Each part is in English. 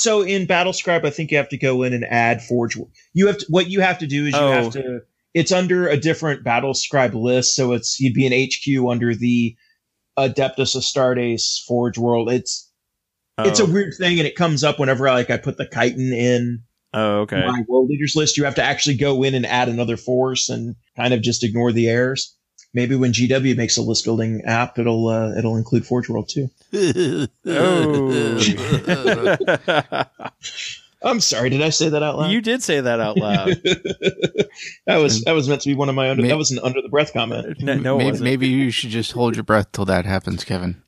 So in Battlescribe, I think you have to go in and add Forge. You have to, what you have to do is you Oh. have to. It's under a different Battlescribe list, so it's you'd be an HQ under the Adeptus Astartes Forge World. It's it's a Oh. weird thing, and it comes up whenever like I put the chitin in Oh, okay. my world leaders list. You have to actually go in and add another force and kind of just ignore the errors. Maybe when GW makes a list building app, it'll uh, it'll include Forge World too. Oh. I'm sorry, did I say that out loud? you did say that out loud. that was that was meant to be one of my under, May- that was an under the breath comment. No, no maybe, maybe you should just hold your breath till that happens, Kevin.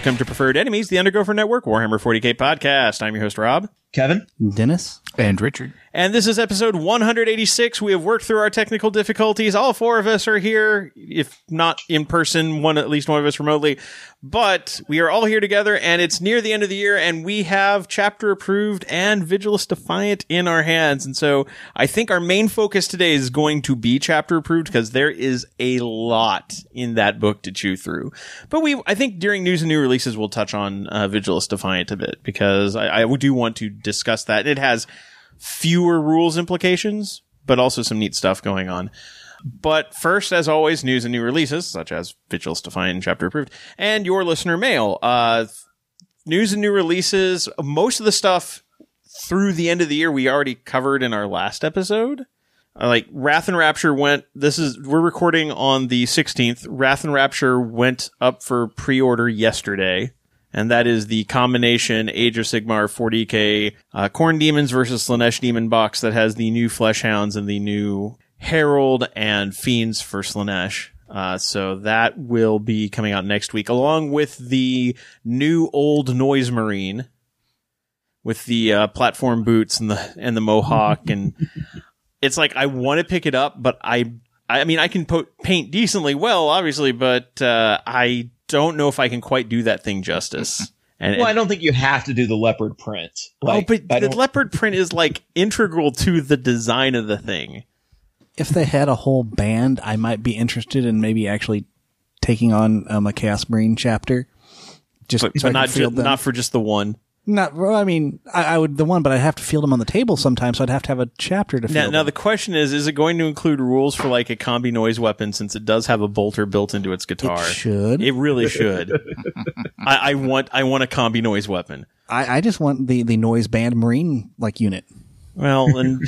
Welcome to Preferred Enemies, the Undergopher Network Warhammer 40k podcast. I'm your host, Rob. Kevin, Dennis? And Richard. And this is episode 186. We have worked through our technical difficulties. All four of us are here, if not in person, one at least one of us remotely. But we are all here together, and it's near the end of the year, and we have chapter approved and Vigilus Defiant in our hands. And so I think our main focus today is going to be chapter approved because there is a lot in that book to chew through. But we, I think during news and new releases, we'll touch on uh, Vigilus Defiant a bit because I, I do want to discuss that. It has fewer rules implications, but also some neat stuff going on. But first, as always, news and new releases, such as Vigilus Defiant Chapter Approved, and your listener mail. Uh, news and new releases, most of the stuff through the end of the year we already covered in our last episode. Uh, like Wrath and Rapture went, this is, we're recording on the 16th. Wrath and Rapture went up for pre-order yesterday and that is the combination Age of Sigmar 40k uh, Khorne Demons versus Slaanesh Demon box that has the new Flesh Hounds and the new Herald and Fiends for Slaanesh. Uh, so that will be coming out next week, along with the new old Noise Marine with the uh, platform boots and the and the mohawk, and it's like I want to pick it up, but I I mean I can po- paint decently well, obviously, but uh, I don't know if I can quite do that thing justice. And, well, I don't think you have to do the leopard print. Like, oh, but the leopard print is like integral to the design of the thing. If they had a whole band, I might be interested in maybe actually taking on um, a Chaos Marine chapter. Just But, so but not ju- not for just the one. Not, well, I mean, I, I would the one, but I'd have to field them on the table sometimes, so I'd have to have a chapter to Now, field now them. the question is: Is it going to include rules for like a combi noise weapon since it does have a bolter built into its guitar? It should. It really should. I, I want I want a combi noise weapon. I, I just want the the noise band Marine like unit. Well, and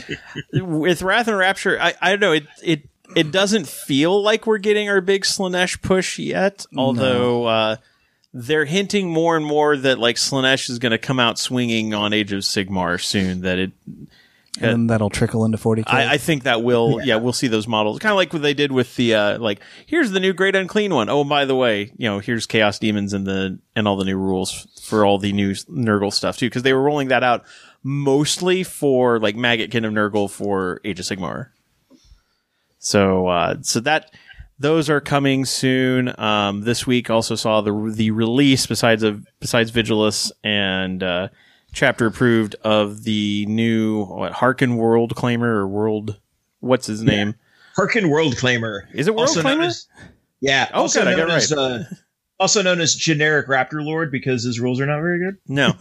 with Wrath and Rapture, I, I don't know. It it it doesn't feel like we're getting our big Slaanesh push yet. Although uh, they're hinting more and more that like Slaanesh is going to come out swinging on Age of Sigmar soon. That it, And then that'll trickle into 40k. I, I think that will, yeah. we'll see those models, kind of like what they did with the uh, like. Here's the new Great Unclean one. Oh, and by the way, you know, here's Chaos Demons and the and all the new rules for all the new Nurgle stuff too, because they were rolling that out mostly for like Maggotkin of Nurgle for Age of Sigmar. So, uh, so that those are coming soon. Um, this week also saw the the release besides of besides Vigilus and uh, chapter approved of the new what Haarken World Claimer or World what's his name? Haarken World Claimer. Is it World Also Claimer? as- yeah. Oh, also good, I known got it as uh, also known as generic Raptor Lord because his rules are not very good. No,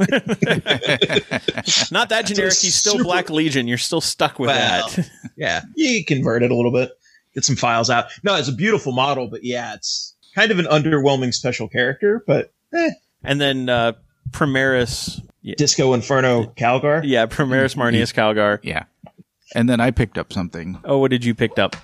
not that generic. He's still Black Legion. You're still stuck with Well, that. yeah, he converted a little bit, get some files out. No, it's a beautiful model, but yeah, it's kind of an underwhelming special character. But eh, And then uh, Primaris, yeah, Disco Inferno Calgar. yeah Primaris Marneus Calgar. Yeah. And then I picked up something. Oh, what did you pick up?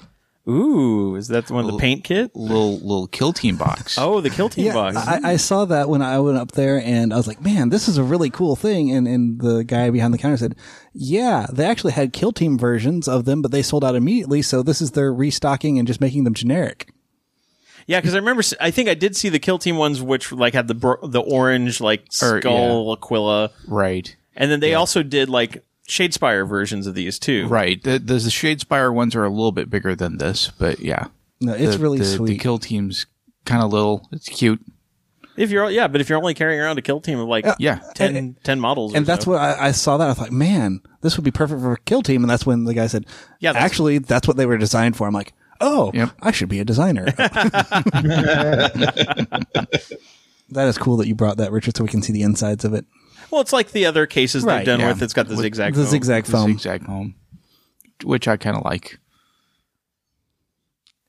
Ooh, is that the one of the paint kit? Little little kill team box. Oh, the kill team yeah, box. I, I saw that when I went up there, and I was like, "Man, this is a really cool thing." And and the guy behind the counter said, "Yeah, they actually had kill team versions of them, but they sold out immediately. So this is their restocking and just making them generic." Yeah, because I remember, I think I did see the kill team ones, which like had the bro- the orange like Or, skull Aquila, Right. and then they also did like Shadespire versions of these too. Right. The, the, the Shadespire ones are a little bit bigger than this, but yeah. No, it's The- really the, sweet. The kill team's kind of little. It's cute. If you're yeah, but if you're only carrying around a kill team of like Yeah. 10, 10 models, and or that's so. what I, I saw that I thought, man, this would be perfect for a kill team. And that's when the guy said, Yeah, that's- actually, that's what they were designed for. I'm like, oh, Yep. I should be a designer. that is cool that you brought that, Richard, so we can see the insides of it. Well, it's like the other cases Right, they've done yeah. with. It's got the zigzag. the foam. zigzag The foam, zigzag home, which I kind of like.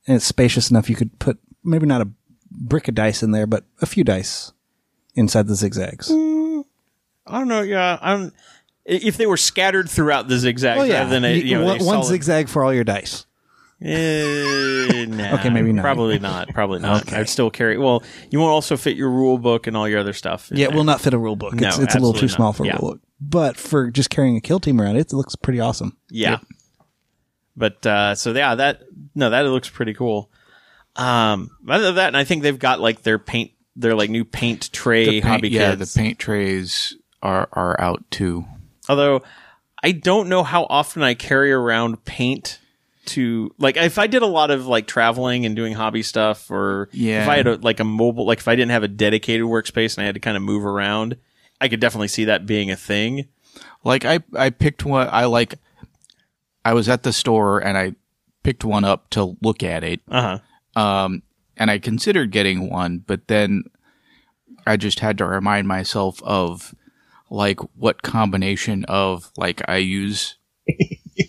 and it's spacious enough you could put maybe not a brick of dice in there, but a few dice inside the zigzags. Mm, I don't know. Yeah, I don't. If they were scattered throughout the zigzag, yeah, rather than a, you know, one, a one solid- zigzag for all your dice. Eh, nah, Okay, maybe not. Probably not. Probably not. I'd still carry. Well, you won't also fit your rule book and all your other stuff. Yeah, it will not fit a rule book. No, it's it's a little too absolutely small not. for a Yeah. rule book. But for just carrying a kill team around, it, looks pretty awesome. Yeah. But uh, so yeah, that no, that looks pretty cool. Um, other than that, and I think they've got like their paint, their like new paint tray paint, hobby yeah, kits. the paint trays are are out too. Although I don't know how often I carry around paint to like if I did a lot of like traveling and doing hobby stuff or Yeah. if I had a, like a mobile like if I didn't have a dedicated workspace and I had to kind of move around, I could definitely see that being a thing. Like I I picked one. I like. I was at the store and I picked one up to look at it. Uh-huh. Um, and I considered getting one, but then I just had to remind myself of like what combination of like I use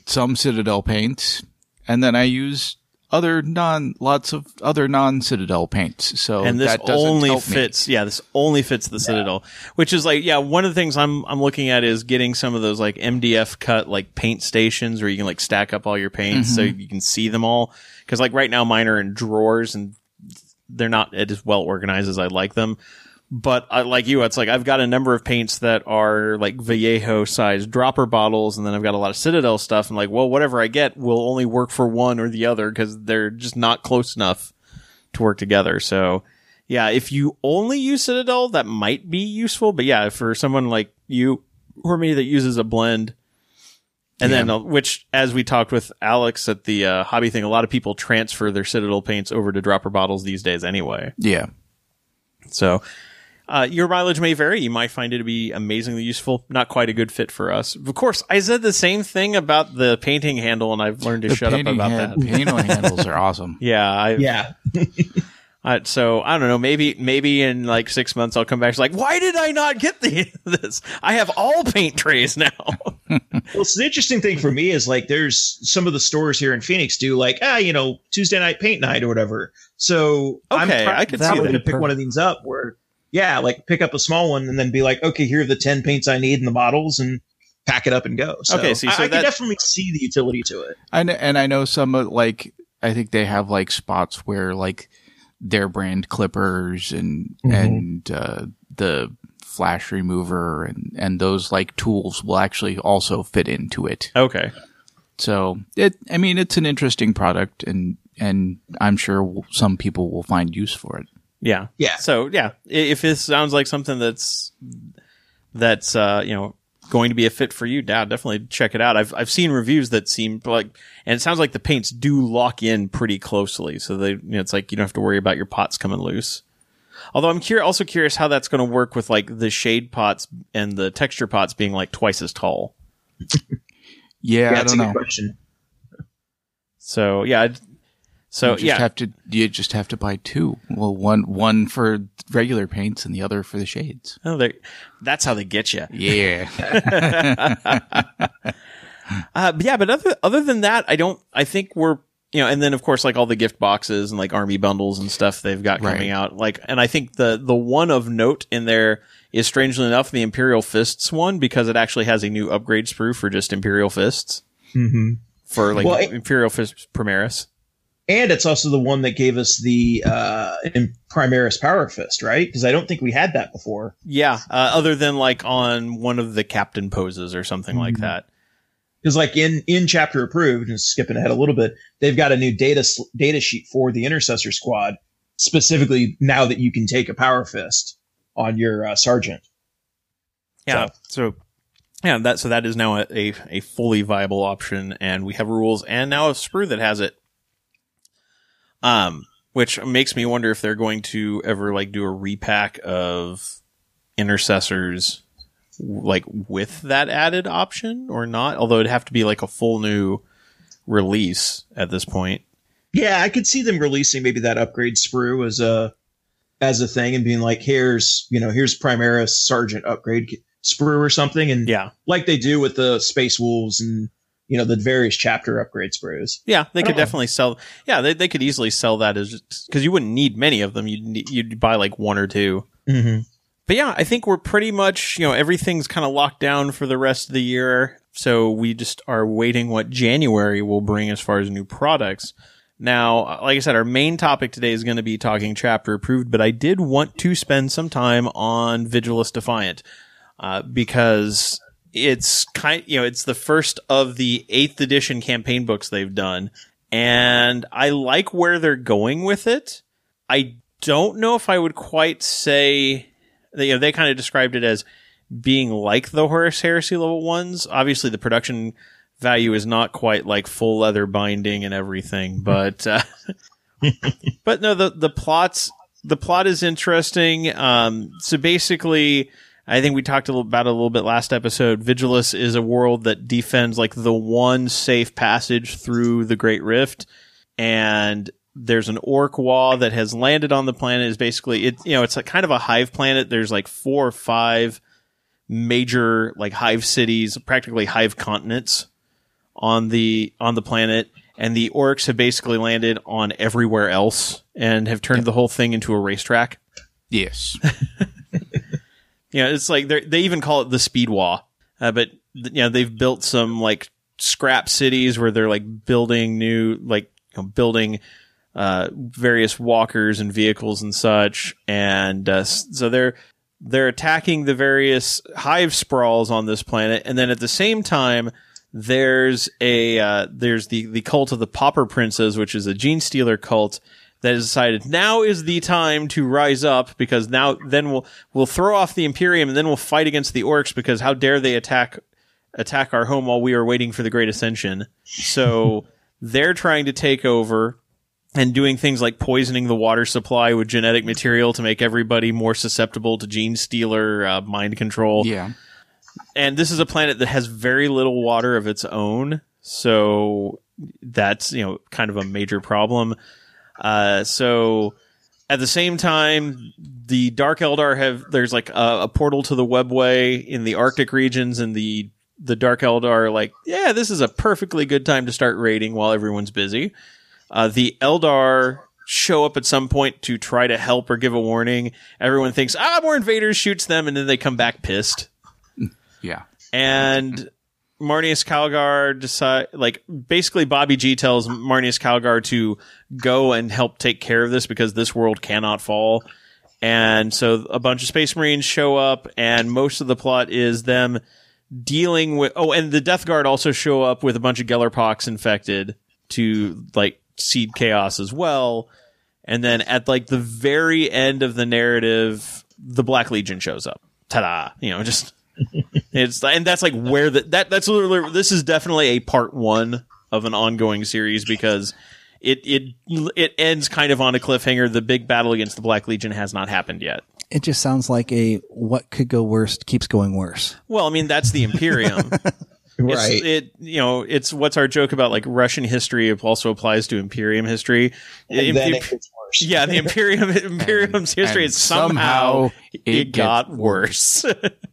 some Citadel paints and then I use other non lots of other non Citadel paints. So and this only help me. fits yeah this only fits the citadel which is like yeah one of the things i'm i'm looking at is getting some of those like mdf cut like paint stations where you can like stack up all your paints so Mm-hmm. you can see them all because like right now mine are in drawers and they're not as well organized as i like them but I, like you, it's like I've got a number of paints that are like Vallejo sized dropper bottles, and then I've got a lot of Citadel stuff. And like, well, whatever I get will only work for one or the other because they're just not close enough to work together. So, yeah, if you only use Citadel, that might be useful. But yeah, for someone like you or me that uses a blend, and then uh, which, as we talked with Alex at the uh, hobby thing, a lot of people transfer their Citadel paints over to dropper bottles these days anyway. Yeah. So. Uh, your mileage may vary. You might find it to be amazingly useful. Not quite a good fit for us. Of course, I said the same thing about the painting handle, and I've learned to The shut up about hand- that. painting handles are awesome. Yeah, I, Yeah. Uh, so I don't know. Maybe maybe in like six months I'll come back. It's like, why did I not get the, this? I have all paint trays now. Well, so the interesting thing for me is like there's some of the stores here in Phoenix do like ah you know Tuesday night paint night or whatever. So I'm Okay, I could see probably that. gonna pick one of these up where yeah like pick up a small one and then be like okay here are the ten paints I need in the bottles and pack it up and go. So Okay, see, so I that- can definitely see the utility to it. I kn- and I know some of like I think they have like spots where like their brand clippers and Mhm. and uh, the flash remover and and those like tools will actually also fit into it. okay. So it I mean it's an interesting product and and I'm sure some people will find use for it. Yeah. Yeah. So yeah, if this sounds like something that's that's uh, you know going to be a fit for you, Dad, definitely check it out. I've I've seen reviews that seem like, and it sounds like the paints do lock in pretty closely, so they you know it's like you don't have to worry about your pots coming loose. Although I'm curious, also curious how that's going to work with like the shade pots and the texture pots being like twice as tall. Yeah, I that's a don't good know. question. So yeah, I'd- so you just yeah, have to you just have to buy two. Well, one one for regular paints and the other for the shades. oh, they- that's how they get you. Yeah. Uh, but yeah, but other other than that, I don't. I think we're you know, and then of course like all the gift boxes and like army bundles and stuff they've got coming Right. out. Like, and I think the the one of note in there is strangely enough the Imperial Fists one because it actually has a new upgrade sprue for just Imperial Fists hmm for like Well, it- Imperial Fists Primaris. And it's also the one that gave us the uh, in Primaris Power Fist, right? Because I don't think we had that before. Yeah, uh, other than like on one of the captain poses or something like Mhm. that. because like in in chapter approved and skipping ahead a little bit they've got a new data data sheet for the intercessor squad specifically now that you can take a power fist on your uh, sergeant Yeah. So yeah, that so that is now a, a, a fully viable option, and we have rules, and now a sprue that has it. Um, which makes me wonder if they're going to ever like do a repack of intercessors, like with that added option or not. Although it'd have to be like a full new release at this point. Yeah, I could see them releasing maybe that upgrade sprue as a as a thing and being like, here's you know, here's Primaris Sergeant upgrade sprue or something, and Yeah, like they do with the Space Wolves and you know the various chapter upgrade sprues. yeah, they could know. definitely sell. Yeah, they they could easily sell that as because you wouldn't need many of them. You'd you'd buy like one or two. Mm-hmm. But yeah, I think we're pretty much, you know, everything's kind of locked down for the rest of the year. So we just are waiting what January will bring as far as new products. Now, like I said, our main topic today is going to be talking chapter approved, but I did want to spend some time on Vigilus Defiant, uh, because it's kind, you know, it's the first of the eighth edition campaign books they've done. And I like where they're going with it. I don't know if I would quite say that, you know, they kind of described it as being like the Horus Heresy level ones. Obviously, the production value is not quite like full leather binding and everything, but uh, but no, the the plots the plot is interesting. Um, so basically. I think we talked a little about it a little bit last episode. Vigilus is a world that defends like the one safe passage through the Great Rift, and there's an orc Waaagh that has landed on the planet. Is basically it. You know, it's a kind of a hive planet. There's like four or five major like hive cities, practically hive continents on the on the planet, and the orcs have basically landed on everywhere else and have turned the whole thing into a racetrack. Yes. Yeah, it's like they they even call it the speed Waaagh. Uh, but you know they've built some like scrap cities where they're like building new like you know, building uh, various walkers and vehicles and such, and uh, so they're they're attacking the various hive sprawls on this planet, and then at the same time. There's a uh, there's the the cult of the Pauper Princes, which is a gene stealer cult that has decided now is the time to rise up because now then we'll we'll throw off the Imperium and then we'll fight against the orcs because how dare they attack attack our home while we are waiting for the Great Ascension. So they're trying to take over and doing things like poisoning the water supply with genetic material to make everybody more susceptible to gene stealer uh, mind control Yeah. and this is a planet that has very little water of its own so that's you know kind of a major problem uh, so at the same time the dark eldar have there's like a, a portal to the webway in the arctic regions and the the dark eldar are like yeah this is a perfectly good time to start raiding while everyone's busy. Uh, the eldar show up at some point to try to help or give a warning. Everyone thinks ah more invaders shoots them and then they come back pissed. Yeah. and Marneus Calgar decide like basically Bobby G tells Marneus Calgar to go and help take care of this because this world cannot fall. And so a bunch of space marines show up and most of the plot is them dealing with oh and the Death Guard also show up with a bunch of Gellerpox infected to like seed chaos as well. And then at like the very end of the narrative, the Black Legion shows up. Ta-da! You know, just it's and that's like where the that that's literally this is definitely a part one of an ongoing series because it it it ends kind of on a cliffhanger. The big battle against the Black Legion has not happened yet. It just sounds like a what could go worse keeps going worse. Well, I mean that's the Imperium. It's- Right. it you know it's what's our joke about like Russian history also applies to Imperium history. and then it gets worse. yeah, the Imperium Imperium's history and is somehow, somehow it, it got worse.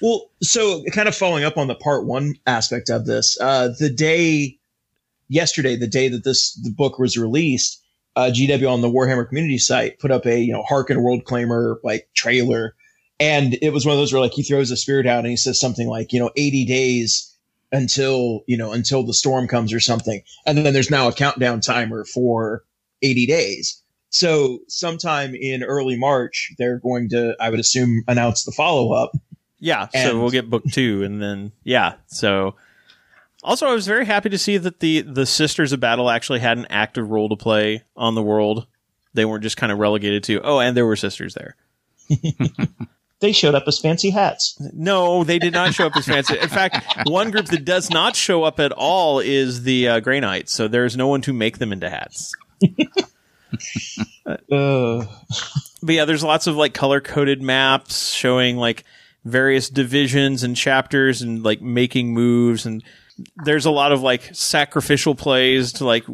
Well, so kind of following up on the part one aspect of this, uh, the day yesterday, the day that this the book was released, uh, GW on the Warhammer community site put up a you know Haarken World Claimer like trailer, and it was one of those where like he throws a spirit out and he says something like you know 80 days until you know until the storm comes or something, and then there's now a countdown timer for 80 days. So sometime in early March, they're going to, I would assume, announce the follow up. Yeah, so we'll get book two, and then yeah. So also, I was very happy to see that the the Sisters of Battle actually had an active role to play on the world. They weren't just kind of relegated to oh, and there were sisters there. They showed up as fancy hats. No, they did not show up as fancy. In fact, one group that does not show up at all is the uh, Grey Knights. So there's no one to make them into hats. Uh, But yeah, there's lots of like color coded maps showing like various divisions and chapters and like making moves. And there's a lot of like sacrificial plays to like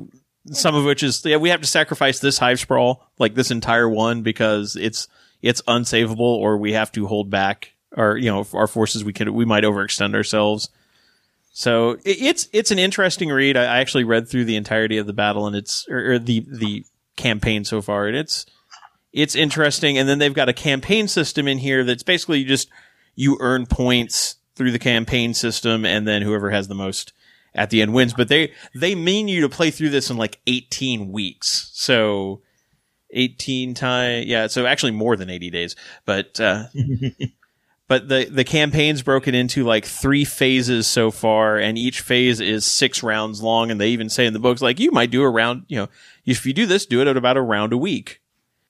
some of which is yeah we have to sacrifice this hive sprawl like this entire one because it's it's unsavable or we have to hold back our you know our forces. We could we might overextend ourselves. So it, it's it's an interesting read. I, I actually read through the entirety of the battle and it's or, or the the campaign so far and it's it's interesting. And then they've got a campaign system in here that's basically just you earn points through the campaign system, and then whoever has the most at the end wins. But they they mean you to play through this in like 18 weeks. So 18 time, yeah. So actually more than 80 days, but. uh But the the campaign's broken into like three phases so far, and each phase is six rounds long. And they even say in the books, like you might do a round, you know, if you do this, do it at about a round a week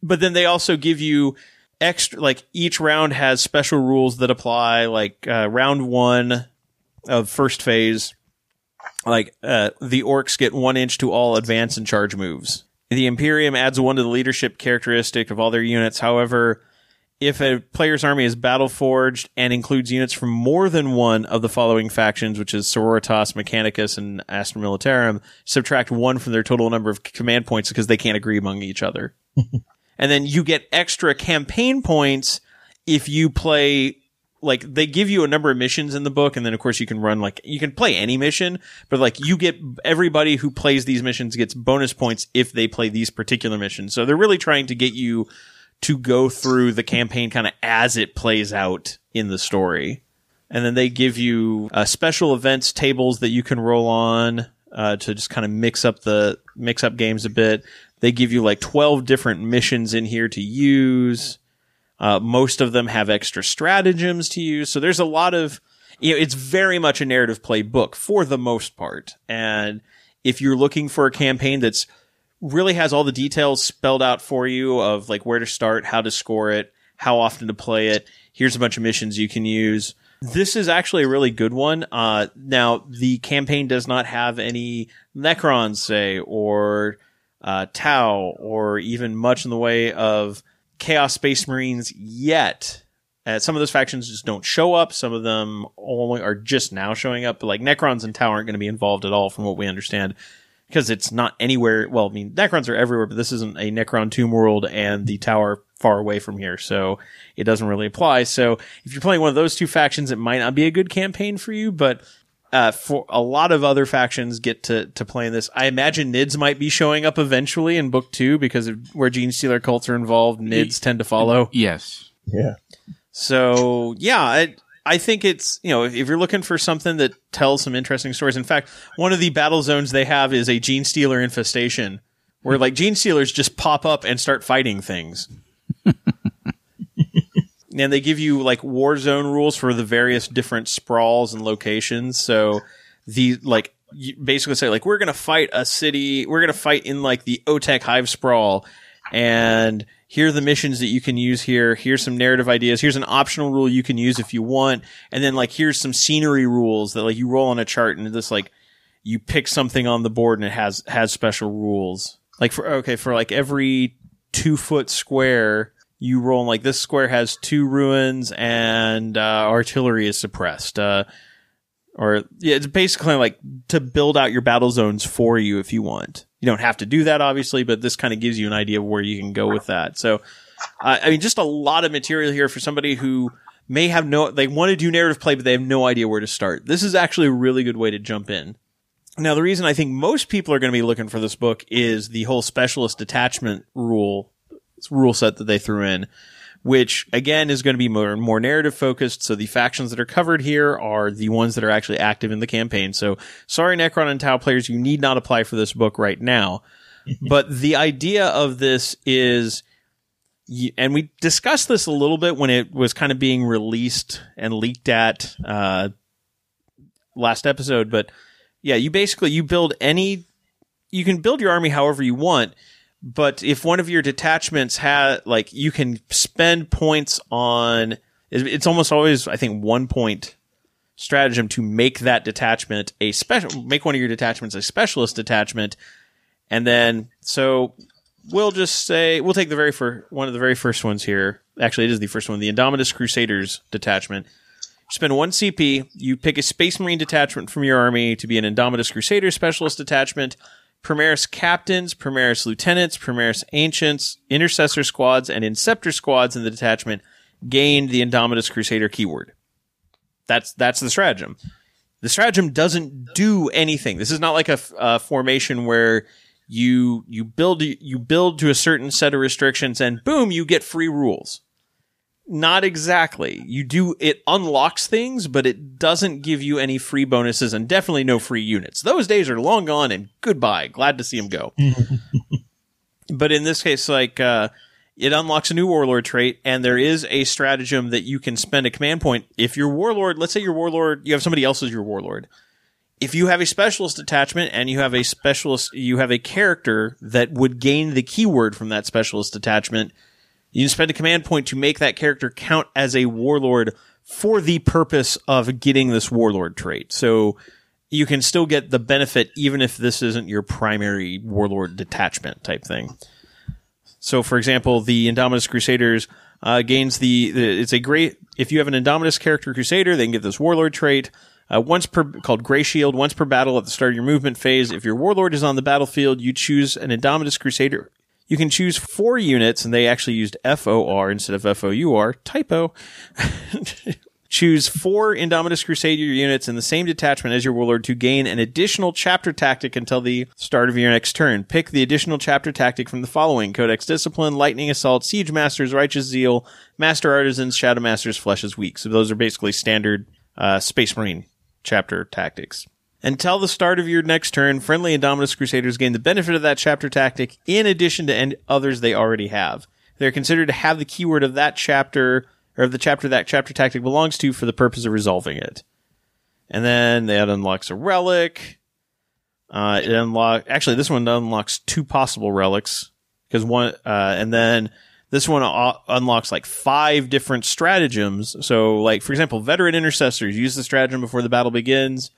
but then they also give you extra like each round has special rules that apply like uh, round one of first phase like uh, the orcs get one inch to all advance and charge moves. The imperium adds one to the leadership characteristic of all their units. However if a player's army is battle forged and includes units from more than one of the following factions, which is Sororitas, Mechanicus, and Astra Militarum, subtract one from their total number of command points because they can't agree among each other and then you get extra campaign points if you play like they give you a number of missions in the book and then of course you can run like you can play any mission but like you get everybody who plays these missions gets bonus points if they play these particular missions. So they're really trying to get you to go through the campaign kind of as it plays out in the story. And then they give you uh, special events tables that you can roll on uh, to just kind of mix up the mix up games a bit they give you like 12 different missions in here to use. Uh, most of them have extra stratagems to use. So there's a lot of, you know, it's very much a narrative play book for the most part. And if you're looking for a campaign that's really has all the details spelled out for you of like where to start, how to score it, how often to play it, here's a bunch of missions you can use. This is actually a really good one. Uh, now the campaign does not have any Necrons, say, or uh, Tau, or even much in the way of Chaos Space Marines yet. Uh, some of those factions just don't show up. Some of them only are just now showing up. But like Necrons and Tau aren't going to be involved at all, from what we understand, because it's not anywhere. Well, I mean, Necrons are everywhere, but this isn't a Necron Tomb World, and the are far away from here, so it doesn't really apply. So if you're playing one of those two factions, it might not be a good campaign for you. But uh, for a lot of other factions get to, to play in this. I imagine NIDS might be showing up eventually in book two because of where Gene Stealer cults are involved. NIDS tend to follow. Yes. yeah. So yeah, I, I think it's you know if, if you're looking for something that tells some interesting stories. In fact, one of the battle zones they have is a Gene Stealer infestation, where like Gene Stealers just pop up and start fighting things. and they give you like war zone rules for the various different sprawls and locations. So the like you basically say like we're gonna fight a city, we're gonna fight in like the Oteck Hive sprawl, and here are the missions that you can use here. Here's some narrative ideas. Here's an optional rule you can use if you want, and then like here's some scenery rules that like you roll on a chart and this like you pick something on the board and it has has special rules. Like for okay for like every two foot square you roll like this square has two ruins and uh, artillery is suppressed. Uh, or yeah, it's basically like to build out your battle zones for you if you want. You don't have to do that, obviously, but this kind of gives you an idea of where you can go with that. So, uh, I mean, just a lot of material here for somebody who may have no, they want to do narrative play, but they have no idea where to start. This is actually a really good way to jump in. Now, the reason I think most people are going to be looking for this book is the whole specialist detachment rule rule set that they threw in, which again is going to be more, more narrative focused. So the factions that are covered here are the ones that are actually active in the campaign. So sorry, Necron and Tau players, you need not apply for this book right now. but the idea of this is, and we discussed this a little bit when it was kind of being released and leaked at, uh, last episode, but yeah, you basically, you build any, you can build your army however you want, but if one of your detachments had like you can spend points on It's almost always, I think, one point stratagem to make that detachment a special, make one of your detachments a specialist detachment. And then, so we'll just say, we'll take the very first, one of the very first ones here. Actually, it is the first one, the Indomitus Crusaders detachment. Spend one CP. You pick a Space Marine detachment from your army to be an Indomitus Crusader Specialist detachment. Primaris Captains, Primaris Lieutenants, Primaris Ancients, Intercessor Squads, and Inceptor Squads in the detachment gained the Indomitus Crusader keyword. That's that's the stratagem. The stratagem doesn't do anything. This is not like a formation where you you build you build to a certain set of restrictions and boom you get free rules not exactly. You do, it unlocks things, but it doesn't give you any free bonuses and definitely no free units. Those days are long gone and goodbye. Glad to see them go. but in this case, like, uh, it unlocks a new warlord trait and there is a stratagem that you can spend a command point. If your warlord, let's say your warlord, you have somebody else as your warlord. If you have a specialist attachment and you have a specialist, you have a character that would gain the keyword from that specialist attachment, you can spend a command point to make that character count as a warlord for the purpose of getting this warlord trait. So you can still get the benefit even if this isn't your primary warlord detachment type thing. So, for example, the Indomitus Crusaders uh, gains the, the. It's a great. If you have an Indomitus character Crusader, they can get this Warlord trait. Uh, once per called Gray Shield. Once per battle at the start of your movement phase, if your Warlord is on the battlefield, you choose an Indomitus Crusader. You can choose four units, and they actually used F O R instead of F O U R. Typo. Choose four Indomitus Crusader units in the same detachment as your warlord to gain an additional chapter tactic until the start of your next turn. Pick the additional chapter tactic from the following Codex Discipline, Lightning Assault, Siege Masters, Righteous Zeal, Master Artisans, Shadow Masters, Flesh is Weak. So those are basically standard uh, Space Marine chapter tactics. Until the start of your next turn, friendly Indomitus Crusaders gain the benefit of that chapter tactic in addition to others they already have. They're considered to have the keyword of that chapter or of the chapter that chapter tactic belongs to for the purpose of resolving it. And then that unlocks a relic. Uh, it unlock actually this one unlocks two possible relics because one uh, and then this one uh, unlocks like five different stratagems. So like for example, veteran intercessors use the stratagem before the battle begins.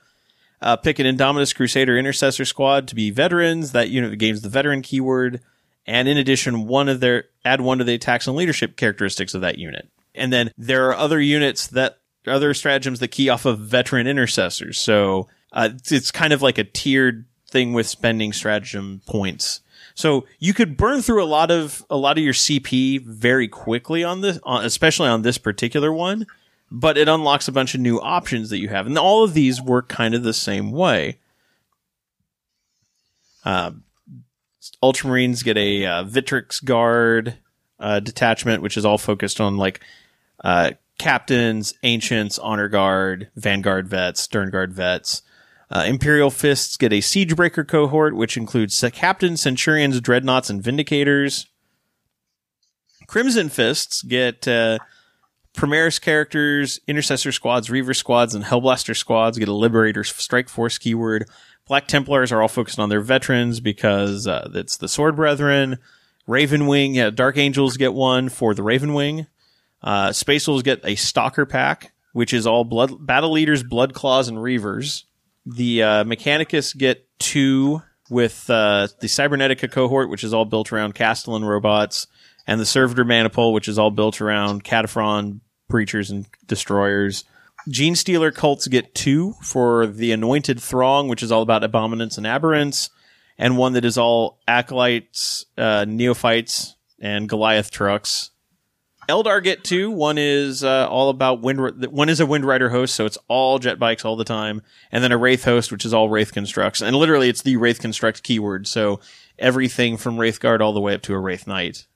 Uh, pick an Indomitus Crusader Intercessor squad to be veterans. That unit gains the veteran keyword, and in addition, one of their add one to the attacks and leadership characteristics of that unit. And then there are other units that other stratagems that key off of veteran intercessors. So uh, it's, it's kind of like a tiered thing with spending stratagem points. So you could burn through a lot of a lot of your CP very quickly on this, especially on this particular one. But it unlocks a bunch of new options that you have, and all of these work kind of the same way. Uh, Ultramarines get a uh, Victrix Guard uh, detachment, which is all focused on like uh, captains, ancients, honor guard, vanguard vets, stern guard vets. Uh, Imperial Fists get a Siegebreaker cohort, which includes captains, centurions, dreadnoughts, and vindicators. Crimson Fists get uh, Primaris characters, Intercessor squads, Reiver squads, and Hellblaster squads get a Liberator Strike Force keyword. Black Templars are all focused on their veterans because uh, it's the Sword Brethren. Ravenwing, yeah, Dark Angels get one for the Ravenwing. Uh, Space Wolves get a Stalker pack, which is all blood battle leaders, blood claws, and reivers. The uh, Mechanicus get two with uh, the Cybernetica cohort, which is all built around Kastelan robots, and the Servitor Manipule, which is all built around Kataphron breachers and destroyers. Gene Stealer cults get two for the Anointed Throng, which is all about abominants and aberrants, and one that is all acolytes, uh, neophytes, and Goliath trucks. Eldar get two. One is uh, all about wind. One is a Wind Rider host, so it's all jet bikes all the time, and then a Wraith host, which is all Wraith constructs, and literally it's the Wraith construct keyword. So everything from Wraith Guard all the way up to a Wraith Knight.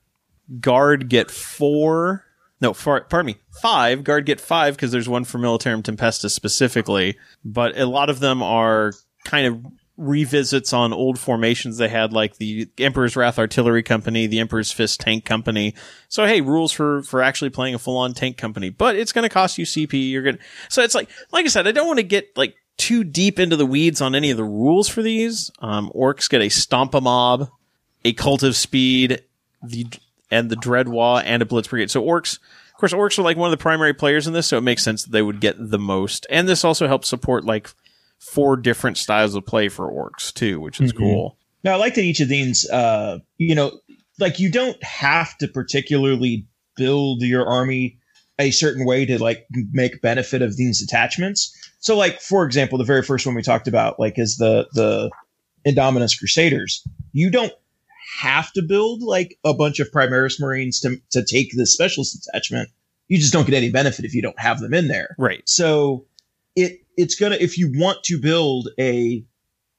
Guard get four. No, far, pardon me, five. Guard get five because there's one for Militarum Tempestus specifically, but a lot of them are kind of revisits on old formations they had, like the Emperor's Wrath Artillery Company, the Emperor's Fist Tank Company. So hey, rules for for actually playing a full on tank company, but it's going to cost you CP. You're gonna. So it's like, like I said, I don't want to get like too deep into the weeds on any of the rules for these. Um, orcs get a Stompa Mob, a Cult of Speed, the and the Dread Waaagh and a Blitz Brigade. So orcs Of course, orcs are like one of the primary players in this, so it makes sense that they would get the most. And this also helps support like four different styles of play for orcs too, which is Mhm. cool. Now, I like that each of these, uh, you know, like you don't have to particularly build your army a certain way to like make benefit of these attachments. So, like for example, the very first one we talked about, like, is the the Indomitus Crusaders. You don't have to build like a bunch of Primaris Marines to to take the specialist detachment. You just don't get any benefit if you don't have them in there. Right. So it it's gonna if you want to build a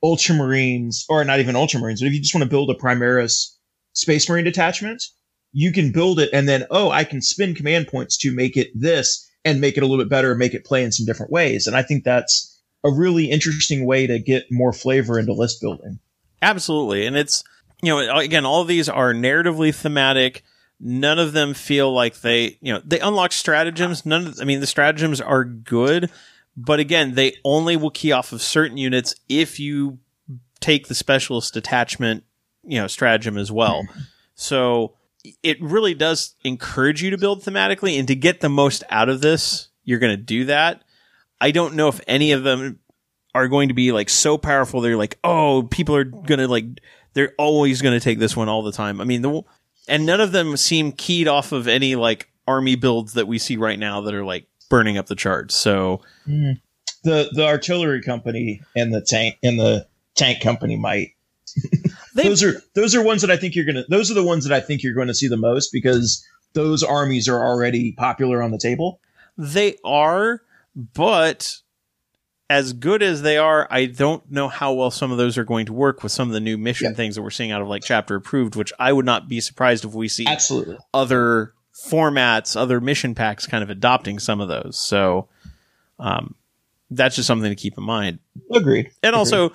Ultramarines or not even Ultramarines, but if you just want to build a Primaris Space Marine detachment, you can build it and then oh I can spin command points to make it this and make it a little bit better, and make it play in some different ways. And I think that's a really interesting way to get more flavor into list building. Absolutely. And it's, you know, again, all of these are narratively thematic. None of them feel like they, you know, they unlock stratagems. None of, I mean, the stratagems are good, but again, they only will key off of certain units if you take the specialist detachment, you know, stratagem as well. Mm-hmm. So it really does encourage you to build thematically and to get the most out of this, you're going to do that. I don't know if any of them are going to be like so powerful. They're like, oh, people are going to like, they're always going to take this one all the time. I mean, the, and none of them seem keyed off of any like army builds that we see right now that are like burning up the charts. So mm. The the artillery company and the tank and the tank company might they, those are those are ones that I think you're gonna. Those are the ones that I think you're going to see the most because those armies are already popular on the table. They are, but as good as they are, I don't know how well some of those are going to work with some of the new mission Yeah. things that we're seeing out of like chapter approved, which I would not be surprised if we see Absolutely. other formats, other mission packs kind of adopting some of those. So, um, that's just something to keep in mind. Agreed. And also,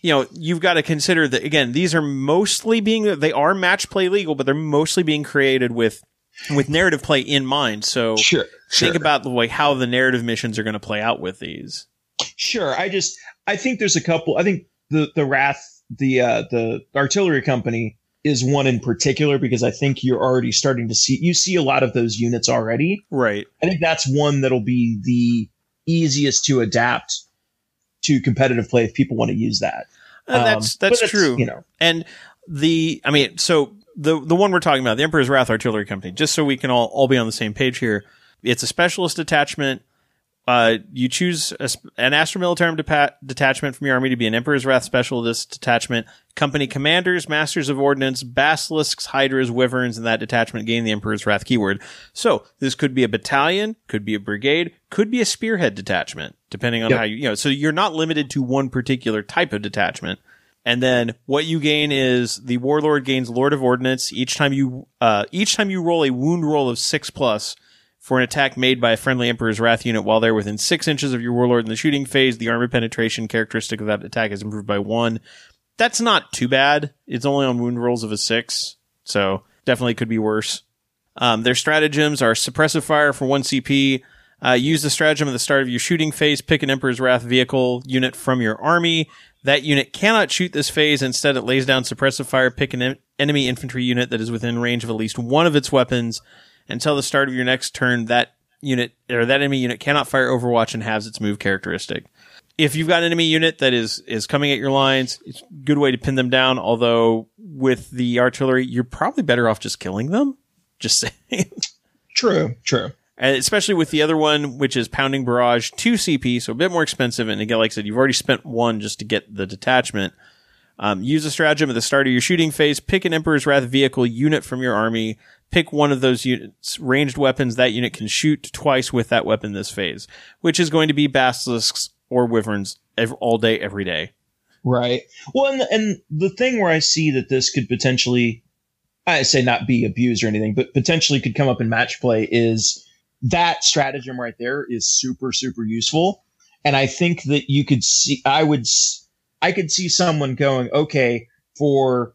you know, you've got to consider that again, these are mostly being they are match play legal, but they're mostly being created with with narrative play in mind. So Sure. think about the way how the narrative missions are going to play out with these. Sure. I just I think there's a couple. I think the the Wrath the uh, the artillery company is one in particular because I think you're already starting to see you see a lot of those units already. Right. I think that's one that'll be the easiest to adapt to competitive play if people want to use that. Uh, Um, that's but that's true. You know, And the, I mean, so the the one we're talking about, the Emperor's Wrath Artillery Company, just so we can all all be on the same page here. It's a specialist attachment. Uh, you choose a, an Astra Militarum depa- detachment from your army to be an Emperor's Wrath specialist detachment. Company commanders, masters of ordnance, basilisks, hydras, wyverns, and that detachment gain the Emperor's Wrath keyword. So this could be a battalion, could be a brigade, could be a spearhead detachment, depending on Yep. how you, you know, so you're not limited to one particular type of detachment. And then what you gain is the warlord gains Lord of Ordnance each time you uh, each time you roll a wound roll of six plus for an attack made by a friendly Emperor's Wrath unit while they're within six inches of your warlord in the shooting phase. The armor penetration characteristic of that attack is improved by one. That's not too bad. It's only on wound rolls of a six, so definitely could be worse. Um, their stratagems are suppressive fire for one CP. Uh, use the stratagem at the start of your shooting phase. Pick an Emperor's Wrath vehicle unit from your army. That unit cannot shoot this phase. Instead, it lays down suppressive fire. Pick an en- enemy infantry unit that is within range of at least one of its weapons. Until the start of your next turn, that unit or that enemy unit cannot fire Overwatch and has its move characteristic. If you've got an enemy unit that is is coming at your lines, it's a good way to pin them down. Although with the artillery, you're probably better off just killing them. Just saying. true, true. And especially with the other one, which is Pounding Barrage, 2 CP, so a bit more expensive. And again, like I said, you've already spent one just to get the detachment. Um, use a stratagem at the start of your shooting phase. Pick an Emperor's Wrath vehicle unit from your army. Pick one of those units, ranged weapons that unit can shoot twice with that weapon this phase, which is going to be basilisks or wyverns ev- all day, every day. Right. Well, and, and the thing where I see that this could potentially, I say not be abused or anything, but potentially could come up in match play is that stratagem right there is super, super useful. And I think that you could see, I would, I could see someone going, okay, for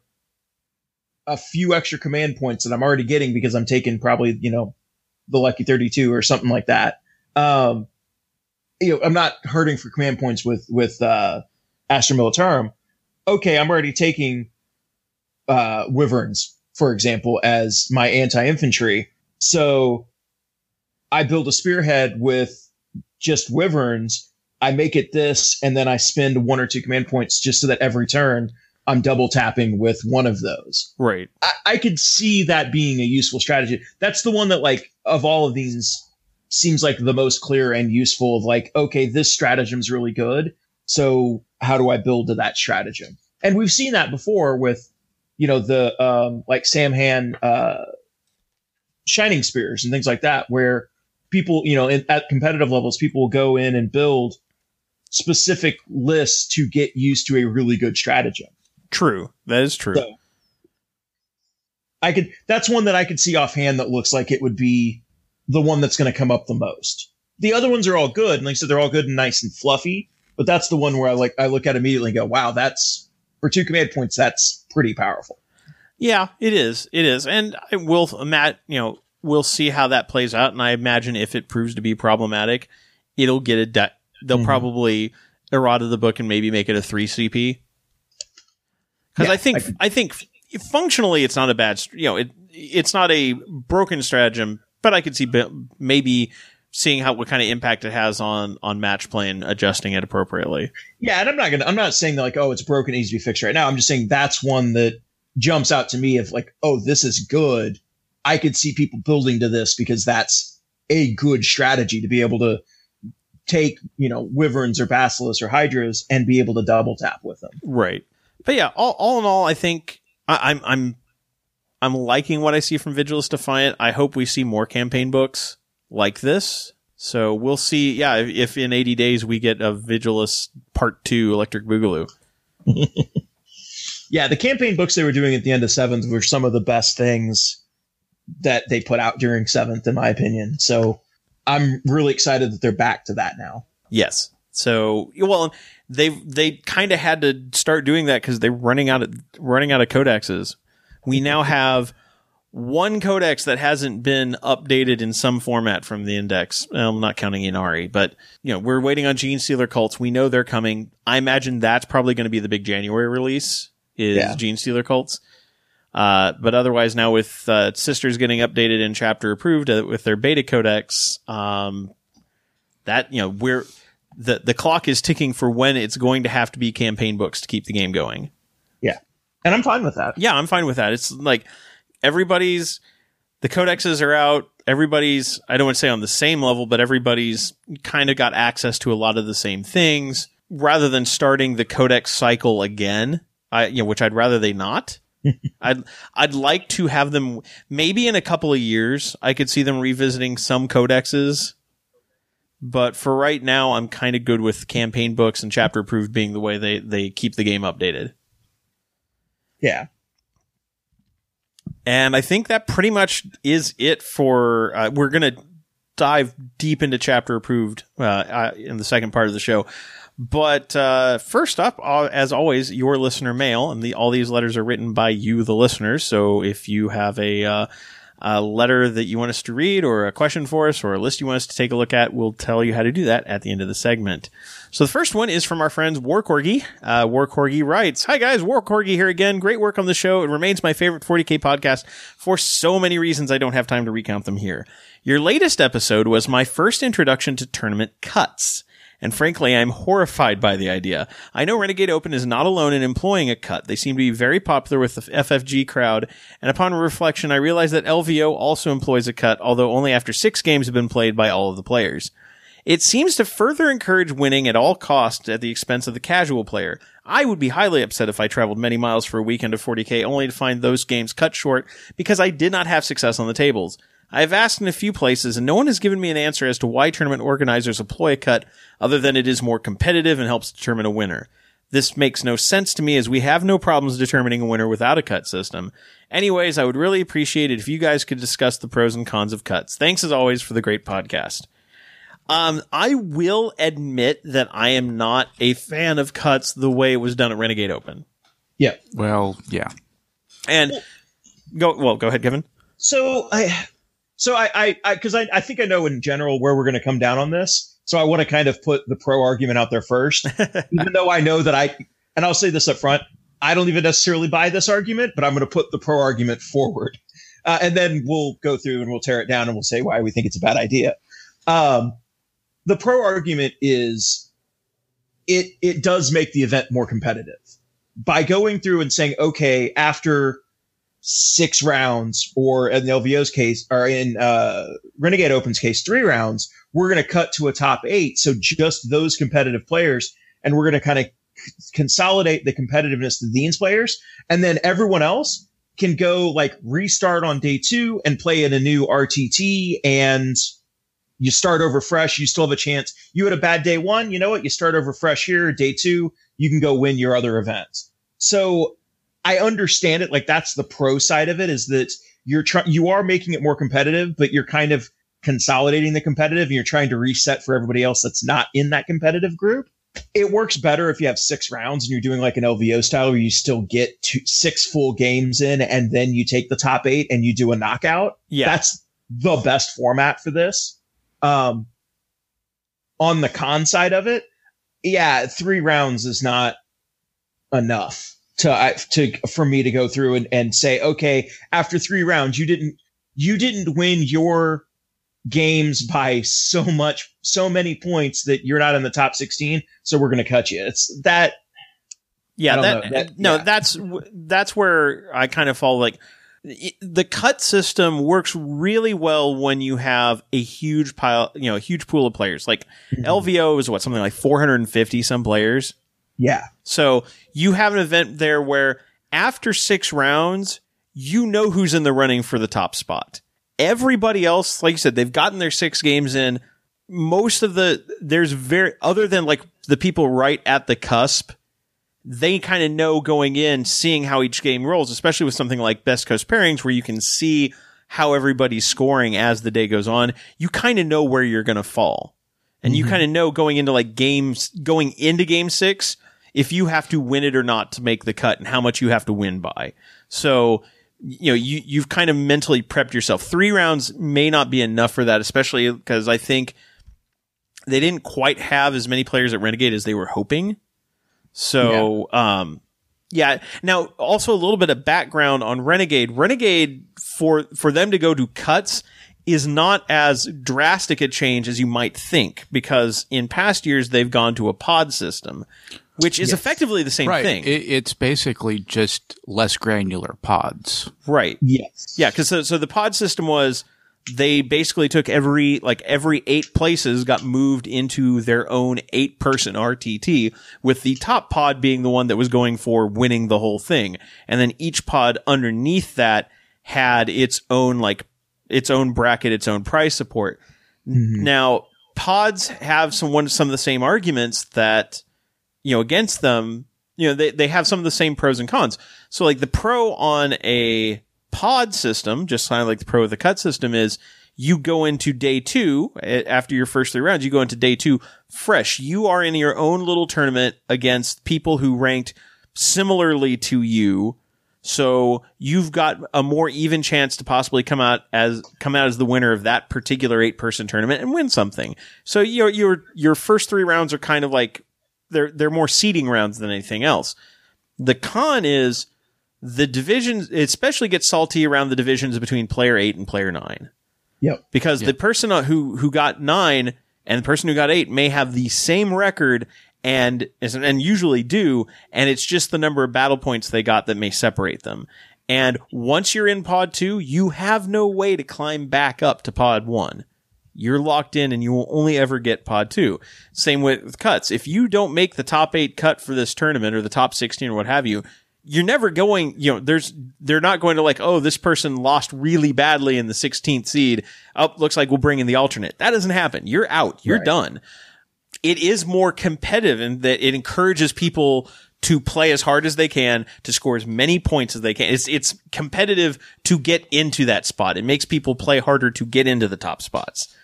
a few extra command points that I'm already getting because I'm taking probably, you know, the lucky 32 or something like that. Um, you know, I'm not hurting for command points with, with, uh, Astra Militarum, okay, I'm already taking uh, wyverns, for example, as my anti infantry. So I build a spearhead with just wyverns. I make it this, and then I spend one or two command points just so that every turn I'm double tapping with one of those. Right. I, I could see that being a useful strategy. That's the one that, like, of all of these, seems like the most clear and useful. Of like, okay, this stratagem's really good. So how do I build to that stratagem? And we've seen that before with, you know, the um, like Saim-Hann uh, shining spears and things like that, where people, you know, in, at competitive levels, people will go in and build specific lists to get used to a really good stratagem. True. That is true. So, I could. That's one that I could see offhand that looks like it would be the one that's going to come up the most. The other ones are all good, and like I said, they're all good and nice and fluffy. But that's the one where I like I look at immediately and go, "Wow, that's for two command points. That's pretty powerful." Yeah, it is. It is, and I will, Matt. You know, we'll see how that plays out, and I imagine if it proves to be problematic, it'll get a. De- they'll Mhm. probably errata the book and maybe make it a three CP. Because Yeah, I think I I think functionally it's not a bad. You know, it it's not a broken stratagem, but I could see maybe seeing how what kind of impact it has on on match play and adjusting it appropriately. Yeah, and I'm not gonna. I'm not saying that like, oh, it's broken, it needs to be fixed right now. I'm just saying that's one that jumps out to me of like, oh, this is good. I could see people building to this because that's a good strategy to be able to take, you know, wyverns or basilisks or hydras and be able to double tap with them. Right. But yeah, all, all in all, I think I, I'm I'm I'm liking what I see from Vigilus Defiant. I hope we see more campaign books like this. So we'll see. Yeah, if, if in 80 days we get a Vigilus Part Two Electric Boogaloo. Yeah, the campaign books they were doing at the end of seventh were some of the best things that they put out during seventh, in my opinion. So I'm really excited that they're back to that now. Yes. So well, they they kind of had to start doing that because they're running out of running out of codexes. We now have one codex that hasn't been updated in some format from the index. I'm not counting Ynnari, but you know we're waiting on Genestealer cults. We know they're coming. I imagine that's probably going to be the big January release. Is Yeah. Genestealer cults. Uh, but otherwise, now with uh, Sisters getting updated and chapter approved uh, with their beta codex, um, that you know we're the the clock is ticking for when it's going to have to be campaign books to keep the game going. Yeah. And I'm fine with that. Yeah, I'm fine with that. It's like everybody's the codexes are out. Everybody's I don't want to say on the same level, but everybody's kind of got access to a lot of the same things. Rather than starting the codex cycle again, I you know which I'd rather they not. I'd I'd like to have them maybe in a couple of years. I could see them revisiting some codexes, but for right now, I'm kind of good with campaign books and chapter approved being the way they they keep the game updated. Yeah. And I think that pretty much is it for. Uh, we're gonna dive deep into chapter approved uh, uh, in the second part of the show. But uh, first up, uh, as always, your listener mail, and the, all these letters are written by you, the listeners. So if you have a, uh, a letter that you want us to read, or a question for us, or a list you want us to take a look at, we'll tell you how to do that at the end of the segment. So the first one is from our friends War Corgi. Uh, War Corgi writes, "Hi guys, War Corgi here again. Great work on the show. It remains my favorite 40k podcast for so many reasons I don't have time to recount them here. Your latest episode was my first introduction to tournament cuts." And frankly, I'm horrified by the idea. I know Renegade Open is not alone in employing a cut. They seem to be very popular with the FFG crowd. And upon reflection, I realize that LVO also employs a cut, although only after six games have been played by all of the players. It seems to further encourage winning at all costs at the expense of the casual player. I would be highly upset if I traveled many miles for a weekend of 40k only to find those games cut short because I did not have success on the tables. I have asked in a few places and no one has given me an answer as to why tournament organizers employ a cut other than it is more competitive and helps determine a winner. This makes no sense to me as we have no problems determining a winner without a cut system. Anyways, I would really appreciate it if you guys could discuss the pros and cons of cuts. Thanks as always for the great podcast. Um, I will admit that I am not a fan of cuts the way it was done at Renegade Open. Yeah. Well, yeah. And go well, go ahead, Kevin. So I, so I, I, I, because I, I think I know in general where we're going to come down on this. So I want to kind of put the pro argument out there first, even though I know that I, and I'll say this up front, I don't even necessarily buy this argument, but I'm going to put the pro argument forward, uh, and then we'll go through and we'll tear it down and we'll say why we think it's a bad idea. Um, the pro argument is it it does make the event more competitive by going through and saying, okay, after six rounds, or in the LVO's case, or in uh, Renegade Open's case, three rounds, we're going to cut to a top eight. So just those competitive players, and we're going to kind of consolidate the competitiveness of these players, and then everyone else can go like restart on day two and play in a new RTT and you start over fresh. You still have a chance. You had a bad day one. You know what? You start over fresh here. Day two, you can go win your other events. So I understand it. Like that's the pro side of it is that you're trying, you are making it more competitive, but you're kind of consolidating the competitive and you're trying to reset for everybody else that's not in that competitive group. It works better if you have six rounds and you're doing like an LVO style where you still get two, six full games in and then you take the top eight and you do a knockout. Yeah. That's the best format for this. Um, on the con side of it, yeah, three rounds is not enough to to for me to go through and, and say, okay, after three rounds, you didn't you didn't win your games by so much so many points that you're not in the top 16 so we're going to cut you it's that yeah that, that, no yeah. that's that's where i kind of fall like the cut system works really well when you have a huge pile you know a huge pool of players like Mm-hmm. lvo is what something like 450 some players yeah. So you have an event there where after six rounds you know who's in the running for the top spot. Everybody else like you said they've gotten their six games in. Most of the there's very other than like the people right at the cusp they kind of know going in seeing how each game rolls especially with something like best coast pairings where you can see how everybody's scoring as the day goes on. You kind of know where you're going to fall. And you mm-hmm. kind of know going into like games going into game 6 if you have to win it or not to make the cut and how much you have to win by so you know, you, you've kind of mentally prepped yourself. Three rounds may not be enough for that, especially because I think they didn't quite have as many players at Renegade as they were hoping. So, yeah. um, yeah. Now, also a little bit of background on Renegade. Renegade for for them to go to cuts is not as drastic a change as you might think because in past years they've gone to a pod system, which is yes. effectively the same right. thing. It, it's basically just less granular pods. Right. Yes. Yeah, because so, so the pod system was they basically took every like every eight places got moved into their own eight person RTT with the top pod being the one that was going for winning the whole thing. And then each pod underneath that had its own like its own bracket, its own price support. Mm-hmm. Now, pods have some one some of the same arguments that you know against them. You know, they they have some of the same pros and cons. So like the pro on a pod system, just kind of like the pro of the cut system is you go into day two after your first three rounds, you go into day two fresh. You are in your own little tournament against people who ranked similarly to you. So you've got a more even chance to possibly come out as come out as the winner of that particular eight person tournament and win something. So your your your first three rounds are kind of like they're they're more seeding rounds than anything else. The con is the divisions especially gets salty around the divisions between player eight and player nine. Yep. Because Yep. the person who who got nine and the person who got eight may have the same record and and usually do, and it's just the number of battle points they got that may separate them. And once you're in pod two, you have no way to climb back up to pod one. You're locked in and you will only ever get pod two. Same with cuts. If you don't make the top eight cut for this tournament or the top 16 or what have you, you're never going, you know, there's, they're not going to like, oh, this person lost really badly in the 16th seed. Oh, looks like we'll bring in the alternate. That doesn't happen. You're out. You're Right. done. It is more competitive in that it encourages people to play as hard as they can to score as many points as they can. It's, it's competitive to get into that spot. It makes people play harder to get into the top spots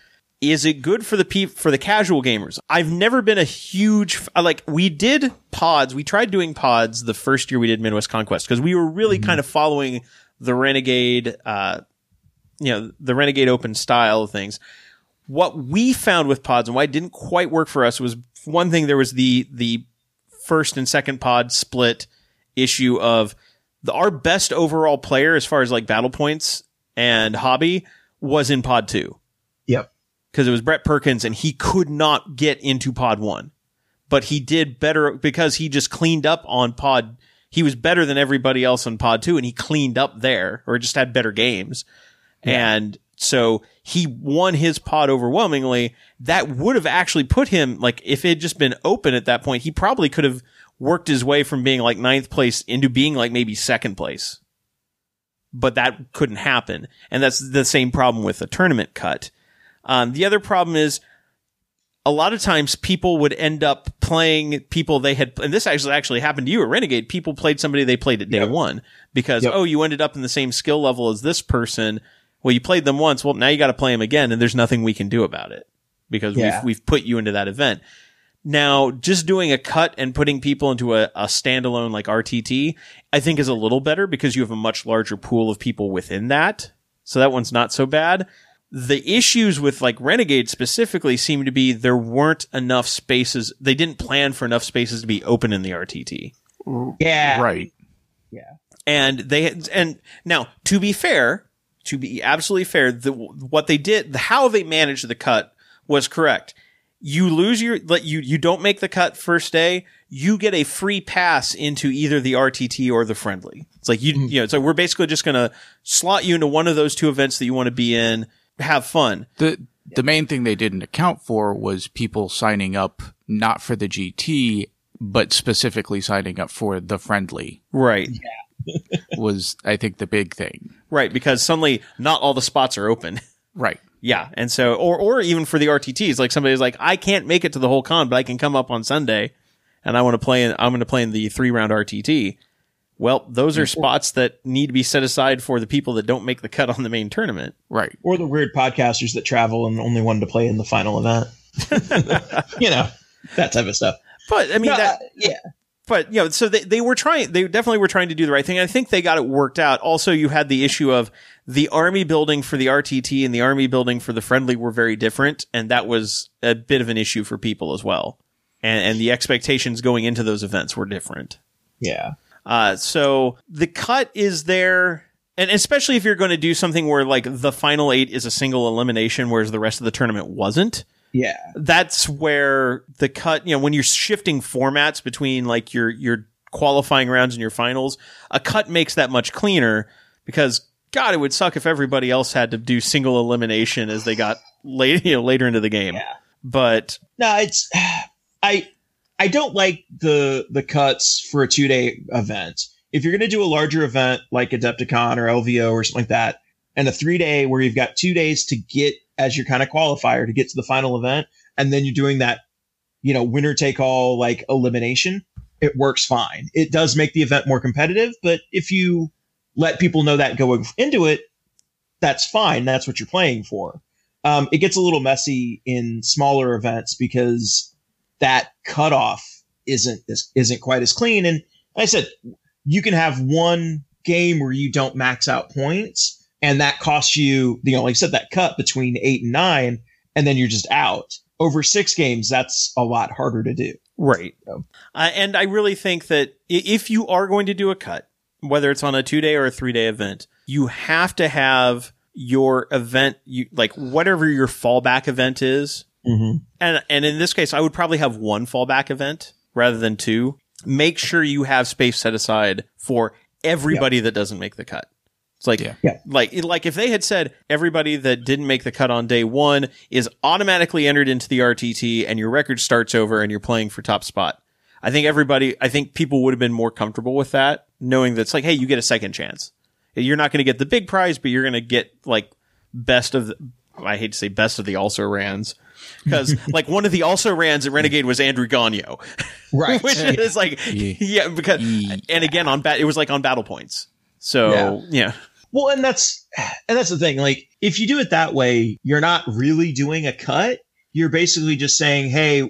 is it good for the peop- for the casual gamers? I've never been a huge f- like we did pods. We tried doing pods the first year we did Midwest Conquest because we were really kind of following the Renegade, uh, you know, the Renegade Open style of things. What we found with pods and why it didn't quite work for us was one thing. There was the the first and second pod split issue of the our best overall player as far as like battle points and hobby was in pod two Yep. Because it was Brett Perkins and he could not get into pod one, but he did better because he just cleaned up on pod. He was better than everybody else on pod two and he cleaned up there or just had better games. And so he won his pod overwhelmingly. That would have actually put him like if it had just been open at that point, he probably could have worked his way from being like ninth place into being like maybe second place. But that couldn't happen. And that's the same problem with a tournament cut. Um, the other problem is a lot of times people would end up playing people they had, and this actually actually happened to you at Renegade. People played somebody they played at day Yep. one because, Yep. oh, you ended up in the same skill level as this person. Well, you played them once. Well, now you got to play them again and there's nothing we can do about it because Yeah. we've, we've put you into that event. Now, just doing a cut and putting people into a, a standalone like RTT, I think is a little better because you have a much larger pool of people within that. So that one's not so bad. The issues with like Renegade specifically seem to be there weren't enough spaces. They didn't plan for enough spaces to be open in the RTT. Yeah. Right. Yeah. And they had, and now to be fair, to be absolutely fair, the, what they did, the, how they managed the cut was correct. You lose your, let you, you don't make the cut first day. You get a free pass into either the RTT or the friendly. It's like you, hmm. you know, so we're basically just going to slot you into one of those two events that you want to be in, have fun. The the main thing they didn't account for was people signing up not for the GT, but specifically signing up for the friendly Right. was I think the big thing. Right. Because suddenly not all the spots are open. Right. Yeah, and so, or or even for the RTTs, like somebody's like, I can't make it to the whole con, but I can come up on Sunday, and I want to play in. I'm going to play in the three round RTT. Well, those are spots that need to be set aside for the people that don't make the cut on the main tournament. Right. Or the weird podcasters that travel and only wanted to play in the final event. you know, that type of stuff. But I mean, No, that, uh, yeah. but you know, so they, they were trying, they definitely were trying to do the right thing. I think they got it worked out. Also, you had the issue of the army building for the RTT and the army building for the friendly were very different. And that was a bit of an issue for people as well. And, and the expectations going into those events were different. Yeah. Uh, so the cut is there. And especially if you're going to do something where like the final eight is a single elimination, whereas the rest of the tournament wasn't Yeah. that's where the cut, you know, when you're shifting formats between like your your qualifying rounds and your finals, a cut makes that much cleaner because God, it would suck if everybody else had to do single elimination as they got late, you know, later into the game. Yeah. But No, it's I I don't like the the cuts for a two day event. If you're gonna do a larger event like Adepticon or LVO or something like that, and a three day where you've got two days to get as your kind of qualifier to get to the final event, and then you're doing that, you know, winner take all like elimination, it works fine. It does make the event more competitive, but if you let people know that going into it, that's fine. That's what you're playing for. Um, it gets a little messy in smaller events because that cutoff isn't is, isn't quite as clean. And like I said, you can have one game where you don't max out points, and that costs you, you know, like I said, that cut between eight and nine, and then you're just out. Over six games, that's a lot harder to do. right, So- uh, and I really think that if you are going to do a cut, whether it's on a two day or a three day event, you have to have your event, you like whatever your fallback event is, Mm-hmm. And and in this case, I would probably have one fallback event rather than two. Make sure you have space set aside for everybody that doesn't make the cut. It's like. Yeah. like, like if they had said everybody that didn't make the cut on day one is automatically entered into the RTT and your record starts over and you're playing for top spot. I think everybody, I think people would have been more comfortable with that, knowing that it's like, hey, you get a second chance. You're not going to get the big prize, but you're going to get like best of the, I hate to say best of the also rans. Because like one of the also rans at Renegade was Andrew Gonyo, Right. which is like Yeah. yeah, because Yeah. and again on bat it was like on battle points. So Yeah. yeah. Well, and that's and that's the thing. Like, if you do it that way, you're not really doing a cut. You're basically just saying, "Hey,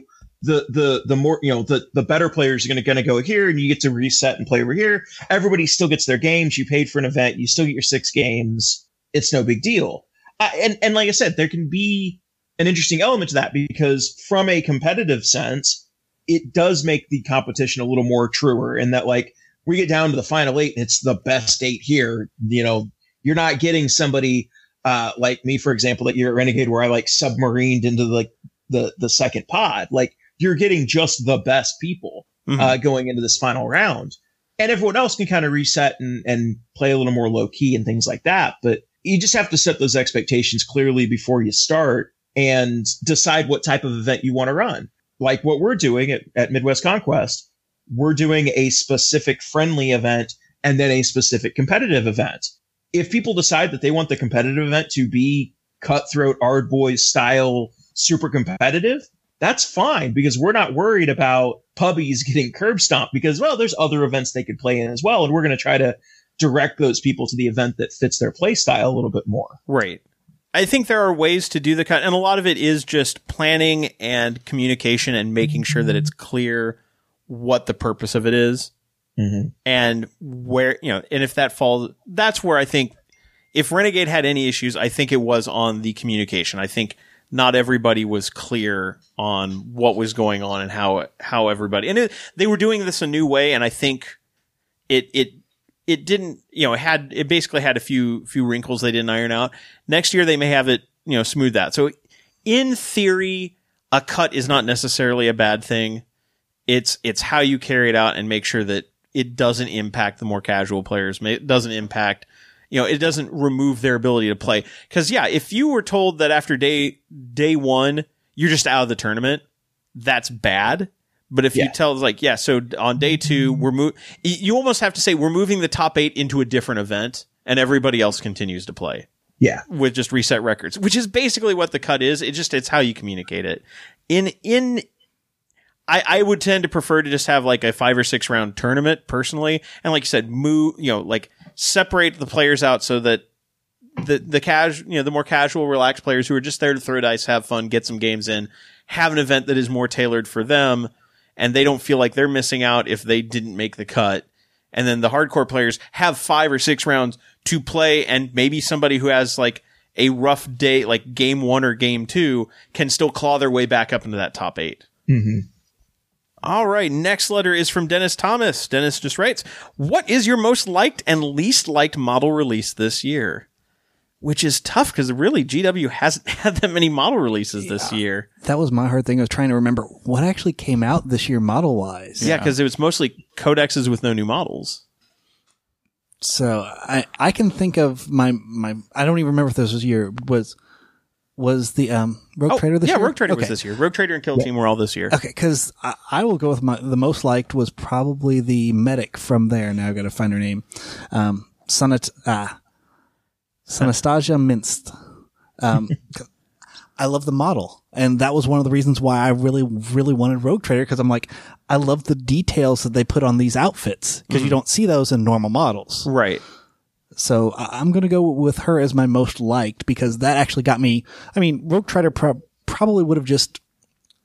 the the the more you know, the the better players are going to going to go here, and you get to reset and play over here. Everybody still gets their games. You paid for an event. You still get your six games. It's no big deal. Uh, and and like I said, there can be an interesting element to that because from a competitive sense, it does make the competition a little more truer in that like we get down to the final eight and it's the best eight here. You know, you're not getting somebody uh, like me, for example, that year at Renegade, where I like submarined into like the the second pod. Like you're getting just the best people Mhm. uh, going into this final round, and everyone else can kind of reset and and play a little more low key and things like that. But you just have to set those expectations clearly before you start and decide what type of event you want to run. Like what we're doing at, at Midwest Conquest, we're doing a specific friendly event and then a specific competitive event. If people decide that they want the competitive event to be cutthroat Ard Boys style super competitive, that's fine because we're not worried about pubbies getting curb stomped because, well, there's other events they could play in as well. And we're going to try to direct those people to the event that fits their play style a little bit more. Right. I think there are ways to do the cut, and a lot of it is just planning and communication and making sure that it's clear what the purpose of it is Mm-hmm. and where, you know, and if that falls, that's where I think if Renegade had any issues, I think it was on the communication. I think not everybody was clear on what was going on and how, how everybody, and it, they were doing this a new way, and I think it, it, it didn't, you know, it had, it basically had a few, few wrinkles they didn't iron out. Next year they may have it, you know, smooth that. So in theory, a cut is not necessarily a bad thing. It's, it's how you carry it out and make sure that it doesn't impact the more casual players. It doesn't impact, you know, it doesn't remove their ability to play. Cause yeah, if you were told that after day, day one, you're just out of the tournament, that's bad. But if you Yeah. tell like, yeah, so on day two, we're mo- you almost have to say we're moving the top eight into a different event and everybody else continues to play Yeah. with just reset records, which is basically what the cut is. It just, it's how you communicate it. In, in, I, I would tend to prefer to just have like a five or six round tournament personally. And like you said, move, you know, like separate the players out so that the, the casual, you know, the more casual, relaxed players who are just there to throw dice, have fun, get some games in, have an event that is more tailored for them. And they don't feel like they're missing out if they didn't make the cut. And then the hardcore players have five or six rounds to play and maybe somebody who has like a rough day, like game one or game two can still claw their way back up into that top eight. Mm-hmm. All right. Next letter is from Dennis Thomas. Dennis just writes, What is your most liked and least liked model release this year? Which is tough because really GW hasn't had that many model releases this year. That was my hard thing. I was trying to remember what actually came out this year model wise. Yeah, because it was mostly codexes with no new models. So I I can think of my my I don't even remember if this was year was was the um Rogue Trader this Oh, yeah, year? Rogue Trader was this year. Rogue Trader and Kill Team were all this year. Okay, because I, I will go with my the most liked was probably the medic from there. Now I've got to find her name. Um, Sonat ah, Sanistasia Minst. Um, I love the model, and that was one of the reasons why I really really wanted Rogue Trader because I'm like I love the details that they put on these outfits because you don't see those in normal models. Right. So I- I'm going to go with her as my most liked because that actually got me. I mean, Rogue Trader pro- probably would have just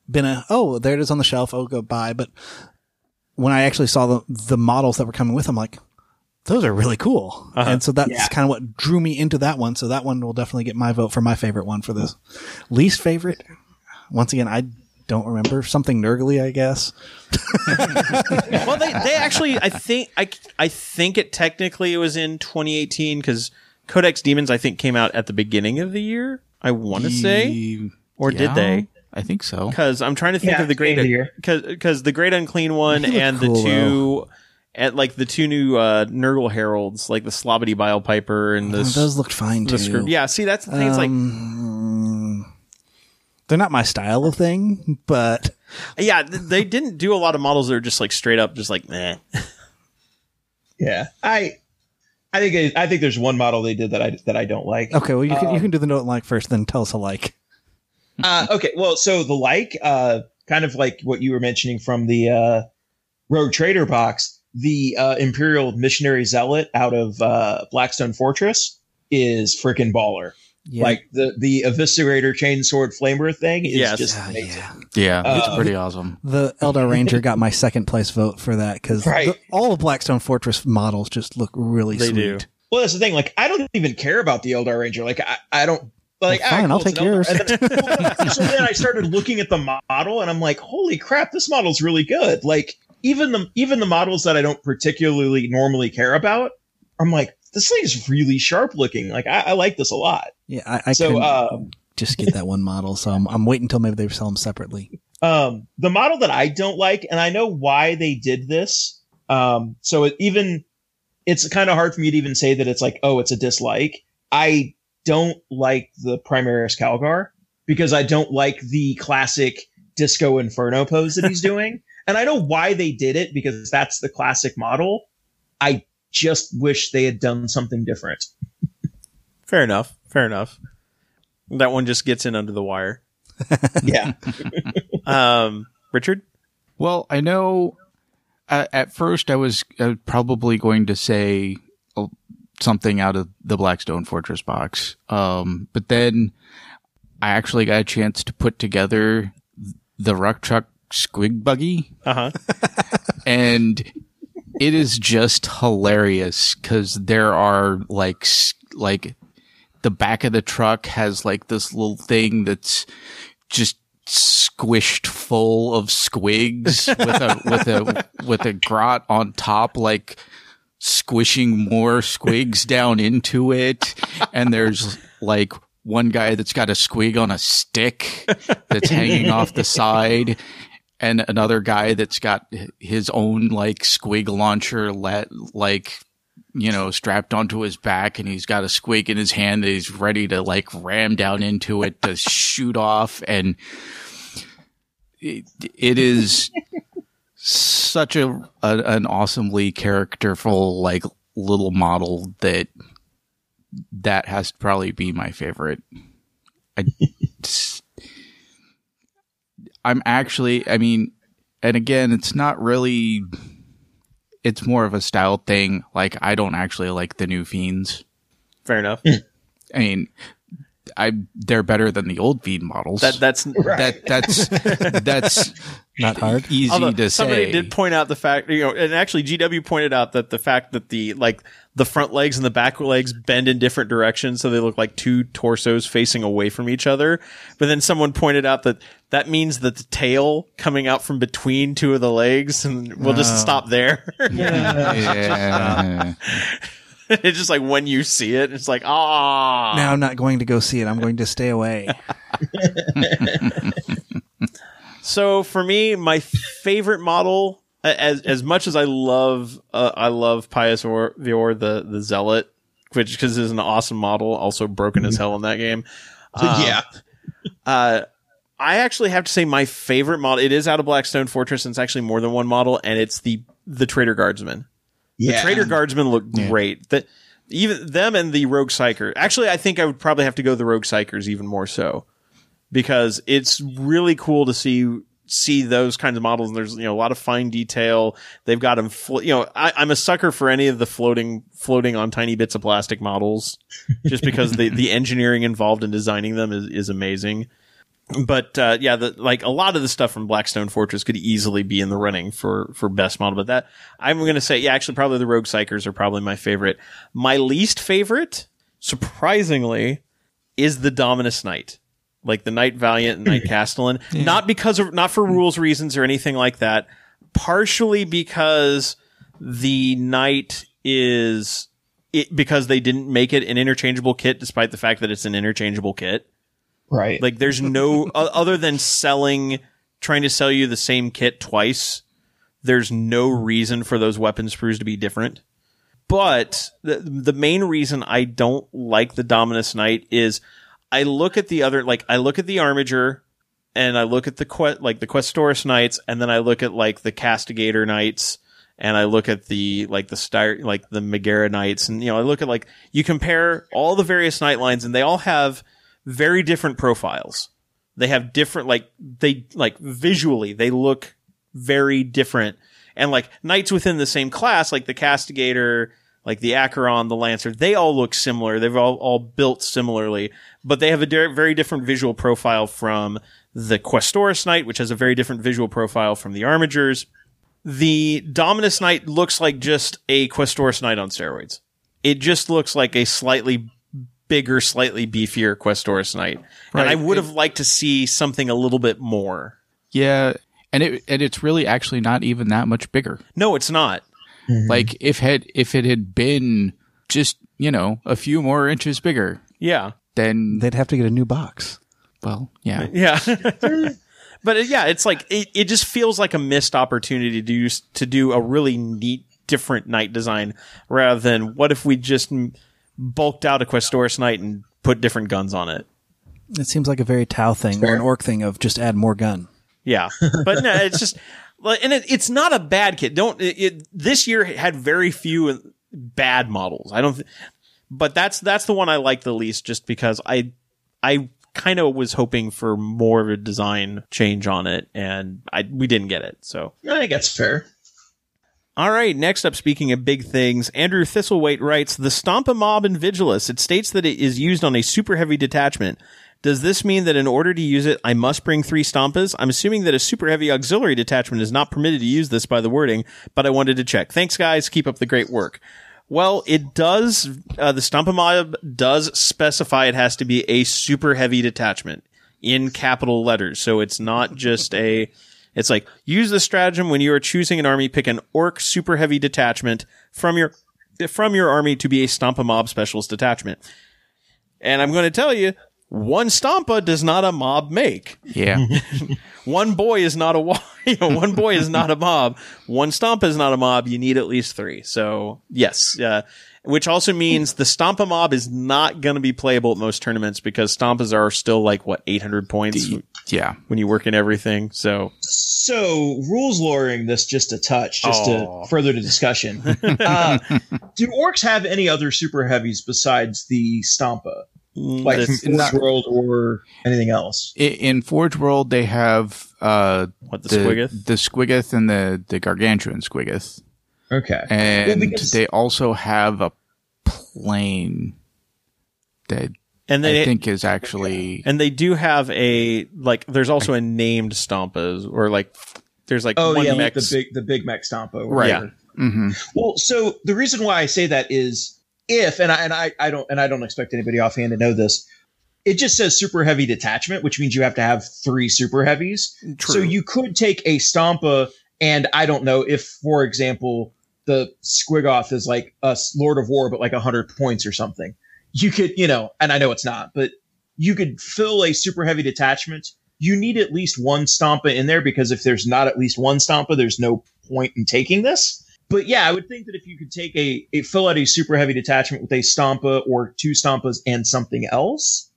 been a oh there it is on the shelf oh go buy. But when I actually saw the the models that were coming with, I'm like, those are really cool. Uh-huh. And so that's Yeah. kind of what drew me into that one. So that one will definitely get my vote for my favorite one for this. Least favorite, once again, I don't remember something Nurgly, I guess. well, they, they actually, I think, I, I think it technically it was in 2018 because Codex Demons, I think, came out at the beginning of the year. I want to say, Ye- or did they? I think so. Because I'm trying to think Yeah, of the great, beginning of the year. because because the great unclean one and cool, the two. At like the two new uh, Nurgle heralds, like the Sloppity Bilepiper and the, Those looked fine the too. script. Yeah, see, that's the thing. It's like, Um, they're not my style of thing, but yeah, they didn't do a lot of models that are just like straight up, just like, meh. Yeah. I I think I think there's one model they did that I that I don't like. okay. Well, you can you can do the note like first, then tell us a like. Uh, okay, well, so the like, uh, kind of like what you were mentioning from the uh, Rogue Trader box, the uh, Imperial Missionary Zealot out of uh, Blackstone Fortress is freaking baller. Yeah. Like the the Eviscerator Chainsword Flamer thing is Yes. just amazing. yeah. Yeah, it's Uh, pretty awesome. The Eldar Ranger got my second place vote for that because Right. all of Blackstone Fortress models just look really They sweet. do. Well, that's the thing. Like, I don't even care about the Eldar Ranger. Like, I, I don't. Like, Well, fine, I'll take yours. And then, so then I started looking at the model, and I'm like, holy crap, this model's really good. Like, even the even the models that I don't particularly normally care about I'm like, this thing is really sharp looking. Like I, I like this a lot. Yeah, I, I So, uh, just get that one model, so I'm, I'm waiting until maybe they sell them separately. Um, the model that I don't like, and I know why they did this. Um, so it even it's kind of hard for me to even say that it's like, oh, it's a dislike. I don't like the Primaris Calgar because I don't like the classic Disco Inferno pose that he's doing. And I know why they did it because that's the classic model. I just wish they had done something different. Fair enough. Fair enough. That one just gets in under the wire. Yeah. Um, Richard? Well, I know uh, at first I was uh, probably going to say uh, something out of the Blackstone Fortress box. Um, but then I actually got a chance to put together the Rukkatrukk Squig Buggy. Uh huh. and it is just hilarious because there are like like the back of the truck has like this little thing that's just squished full of squigs with a with a with a grot on top like squishing more squigs down into it. And there's like one guy that's got a squig on a stick that's hanging off the side and another guy that's got his own like squig launcher let like you know strapped onto his back and he's got a squig in his hand that he's ready to like ram down into it to shoot off and it, it is such a, a an awesomely characterful like little model that that has to probably be my favorite. I, I'm actually, I mean, and again, it's not really, it's more of a style thing. Like, I don't actually like the new Fiends. Fair enough. I mean, I they're better than the old Fiend models. That that's that that's that's Not hard. easy Although to somebody say. did point out the fact, you know, and actually GW pointed out that the fact that the like the front legs and the back legs bend in different directions, so they look like two torsos facing away from each other. But then someone pointed out that that means that the tail coming out from between two of the legs, and we'll just oh. stop there. yeah. it's just like when you see it, it's like ah. Now I'm not going to go see it. I'm going to stay away. So for me, my favorite model, as as much as I love, uh, I love Pious Vorne, the the zealot, which because is an awesome model, also broken as hell in that game. Um, yeah. Uh, I actually have to say my favorite model. It is out of Blackstone Fortress, and it's actually more than one model, and it's the the Traitor Guardsman. The Yeah. Traitor Guardsmen look great. That even them and the Rogue Psyker. Actually, I think I would probably have to go the Rogue Psykers even more so because it's really cool to see see those kinds of models. And there's you know a lot of fine detail. They've got them. Flo- you know, I, I'm a sucker for any of the floating floating on tiny bits of plastic models, just because the the engineering involved in designing them is is amazing. But uh, yeah, the, like a lot of the stuff from Blackstone Fortress could easily be in the running for for best model. But that I'm going to say, yeah, actually, probably the Rogue Psykers are probably my favorite. My least favorite, surprisingly, is the Dominus Knight, like the Knight Valiant and Knight Castellan. Not because of not for rules reasons or anything like that. Partially because the Knight is it because they didn't make it an interchangeable kit, despite the fact that it's an interchangeable kit. Right. Like there's no other than selling trying to sell you the same kit twice. There's no reason for those weapon sprues to be different. But the the main reason I don't like the Dominus Knight is I look at the other like I look at the Armiger and I look at the que- like the Questoris Knights and then I look at like the Castigator Knights and I look at the like the star like the Magaera Knights and you know I look at like you compare all the various knight lines and they all have very different profiles. They have different like they like visually they look very different. And like knights within the same class, like the Castigator, like the Acheron, the Lancer, they all look similar. They've all, all built similarly, but they have a very different visual profile from the Questoris Knight, which has a very different visual profile from the Armigers. The Dominus Knight looks like just a Questoris Knight on steroids. It just looks like a slightly bigger, slightly beefier Questoris Knight. And I would have liked to see something a little bit more. yeah, and it and it's really actually not even that much bigger. No, it's not. Like if had if it had been just, you know, a few more inches bigger, Yeah. then, They'd have to get a new box. well, yeah. Yeah. but uh, yeah, it's like it, it just feels like a missed opportunity to do to do a really neat different knight design rather than what if we just m- bulked out a Questoris knight and put different guns on it. It seems like a very Tau thing or an orc thing of just add more gun. Yeah, but no, it's just, like, and it, it's not a bad kit. Don't it, it? This year had very few bad models. I don't, th- but that's that's the one I like the least, just because I I kind of was hoping for more of a design change on it, and I we didn't get it. So I think that's fair. All right, next up, speaking of big things, Andrew Thistlewaite writes The Stompa Mob in Vigilus. It states that it is used on a super heavy detachment. Does this mean that in order to use it, I must bring three Stompas? I'm assuming that a super heavy auxiliary detachment is not permitted to use this by the wording, but I wanted to check. Thanks, guys. Keep up the great work. Well, it does, uh, the Stompa Mob does specify it has to be a super heavy detachment in capital letters. So it's not just a, it's like use the stratagem when you are choosing an army. Pick an orc super heavy detachment from your from your army to be a Stompa Mob specialist detachment. And I'm going to tell you, one Stompa does not a mob make. Yeah. One boy is not a you know, one boy is not a mob. One Stompa is not a mob. You need at least three. So yes, uh, which also means the Stompa mob is not going to be playable at most tournaments because Stompas are still like what 800 points yeah. when you work in everything. So So, rules lawyering this just a touch, just Aw. to further the discussion. uh, do orcs have any other super heavies besides the Stompa? Like this- from Forge not- World or anything else? I- In Forge World, they have uh, what the, the Squiggoth? the Squiggoth and the the Gargantuan Squiggoth, Okay. and because- they also have a plane that And I they think is actually and they do have a like. There's also a named Stompas or like there's like Oh one yeah, mech. the big the big mech Stompa. or Right. whatever. hmm Well, so the reason why I say that is if, and I and I, I don't and I don't expect anybody offhand to know this. It just says super heavy detachment, which means you have to have three super heavies. True. So you could take a Stompa, and I don't know if, for example, the Squiggoth is like a Lord of War, but like hundred points or something. You could, you know, and I know it's not, but you could fill a super heavy detachment. You need at least one Stompa in there because if there's not at least one Stompa, there's no point in taking this. But yeah, I would think that if you could take a, a fill out a super heavy detachment with a Stompa or two Stompas and something else,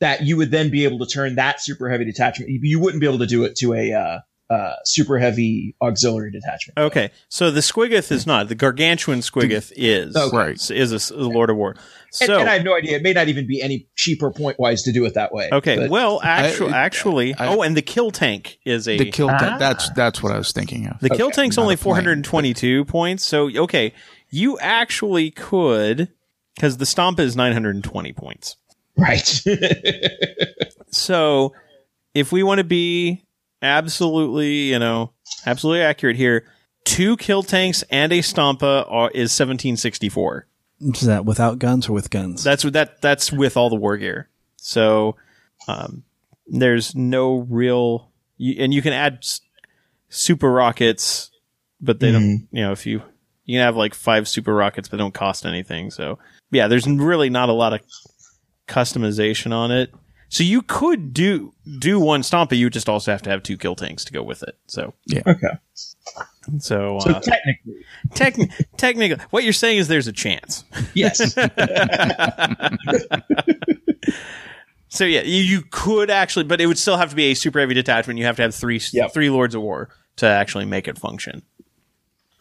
that you would then be able to turn that super heavy detachment. You, wouldn't be able to do it to a uh, uh, super heavy auxiliary detachment. Okay, so the Squiggoth is not. The Gargantuan Squiggoth is Okay. Right. is a, a Lord of War. And, So and I have no idea. It may not even be any cheaper point wise to do it that way. okay, But- well, actually, I- actually, I- oh, and the kill tank is a the kill. Ah. that's that's what I was thinking of. the kill tank's not only a plane, 422 points. So okay, you actually could because the stomp is 920 points. right. So if we want to be absolutely, you know, absolutely accurate here, two kill tanks and a Stompa are, is 1764. Is that without guns or with guns? That's that. That's with all the war gear. So um, there's no real, you, and you can add s- super rockets, but they don't. You know, if you you can have like five super rockets, but don't cost anything. So yeah, there's really not a lot of customization on it. So you could do do one stompa. You just also have to have two kill tanks to go with it. So yeah, okay. So, So uh, technically, techni- technically, what you're saying is there's a chance. yes. So yeah, you, you could actually, but it would still have to be a super heavy detachment. You have to have three Yep. three Lords of War to actually make it function.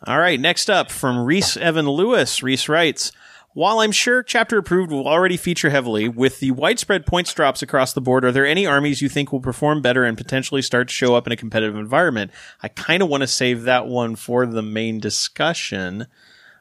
All right, next up from Reese Evan Lewis. Reese writes, while I'm sure Chapter Approved will already feature heavily, with the widespread points drops across the board, are there any armies you think will perform better and potentially start to show up in a competitive environment? I kind of want to save that one for the main discussion.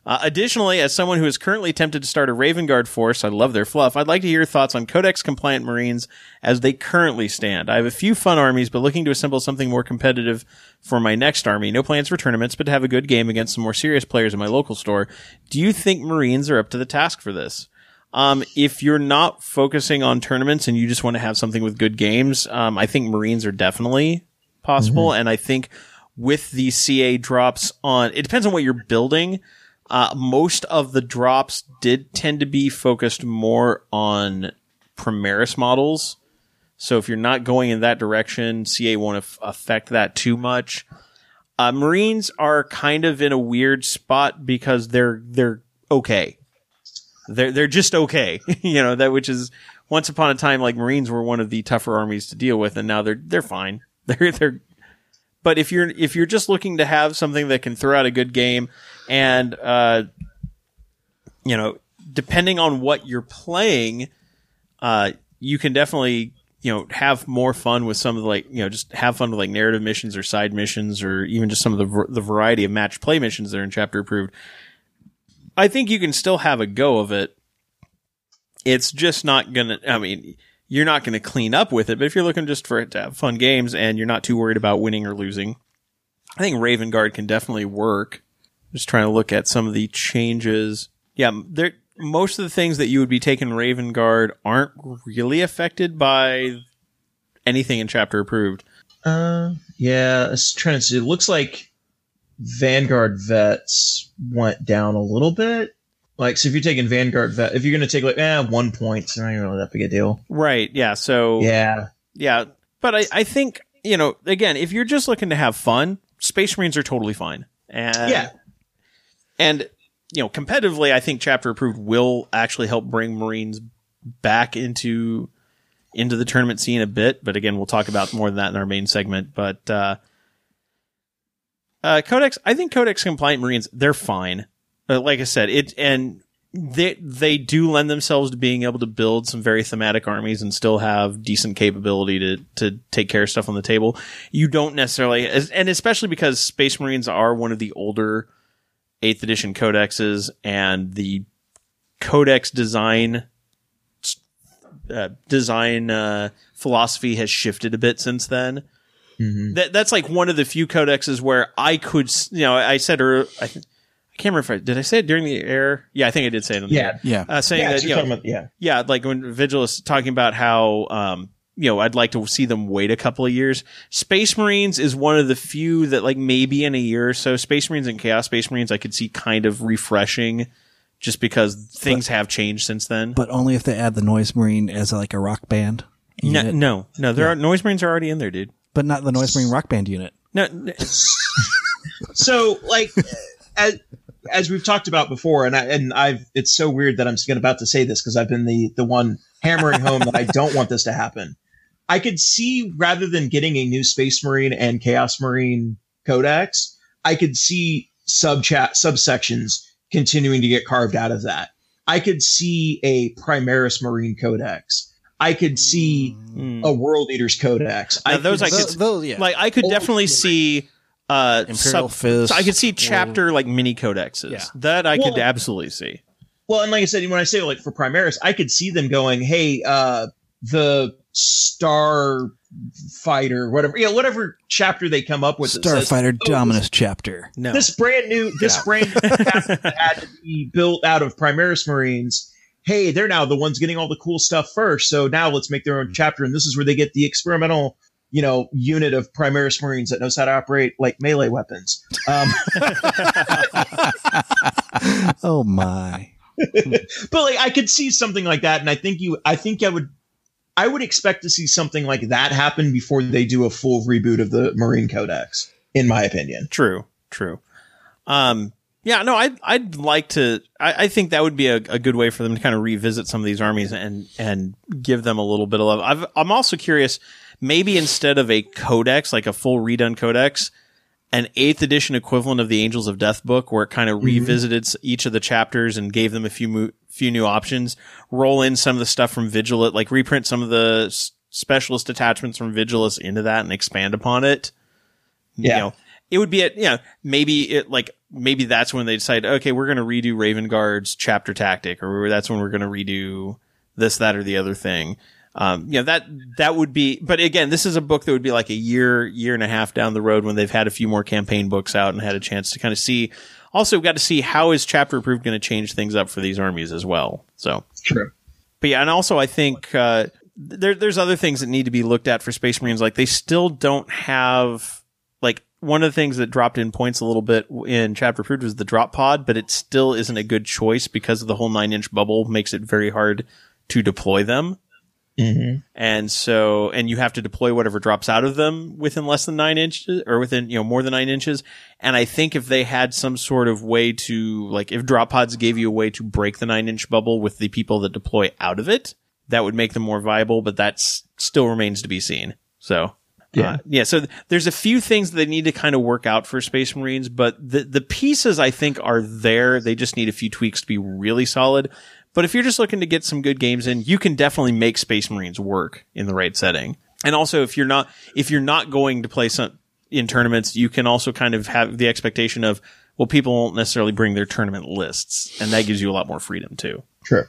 Uh, additionally, as someone who is currently tempted to start a Raven Guard force, I love their fluff. I'd like to hear your thoughts on Codex compliant Marines as they currently stand. I have a few fun armies, but looking to assemble something more competitive for my next army. No plans for tournaments, but to have a good game against some more serious players in my local store. Do you think Marines are up to the task for this? Um, if you're not focusing on tournaments and you just want to have something with good games, um, I think Marines are definitely possible. And I think with the CA drops on, it depends on what you're building, Uh, most of the drops did tend to be focused more on Primaris models. So if you're not going in that direction, CA won't af- affect that too much. Uh, Marines are kind of in a weird spot because they're they're okay. They're they're just okay, you know that which is once upon a time like Marines were one of the tougher armies to deal with, and now they're they're fine. They're they're. But if you're if you're just looking to have something that can throw out a good game, and uh, you know, depending on what you're playing, uh, you can definitely you know have more fun with some of the like you know just have fun with like narrative missions or side missions or even just some of the the variety of match play missions that are in chapter approved. I think you can still have a go of it. It's just not gonna. I mean, you're not gonna clean up with it. But if you're looking just for it to have fun games and you're not too worried about winning or losing, I think Raven Guard can definitely work. Just trying to look at some of the changes. Yeah, there most of the things that you would be taking Raven Guard aren't really affected by anything in chapter approved. Uh, yeah, it's trying to see. It looks like Vanguard vets went down a little bit. Like, so if you're taking Vanguard if you're going to take like, eh, one point, it's not really that big a deal. Right. Yeah. So Yeah. yeah. But I, I think, you know, again, if you're just looking to have fun, Space Marines are totally fine. And Yeah. And you know, competitively, I think chapter approved will actually help bring Marines back into into the tournament scene a bit. But again, we'll talk about more than that in our main segment. But uh, uh, Codex, I think Codex compliant Marines, they're fine. Uh, like I said, it and they they do lend themselves to being able to build some very thematic armies and still have decent capability to to take care of stuff on the table. You don't necessarily, and especially because Space Marines are one of the older eighth edition codexes and the codex design uh, design uh, philosophy has shifted a bit since then. Mm-hmm. That that's like one of the few codexes where I could, you know, I said, or I, th- I can't remember if I did I say it during the air. Yeah, I think I did say it. On the Yeah. air. Yeah. uh, saying Yeah, that you know, about, yeah. yeah, like when Vigil is talking about how, um, you know, I'd like to see them wait a couple of years. Space Marines is one of the few that, like, maybe in a year or so, Space Marines and Chaos Space Marines, I could see kind of refreshing just because things have changed since then. but only if they add the Noise Marine as like a rock band. no, unit. no, no, there are Noise Marines are already in there, dude. but not the Noise Marine rock band unit. No, n- So, like, as as we've talked about before, and I and I've it's so weird that I'm going about to say this because I've been the the one hammering home that I don't want this to happen. I could see rather than getting a new Space Marine and Chaos Marine codex, I could see sub chat subsections continuing to get carved out of that. I could see a Primaris Marine codex. I could see mm. a World Eaters codex. Now, those could I could- Those, those- yeah. like I could Old definitely Marine. see uh Imperial sub- Fist. so I could see chapter like mini codexes. Yeah. That I could absolutely see. Well, and like I said, when I say like for Primaris, I could see them going, "Hey, uh, the Star Fighter, whatever, you know, whatever chapter they come up with, that says, Starfighter "Oh, Dominus chapter. No. This brand new, this Yeah. brand new chapter had to be built out of Primaris Marines. Hey, they're now the ones getting all the cool stuff first. So now let's make their own chapter, and this is where they get the experimental." You know, unit of Primaris Marines that knows how to operate like melee weapons. Um, Oh my. but like I could see something like that, and I think you, I think I would, I would expect to see something like that happen before they do a full reboot of the Marine Codex, in my opinion. True, true. Um, yeah, no, I'd I'd like to. I, I think that would be a, a good way for them to kind of revisit some of these armies and and give them a little bit of love. I've, I'm also curious, maybe instead of a codex, like a full redone codex, an eighth edition equivalent of the Angels of Death book, where it kind of mm-hmm. revisited each of the chapters and gave them a few mo- few new options. Roll in some of the stuff from Vigilus, like reprint some of the s- specialist attachments from Vigilus into that and expand upon it. You Yeah. know, it would be at, you know, maybe it like, maybe that's when they decide, okay, we're going to redo Raven Guard's chapter tactic, or that's when we're going to redo this, that, or the other thing. Um, you know, that, that would be, but again, this is a book that would be like a year, year and a half down the road when they've had a few more campaign books out and had a chance to kind of see. Also, we've got to see how is chapter approved going to change things up for these armies as well. So, True. but yeah, and also I think uh, there, there's other things that need to be looked at for Space Marines. Like they still don't have like one of the things that dropped in points a little bit in chapter approved was the drop pod, but it still isn't a good choice because of the whole nine inch bubble makes it very hard to deploy them. Mm-hmm. And so, and you have to deploy whatever drops out of them within less than nine inches or within, you know, more than nine inches. And I think if they had some sort of way to, like, if drop pods gave you a way to break the nine inch bubble with the people that deploy out of it, that would make them more viable, but that's still remains to be seen. So, Yeah. uh, yeah. So th- there's a few things that they need to kind of work out for Space Marines, but the the pieces I think are there. They just need a few tweaks to be really solid. But if you're just looking to get some good games in, you can definitely make Space Marines work in the right setting. And also, if you're not if you're not going to play some in tournaments, you can also kind of have the expectation of well, people won't necessarily bring their tournament lists, and that gives you a lot more freedom too. True.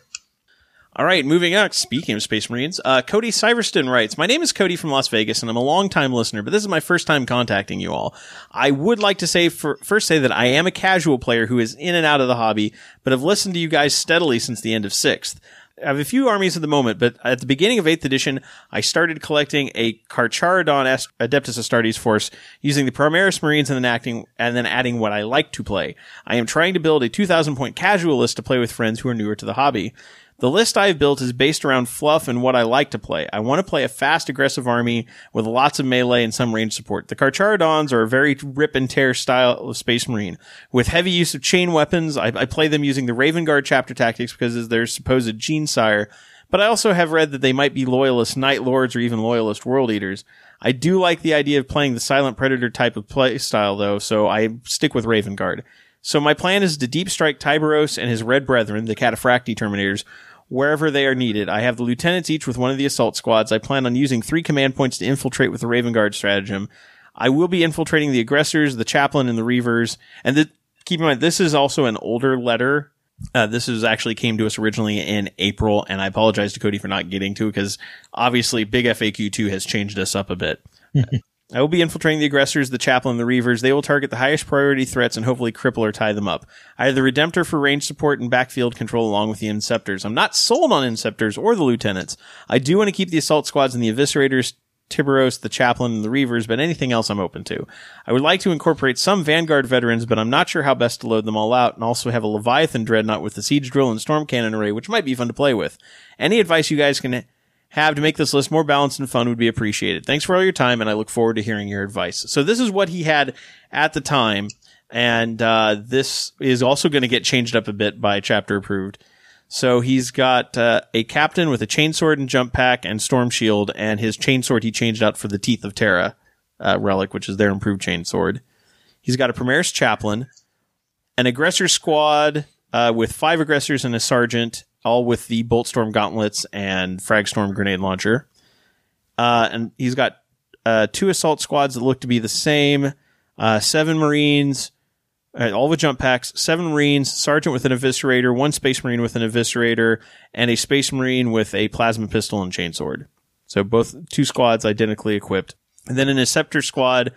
All right, moving on. Speaking of Space Marines, uh, Cody Syverston writes, My name is Cody from Las Vegas, and I'm a longtime listener, but this is my first time contacting you all. I would like to say for, first say that I am a casual player who is in and out of the hobby, but have listened to you guys steadily since the end of 6th. I have a few armies at the moment, but at the beginning of 8th edition, I started collecting a Carcharodon Adeptus Astartes force using the Primaris Marines and then acting, and then adding what I like to play. I am trying to build a 2000 point casual list to play with friends who are newer to the hobby. The list I've built is based around fluff and what I like to play. I want to play a fast, aggressive army with lots of melee and some range support. The Carcharodons are a very rip and tear style of Space Marine. With heavy use of chain weapons, I, I play them using the Raven Guard chapter tactics because of their supposed gene sire. But I also have read that they might be loyalist Night Lords or even loyalist World Eaters. I do like the idea of playing the Silent Predator type of play style though, so I stick with Raven Guard. So my plan is to deep strike Tyberos and his red brethren, the Cataphractii Terminators, wherever they are needed. I have the lieutenants each with one of the assault squads. I plan on using three command points to infiltrate with the Raven Guard stratagem. I will be infiltrating the aggressors, the chaplain, and the reivers. And th- keep in mind, this is also an older letter. Uh, this is actually came to us originally in April, and I apologize to Cody for not getting to it because obviously Big FAQ 2 has changed us up a bit. I will be infiltrating the aggressors, the chaplain, the reivers. They will target the highest priority threats and hopefully cripple or tie them up. I have the Redemptor for range support and backfield control along with the Inceptors. I'm not sold on Inceptors or the Lieutenants. I do want to keep the assault squads and the Eviscerators, Tyberos, the chaplain, and the reivers, but anything else I'm open to. I would like to incorporate some Vanguard veterans, but I'm not sure how best to load them all out, and also have a Leviathan Dreadnought with the Siege Drill and Storm Cannon array, which might be fun to play with. Any advice you guys can have to make this list more balanced and fun would be appreciated. Thanks for all your time, and I look forward to hearing your advice. So this is what he had at the time, and uh, this is also going to get changed up a bit by chapter approved. So he's got uh, a captain with a chainsword and jump pack and storm shield, and his chainsword he changed out for the Teeth of Terra uh, relic, which is their improved chainsword. He's got a Primaris chaplain, an aggressor squad uh, with five aggressors and a sergeant, all with the Boltstorm gauntlets and Fragstorm grenade launcher. Uh, and he's got uh, two assault squads that look to be the same, uh, seven Marines, uh, all the jump packs, seven Marines, sergeant with an eviscerator, one Space Marine with an eviscerator, and a Space Marine with a plasma pistol and chainsword. So both two squads identically equipped. And then an Inceptor squad,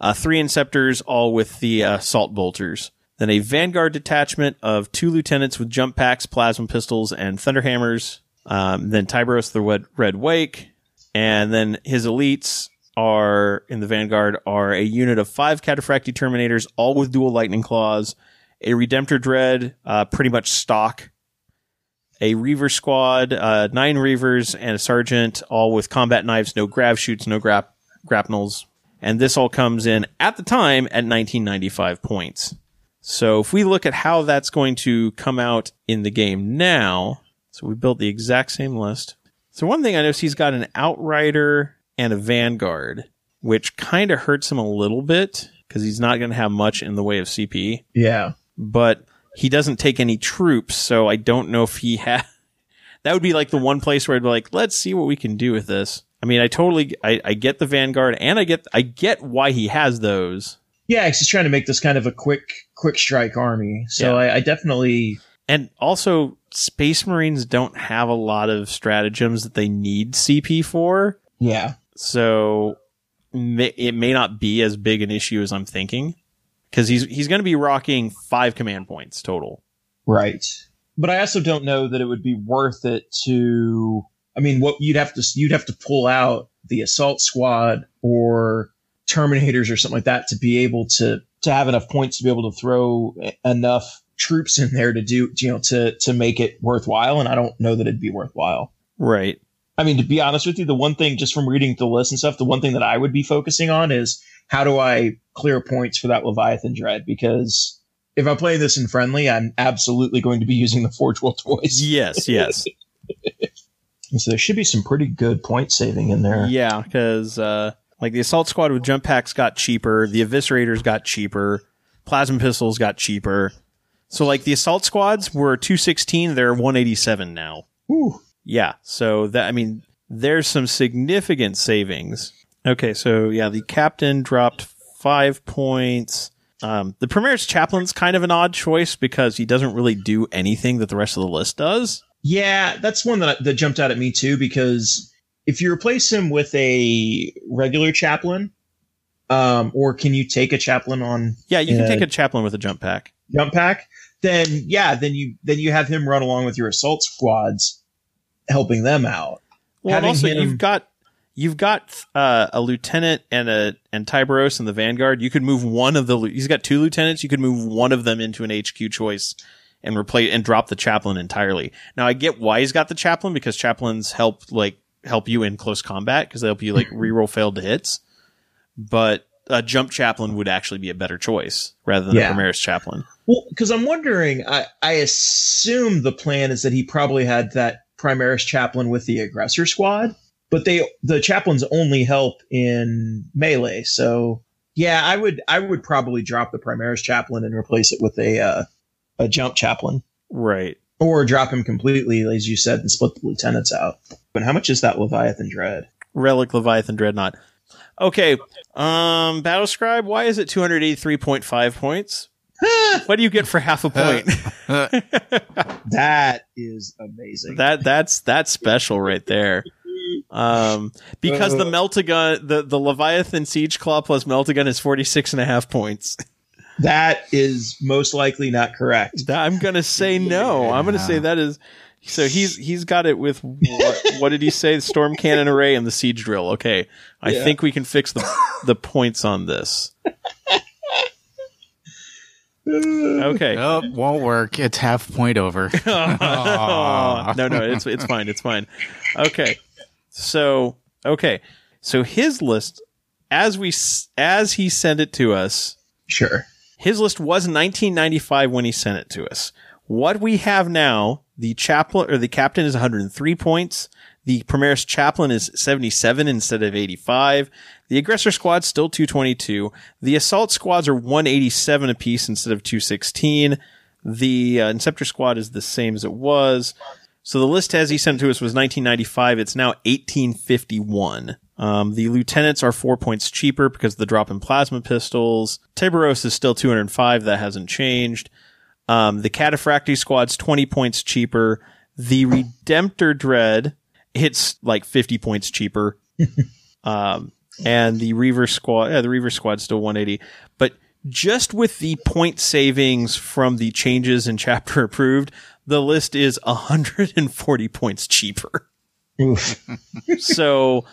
uh, three Inceptors, all with the uh, assault bolters. Then a Vanguard detachment of two lieutenants with jump packs, plasma pistols, and thunderhammers. Um, then Tyberos the Red, Red Wake. And then his elites are in the Vanguard are a unit of five Cataphractii Terminators, all with dual lightning claws, a Redemptor Dread, uh, pretty much stock, a Reiver squad, uh, nine Reivers, and a Sergeant, all with combat knives, no grav chutes, no grap- grapnels. And this all comes in at the time at 1995 points. So if we look at how that's going to come out in the game now, so we built the exact same list. So one thing I noticed he's got an Outrider and a Vanguard, which kind of hurts him a little bit because he's not going to have much in the way of CP, Yeah. but he doesn't take any troops. So I don't know if he had, that would be like the one place where I'd be like, let's see what we can do with this. I mean, I totally, I, I get the Vanguard and I get, I get why he has those. Yeah, he's trying to make this kind of a quick, quick strike army. So Yeah. I, I definitely, And also, Space Marines don't have a lot of stratagems that they need CP for. yeah, So may, it may not be as big an issue as I'm thinking because he's he's going to be rocking five command points total. right. But I also don't know that it would be worth it to. I mean, what you'd have to you'd have to pull out the assault squad or Terminators or something like that to be able to to have enough points to be able to throw enough troops in there to do you know to to make it worthwhile. And I don't know that it'd be worthwhile. Right. I mean, to be honest with you, the one thing just from reading the list and stuff, the one thing that I would be focusing on is how do I clear points for that Leviathan Dread? Because if i play this in friendly, I'm absolutely going to be using the Forge World toys. Yes, yes. so there should be some pretty good point saving in there. Yeah, because uh, like the assault squad with jump packs got cheaper, the eviscerators got cheaper, plasma pistols got cheaper. So like the assault squads were 216, they're 187 now. Ooh. Yeah, so that I mean there's some significant savings. Okay, so yeah, the captain dropped 5 points. Um, the Primaris chaplain's kind of an odd choice because he doesn't really do anything that the rest of the list does. Yeah, that's one that that jumped out at me too because if you replace him with a regular chaplain, um, or can you take a chaplain on? Yeah, you can take a chaplain with a jump pack. Jump pack, then yeah, then you then you have him run along with your assault squads, helping them out. Well, and also him, you've got you've got uh, a lieutenant and a and Tyberos in the vanguard. You could move one of the. He's got two lieutenants. You could move one of them into an HQ choice and replace and drop the chaplain entirely. Now I get why he's got the chaplain because chaplains help like help you in close combat because they help you like reroll failed hits. But a jump chaplain would actually be a better choice rather than yeah. a Primaris chaplain. Well, because I'm wondering, I, I assume the plan is that he probably had that Primaris chaplain with the aggressor squad, but they the chaplains only help in melee. So yeah, I would I would probably drop the Primaris chaplain and replace it with a uh, a jump chaplain. Right. Or drop him completely, as you said, and split the lieutenants out. But how much is that Leviathan Dread? Relic Leviathan Dreadnought. Okay. Um, Battle Scribe, why is it 283.5 points? what do you get for half a point? that is amazing. That that's that's special right there. Um, because uh, the Meltagun, the, the Leviathan Siege Claw plus Meltagun is 46 and a half points. That is most likely not correct. I'm gonna say no. Yeah. I'm gonna say that is. So he's he's got it with what, what did he say? The storm cannon array and the siege drill. Okay, I yeah. think we can fix the the points on this. Okay. Oh, won't work. It's half point over. Oh. no, no, it's it's fine. It's fine. Okay. So okay. So his list, as we as he sent it to us, sure. His list was 1995 when he sent it to us. What we have now, the chaplain or the captain is 103 points. The Primaris chaplain is 77 instead of 85. The aggressor squad still 222. The assault squads are 187 apiece instead of 216. The uh, Inceptor squad is the same as it was. So the list as he sent to us was 1995. It's now 1851. Um, the lieutenants are four points cheaper because of the drop in plasma pistols. Tyberos is still 205. That hasn't changed. Um, the Cataphractii squad's 20 points cheaper. The Redemptor Dread hits like 50 points cheaper. um, and the Reiver squad, yeah, the Reiver squad's still 180. But just with the point savings from the changes in chapter approved, the list is 140 points cheaper. so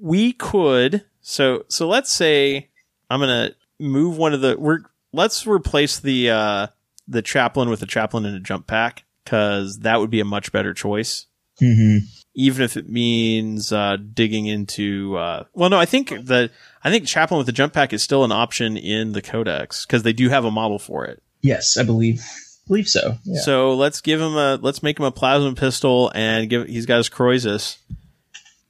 we could so so let's say I'm gonna move one of the we're let's replace the uh the chaplain with a chaplain in a jump pack because that would be a much better choice. Mm-hmm. Even if it means uh, digging into, uh, well, no, I think the I think chaplain with the jump pack is still an option in the codex because they do have a model for it. Yes, I believe believe so. Yeah. So let's give him a let's make him a plasma pistol and give he's got his crozius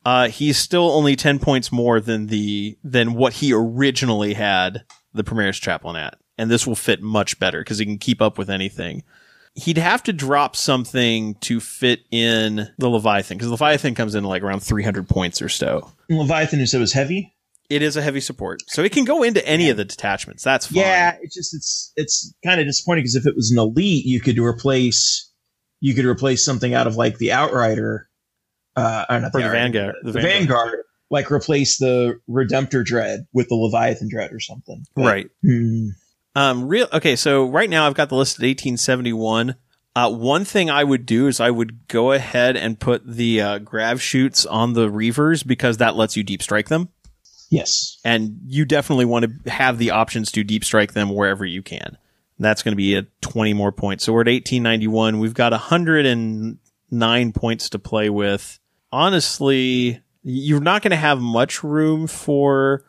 uh, he's still only 10 points more than the, than what he originally had the Primaris Chaplain at. And this will fit much better because he can keep up with anything. He'd have to drop something to fit in the Leviathan because Leviathan comes in like around 300 points or so. Leviathan, you said was heavy? It is a heavy support, so it can go into any of the detachments. That's fine. Yeah, it's just it's it's kind of disappointing because if it was an elite, you could replace you could replace something out of like the Outrider uh, or not the, the Vanguard, the, the Vanguard. Vanguard. like replace the Redemptor Dread with the Leviathan Dread or something. But, right. Hmm. Um, real okay. So right now I've got the list at 1871. Uh, one thing I would do is I would go ahead and put the uh, grav chutes on the reivers because that lets you deep strike them. Yes. and you definitely want to have the options to deep strike them wherever you can. That's going to be a 20 more points. So we're at 1891. We've got 109 points to play with. Honestly, you're not going to have much room for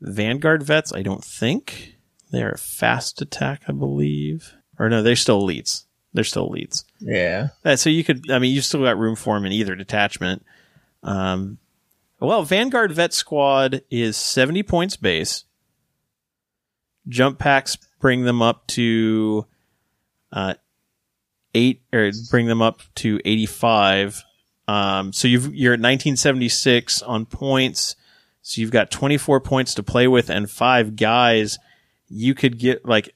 Vanguard vets, I don't think. They're a fast attack, I believe. Or no, they're still elites. They're still elites. Yeah. Uh, so you could, I mean, you still got room for them in either detachment. Um, well, Vanguard Vet Squad is 70 points base. Jump packs bring them up to, uh, eight, or bring them up to 85. Um, so you've, you're at 1976 on points. So you've got 24 points to play with and five guys. You could get like,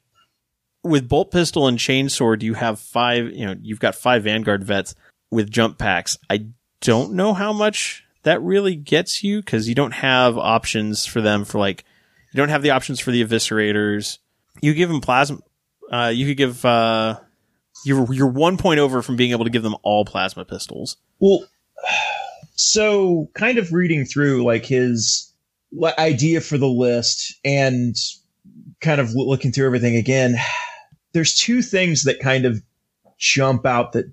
with bolt pistol and chainsword, you have five, you know, you've got five Vanguard vets with jump packs. I don't know how much that really gets you because you don't have options for them for like, you don't have the options for the eviscerators. You give them plasma, uh, you could give, uh, you're, you're one point over from being able to give them all plasma pistols. Well, so kind of reading through like his idea for the list and kind of looking through everything again, there's two things that kind of jump out that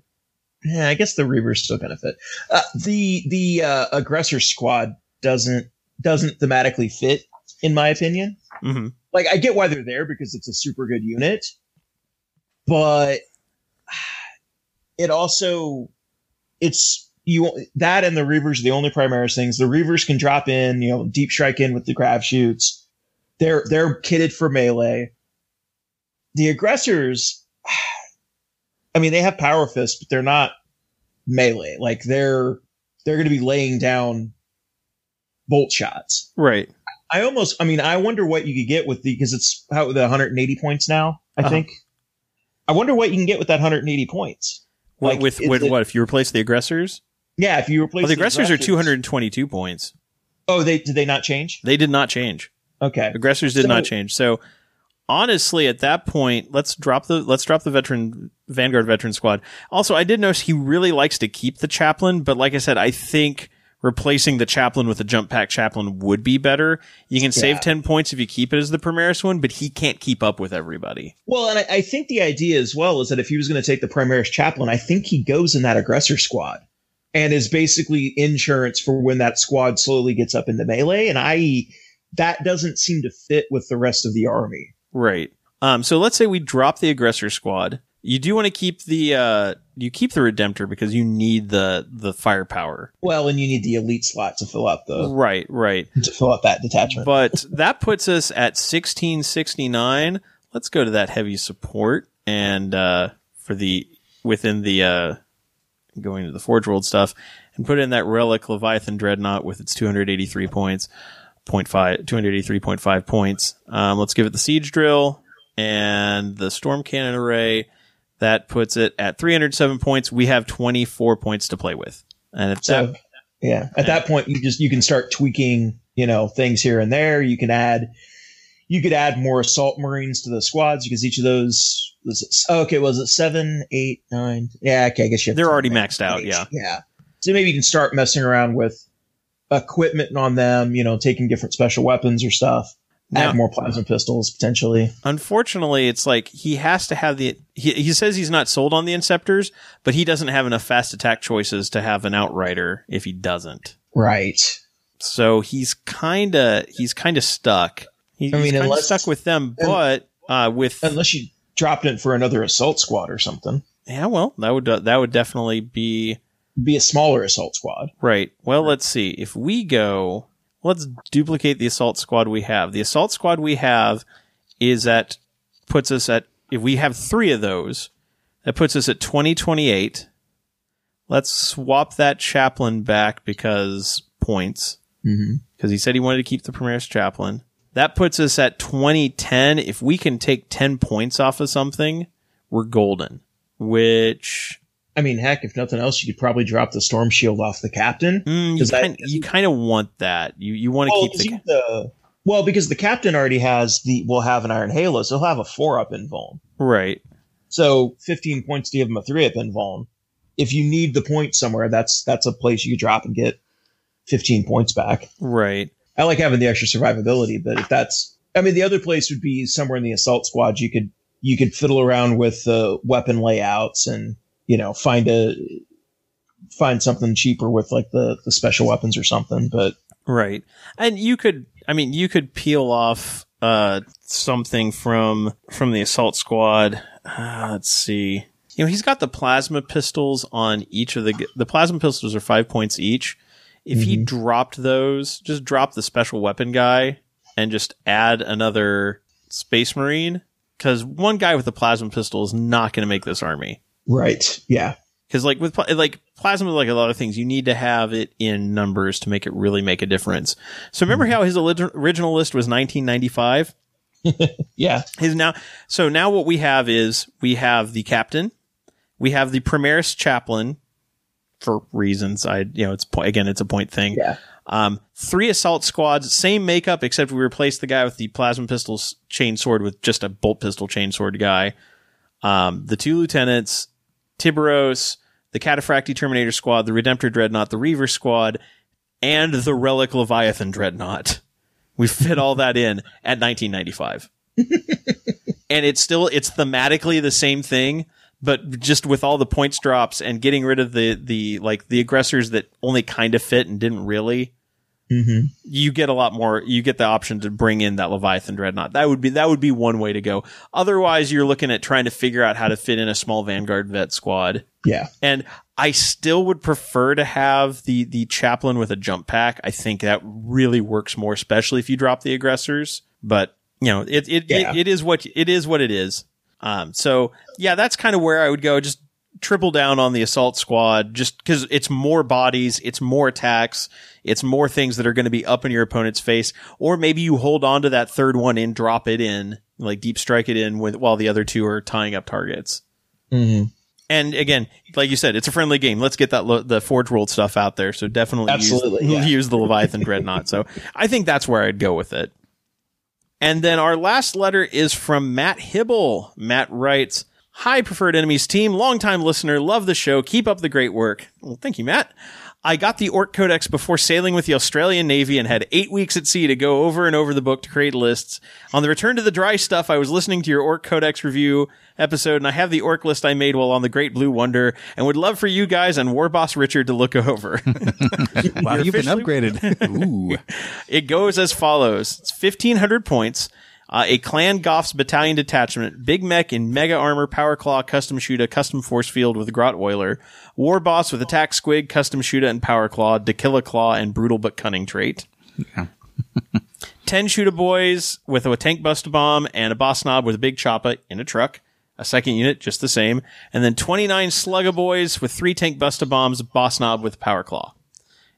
yeah, I guess the Reiver's still gonna fit. Uh, the the uh, aggressor squad doesn't doesn't thematically fit in my opinion. Mm-hmm. Like I get why they're there because it's a super good unit, but it also it's you that and the Reivers are the only Primaris things. The Reivers can drop in, you know, deep strike in with the grav chutes. They're they're kitted for melee. The aggressors, I mean, they have power fists, but they're not melee. Like they're they're going to be laying down bolt shots. Right. I almost, I mean, I wonder what you could get with the because it's how the 180 points now. I Uh-huh. think. I wonder what you can get with that 180 points. What, Like, with it- what if you replace the aggressors? Yeah, if you replace Well, the aggressors are aggressors- 222 points. Oh, they did they not change? They did not change. Okay. Aggressors did So- not change. So honestly, at that point, let's drop the let's drop the veteran Vanguard veteran squad. Also, I did notice he really likes to keep the chaplain, but like I said, I think replacing the chaplain with a jump pack chaplain would be better. You can save Yeah. 10 points if you keep it as the Primaris one, but he can't keep up with everybody. Well, and I, I think the idea as well is that if he was going to take the Primaris chaplain, I think he goes in that aggressor squad and is basically insurance for when that squad slowly gets up into melee. And I that doesn't seem to fit with the rest of the army. Right. Um, so let's say we drop the aggressor squad. You do want to keep the uh, you keep the Redemptor because you need the the firepower. Well, and you need the elite slot to fill out the Right, right. to fill out that detachment. But that puts us at 1669. Let's go to that heavy support and uh, for the within the uh, going to the Forge World stuff and put in that relic Leviathan Dreadnought with its 283 points, 0.5, 283.5 points. Um, let's give it the siege drill and the storm cannon array. That puts it at 307 points. We have 24 points to play with. And at So that, yeah, at that point you just you can start tweaking, you know, things here and there. You can add you could add more assault marines to the squads because each of those was it, okay. Was it seven, eight, nine? Yeah, okay. I guess you have They're already maxed out, eight. yeah. yeah. So maybe you can start messing around with equipment on them. You know, taking different special weapons or stuff. Now- add more plasma pistols potentially. unfortunately, it's like he has to have the. He, he says he's not sold on the Inceptors, but he doesn't have enough fast attack choices to have an Outrider if he doesn't. Right. So he's kind of he's kind of stuck. He's I mean, unless- stuck with them, but uh, with Unless you dropped it for another assault squad or something. yeah, well, that would that would definitely be Be a smaller assault squad. Right. Well, let's see. If we go, let's duplicate the assault squad we have. The assault squad we have is at, puts us at, if we have three of those, that puts us at 2028. Let's swap that chaplain back because points, Mm-hmm. because he said he wanted to keep the Primaris chaplain. That puts us at 2010. If we can take 10 points off of something, we're golden, which I mean, heck, if nothing else, you could probably drop the storm shield off the captain. Mm, you kind of want that. You you want to Well, keep the you- the well, because the captain already has the will have an iron halo, so he'll have a four up in Vuln. right. So fifteen points to give him a three up in Vuln. If you need the point somewhere, that's that's a place you could drop and get fifteen points back. Right. I like having the extra survivability, but if that's, I mean, the other place would be somewhere in the assault squad. You could you could fiddle around with the uh, weapon layouts and you know find a find something cheaper with like the the special weapons or something. But right, and you could, I mean, you could peel off uh something from from the assault squad. Uh, let's see. You know, he's got the plasma pistols on each of the the plasma pistols are five points each. If mm-hmm. he dropped those, just drop the special weapon guy and just add another space marine because one guy with a plasma pistol is not going to make this army. Right. Yeah. Because like with like plasma, like a lot of things, you need to have it in numbers to make it really make a difference. So remember mm-hmm. how his original list was 1995? yeah. His now. So now what we have is we have the captain, we have the Primaris chaplain, for reasons I you know it's again it's a point thing. Yeah. Um, three assault squads, same makeup, except we replaced the guy with the plasma pistol chain sword with just a bolt pistol chain sword guy. Um, the two lieutenants, Tyberos, the Cataphractii Terminator squad, the Redemptor Dreadnought, the Reiver squad, and the Relic Leviathan Dreadnought. We fit all that in at 1995. and it's still, it's thematically the same thing, but just with all the points drops and getting rid of the the like the aggressors that only kind of fit and didn't really mm-hmm. you get a lot more you get the option to bring in that leviathan dreadnought. That would be that would be one way to go. Otherwise you're looking at trying to figure out how to fit in a small vanguard vet squad. Yeah. And i still would prefer to have the the chaplain with a jump pack. I think that really works more especially if you drop the aggressors. But you know it it, yeah. it, it is what it is what it is. Um, so yeah, that's kind of where I would go. Just triple down on the assault squad just because it's more bodies, it's more attacks, it's more things that are going to be up in your opponent's face. Or maybe you hold on to that third one and drop it in, like deep strike it in with while the other two are tying up targets. Mm-hmm. And again, like you said, it's a friendly game. Let's get that lo- the Forge World stuff out there. So definitely Absolutely, use, yeah. use the Leviathan Dreadnought. So I think that's where I'd go with it. And then our last letter is from Matt Hibble. Matt writes, Hi, Preferred Enemies team. Longtime listener. Love the show. Keep up the great work. Well, thank you, Matt. I got the Ork Codex before sailing with the Australian Navy and had eight weeks at sea to go over and over the book to create lists. On the return to the dry stuff, I was listening to your Ork Codex review episode and I have the Ork list I made while on the Great Blue Wonder and would love for you guys and War Boss Richard to look over. wow, you've been upgraded. Ooh. it goes as follows. It's 1500 points. Uh, a Clan Goff's battalion detachment, Big Mek in Mega Armor, Power Claw, Custom Shooter, Custom Force Field with Grot Oiler, War Boss with Attack Squig, Custom Shooter, and Power Claw, Da Killa Klaw, and Brutal but Cunning trait. Yeah. 10 Shooter Boys with a Tank Buster Bomb and a Boss Nob with a Big Choppa in a truck. A second unit, just the same. And then 29 Slugger Boys with three Tank Buster Bombs, Boss Nob with Power Claw.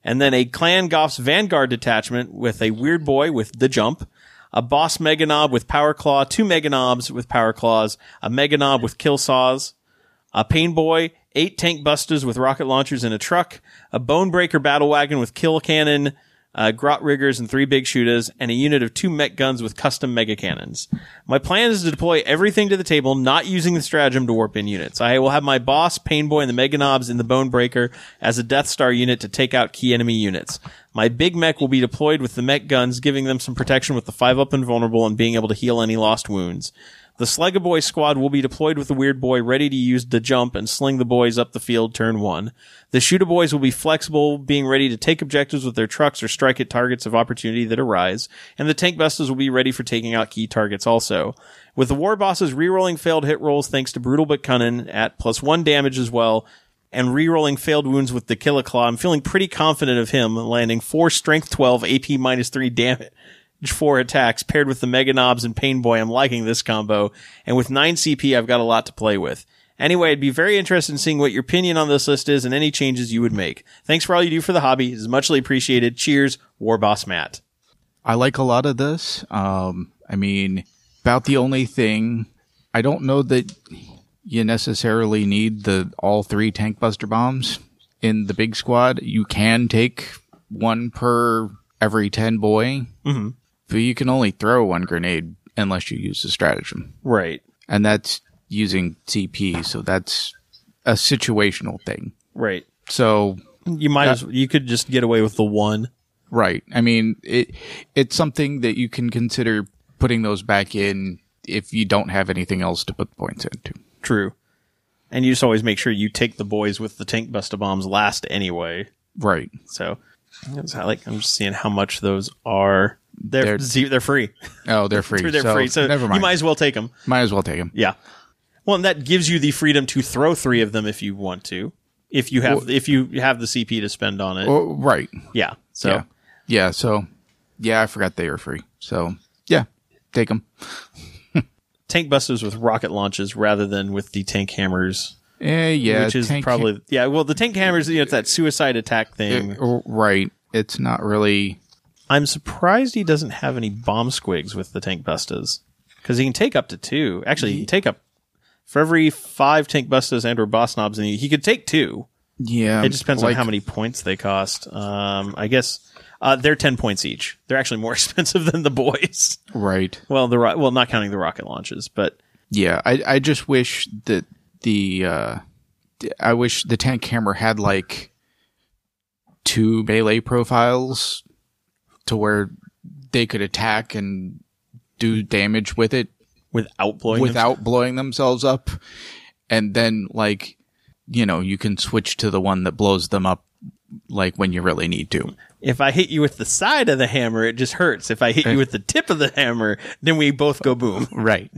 And then a Clan Goff's Vanguard detachment with a Weird Boy with the Jump, a boss mega nob with power claw, two mega nobs with power claws, a mega nob with kill saws, a pain boy, eight tank busters with rocket launchers in a truck, a bone breaker battle wagon with kill cannon, uh, grot riggers and three big shooters, and a unit of two mek guns with custom mega cannons. My plan is to deploy everything to the table, not using the stratagem to warp in units. I will have my boss, Painboy, and the Mega Nobs in the Bone Breaker as a Death Star unit to take out key enemy units. My big mek will be deployed with the mech guns, giving them some protection with the 5 up and vulnerable and being able to heal any lost wounds. The Slugga Boy squad will be deployed with the Weird Boy ready to use the jump and sling the boys up the field turn one. The Shooter Boys will be flexible, being ready to take objectives with their trucks or strike at targets of opportunity that arise. And the Tank Busters will be ready for taking out key targets also. With the War Bosses rerolling failed hit rolls thanks to Brutal but Cunning at plus one damage as well, and rerolling failed wounds with the Killa Klaw, I'm feeling pretty confident of him landing four strength 12 AP minus three damage four attacks paired with the Mega Nobs and Pain Boy. I'm liking this combo. And with nine CP, I've got a lot to play with. Anyway, I'd be very interested in seeing what your opinion on this list is and any changes you would make. Thanks for all you do for the hobby. It's muchly appreciated. Cheers, War Boss Matt. I like a lot of this. Um, I mean, about the only thing I don't know that you necessarily need the all three tank buster bombs in the big squad. You can take one per every 10 boy. Mm-hmm. But you can only throw one grenade unless you use the stratagem. Right. And that's using CP, so that's a situational thing. Right. So you might uh, as you could just get away with the one. Right. I mean, it it's something that you can consider putting those back in if you don't have anything else to put points into. True. And you just always make sure you take the boys with the tank buster bombs last anyway. Right. So how- like I'm just seeing how much those are. They're They're- they're, they're free. Oh, they're free. They're so free. So never mind. you might as well take them. might as well take them. Yeah. Well, and that gives you the freedom to throw three of them if you want to. If you have if you have the CP to spend on it. Oh, right. yeah. So yeah. Yeah. So, yeah, I forgot they were free. So, yeah, take them. tank busters with rocket launches rather than with the tank hammers, Eh, yeah. which is tank- probably yeah. Well, the tank hammers, you know, it's that suicide attack thing. eh, right. It's not really. I'm surprised he doesn't have any bomb squigs with the tank busters because he can take up to two. Actually, he can take up for every five tank busters and or boss nobs, and he, he could take two. Yeah. It just depends on how many points they cost. Um, I guess uh, they're ten points each. They're actually more expensive than the boys. Right. Well, the ro- well, not counting the rocket launches, but Yeah. I I just wish that the uh, I wish the tank hammer had like two melee profiles to where they could attack and do damage with it without blowing them- without blowing themselves up. And then like, you know, you can switch to the one that blows them up like when you really need to. If I hit you with the side of the hammer, it just hurts. If I hit you with the tip of the hammer, then we both go boom. Right.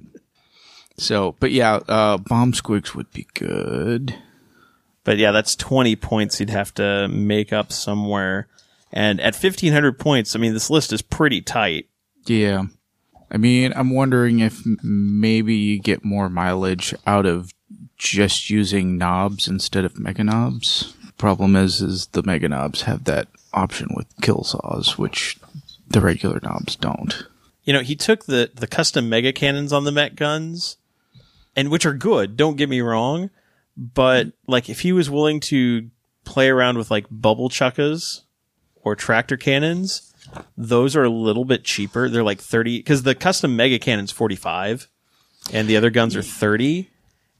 So, but yeah, uh, bomb squigs would be good. But yeah, that's 20 points you'd have to make up somewhere. And at 1500 points, I mean, this list is pretty tight. Yeah. I mean, I'm wondering if maybe you get more mileage out of just using nobs instead of mega nobs. Problem is, is the mega nobs have that option with kill saws, which the regular nobs don't. You know, he took the, the custom mega cannons on the mek guns, and which are good, don't get me wrong. But like, if he was willing to play around with like bubble chuckas or tractor cannons, those are a little bit cheaper. They're like 30, because the custom mega cannon's 45 and the other guns are 30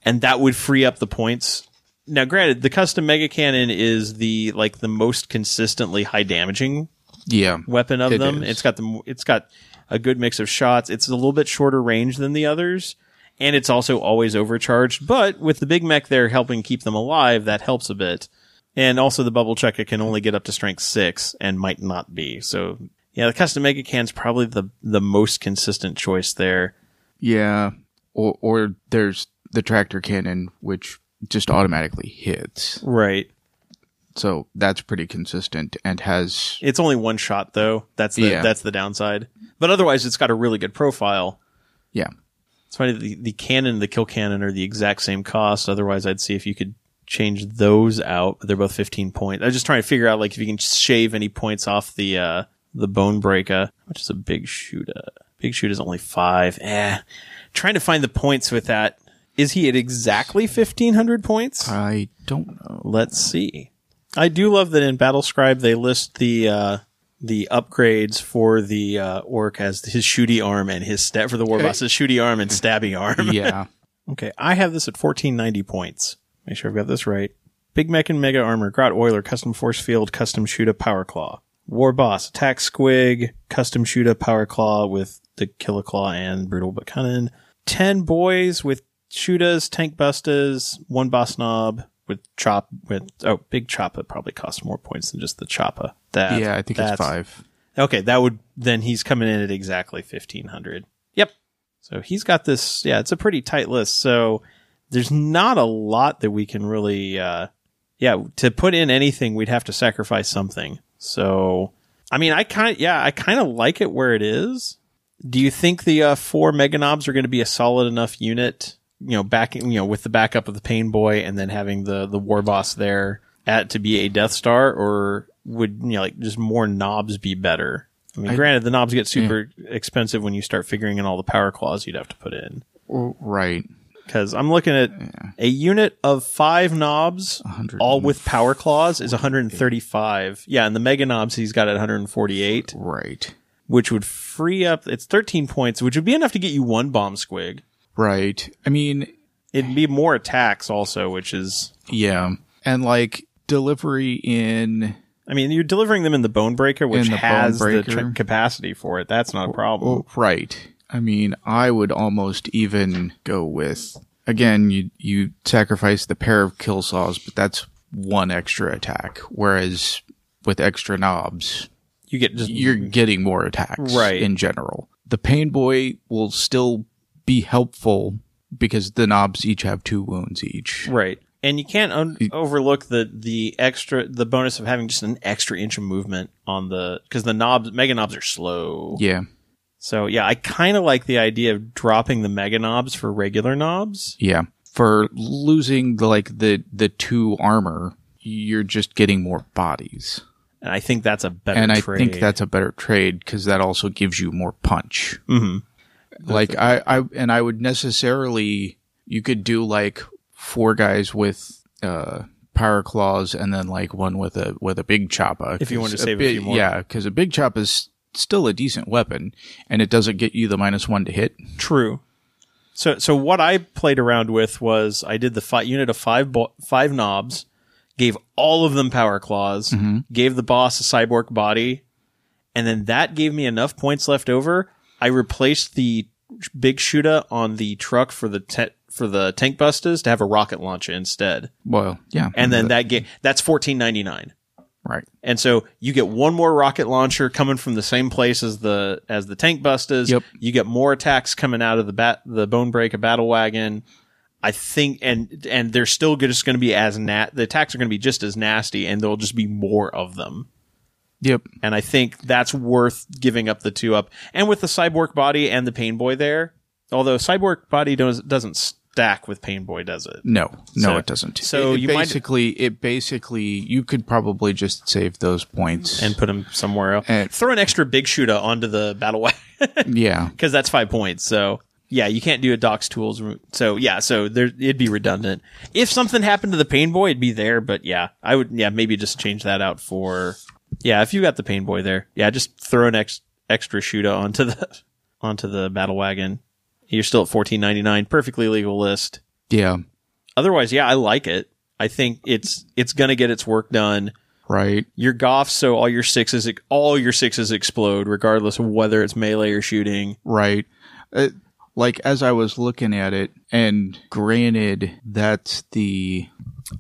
and that would free up the points. Now, granted, the custom mega cannon is the, like the most consistently high damaging Yeah. weapon of It them. is. It's got the it's got a good mix of shots. It's a little bit shorter range than the others, and it's also always overcharged. But with the big mek there helping keep them alive, that helps a bit. And also the bubble checker can only get up to strength six and might not be. So yeah, the custom mega can's probably the the most consistent choice there. Yeah. Or, or there's the tractor cannon, which just automatically hits. Right. So that's pretty consistent and has It's only one shot though. That's the Yeah. that's the downside. But otherwise, it's got a really good profile. yeah. It's funny the the cannon and the kill cannon are the exact same cost. Otherwise, I'd see if you could change those out. They're both fifteen points. I was just trying to figure out like if you can shave any points off the uh the bone breaker, which is a big shooter. Big shoot is only five. Eh. Trying to find the points with that. Is he at exactly fifteen hundred points? I don't know. Let's see. I do love that in Battle Scribe they list the uh, the upgrades for the uh, ork as his shooty arm and his stab for the war boss his shooty arm and stabbing arm. Yeah. Okay, I have this at fourteen ninety points. Make sure I've got this right. Big Mek and Mega Armor, Grot Oiler, Custom Force Field, Custom Shooter, Power Claw. War Boss, Attack Squig, Custom Shooter, Power Claw with the Killa Klaw and Brutal but Cunning. Ten boys with shooters, tank busters, one boss nob with chop with oh big chopper probably costs more points than just the chopper. That yeah, I think it's five. Okay, that would then he's coming in at exactly fifteen hundred. Yep. So he's got this. Yeah, it's a pretty tight list. So there's not a lot that we can really. Uh, yeah, to put in anything, we'd have to sacrifice something. So I mean, I kind yeah, I kind of like it where it is. Do you think the uh, four mega nobs are going to be a solid enough unit? You know, backing you know with the backup of the Pain Boy and then having the the War Boss there at to be a Death Star, or would you know like just more nobs be better? I mean, I- granted, the nobs get super expensive when you start figuring in all the power claws you'd have to put in. Right. Because I'm looking at a unit of five nobs, 100 all with power claws, is 135. Yeah, and the mega nobs he's got at 148, Right. which would free up. It's 13 points, which would be enough to get you one bomb squig. Right. I mean, It'd be more attacks also, which is yeah. And like delivery in I mean, you're delivering them in the Bone Breaker, which the has Bone the Breaker. tr- capacity for it. That's not a oh, problem. Oh, right. I mean, I would almost even go with again. You you sacrifice the pair of kill saws, but that's one extra attack. Whereas with extra nobs, you get just you're getting more attacks, Right. In general, the Pain Boy will still be helpful because the nobs each have two wounds each. right, and you can't un- overlook the the extra the bonus of having just an extra inch of movement on the because the nobs mega nobs are slow. Yeah, So yeah, I kind of like the idea of dropping the mega nobs for regular nobs. yeah. For losing the like the the two armor, you're just getting more bodies. And I think that's a better and I trade. think that's a better trade because that also gives you more punch. Mhm. Like I, I, and I would necessarily, you could do like four guys with uh power claws and then like one with a with a big choppa. If you want to save a big, few more. yeah, because a big chop is still a decent weapon, and it doesn't get you the minus one to hit. True. So so what I played around with was I did the fi- unit of five bo- five nobs, gave all of them power claws, mm-hmm. gave the boss a cyborg body, and then that gave me enough points left over. I replaced the big shoota on the truck for the te- for the tank bustas to have a rocket launcher instead, Well, yeah, and then that game that's fourteen ninety nine. Right, And so you get one more rocket launcher coming from the same place as the as the tank bustas. Yep. You get more attacks coming out of the bat the bonebreaka battle wagon. I think and and they're still just going to be as nat the attacks are going to be just as nasty and there'll just be more of them. yep, And I think that's worth giving up the two up. And with the cyborg body and the pain boy there, although cyborg body does, doesn't stack with pain boy, does it? no, no, So- it doesn't. so It- it you might- basically, it basically, you could probably just save those points And put them somewhere else. And- Throw an extra big shoota onto the battle wagon. yeah, because that's five points. So yeah, you can't do a Doc's tools. So yeah, so there it'd be redundant. If something happened to the Pain Boy, it'd be there. But yeah, I would yeah maybe just change that out for yeah. If you got the Pain Boy there, yeah, just throw an ex- extra shooter onto the onto the battle wagon. You're still at fourteen ninety nine, perfectly legal list. yeah, Otherwise, yeah, I like it. I think it's it's gonna get its work done. right, Your goffs, so all your sixes, all your sixes explode, regardless of whether it's melee or shooting. right. Uh, like as I was looking at it, and granted, that's the.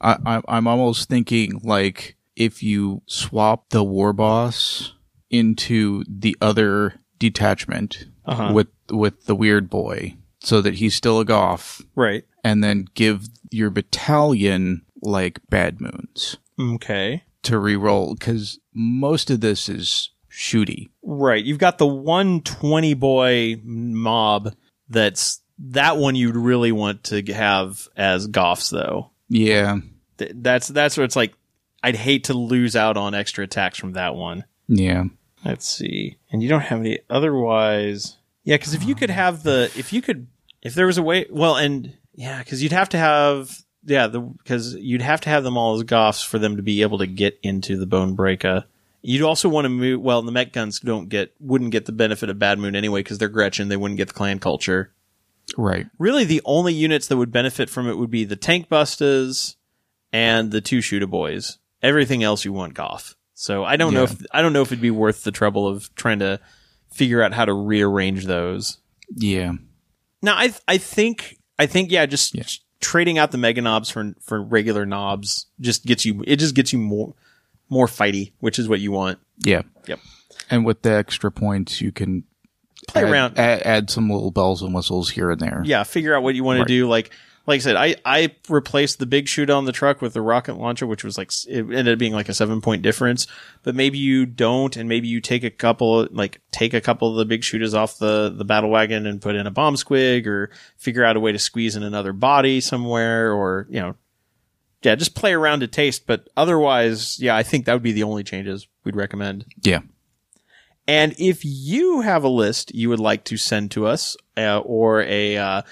I, I, I'm almost thinking like if you swap the war boss into the other detachment Uh-huh. with with the weird boy, so that he's still a Goff, Right. and then give your battalion like bad moons Okay. to reroll because most of this is shooty. Right. You've got the 120 boy mob that's that one you'd really want to have as Goffs though. Yeah, Th- That's that's where it's like I'd hate to lose out on extra attacks from that one. yeah, Let's see. And you don't have any otherwise. Yeah, cuz if you could have the if you could if there was a way well and yeah, cuz you'd have to have yeah, the cuz you'd have to have them all as Goffs for them to be able to get into the Bonebreaka. You'd also want to move. Well, the mek guns don't get wouldn't get the benefit of Bad Moon anyway because they're Gretchin. They wouldn't get the clan culture. right. Really, the only units that would benefit from it would be the Tank Bustas and the two Shoota Boyz. Everything else you want Goff. So I don't know if I don't know if it'd be worth the trouble of trying to figure out how to rearrange those. Yeah, Now, I I think I think yeah, just Yeah. trading out the Mega Nobs for for regular nobs just gets you. It just gets you more more fighty, which is what you want. yeah. Yep. And with the extra points, you can Play add, around. add, add some little bells and whistles here and there. yeah, figure out what you want Right. to do. Like, like I said, I, I replaced the big shoot on the truck with the rocket launcher, which was like, it ended up being like a seven point difference, but maybe you don't. And maybe you take a couple, like take a couple of the big shootas off the, the battle wagon and put in a bomb squig or figure out a way to squeeze in another body somewhere or, you know, yeah, just play around to taste. But otherwise, yeah, I think that would be the only changes we'd recommend. Yeah. And if you have a list you would like to send to us, uh, or a uh,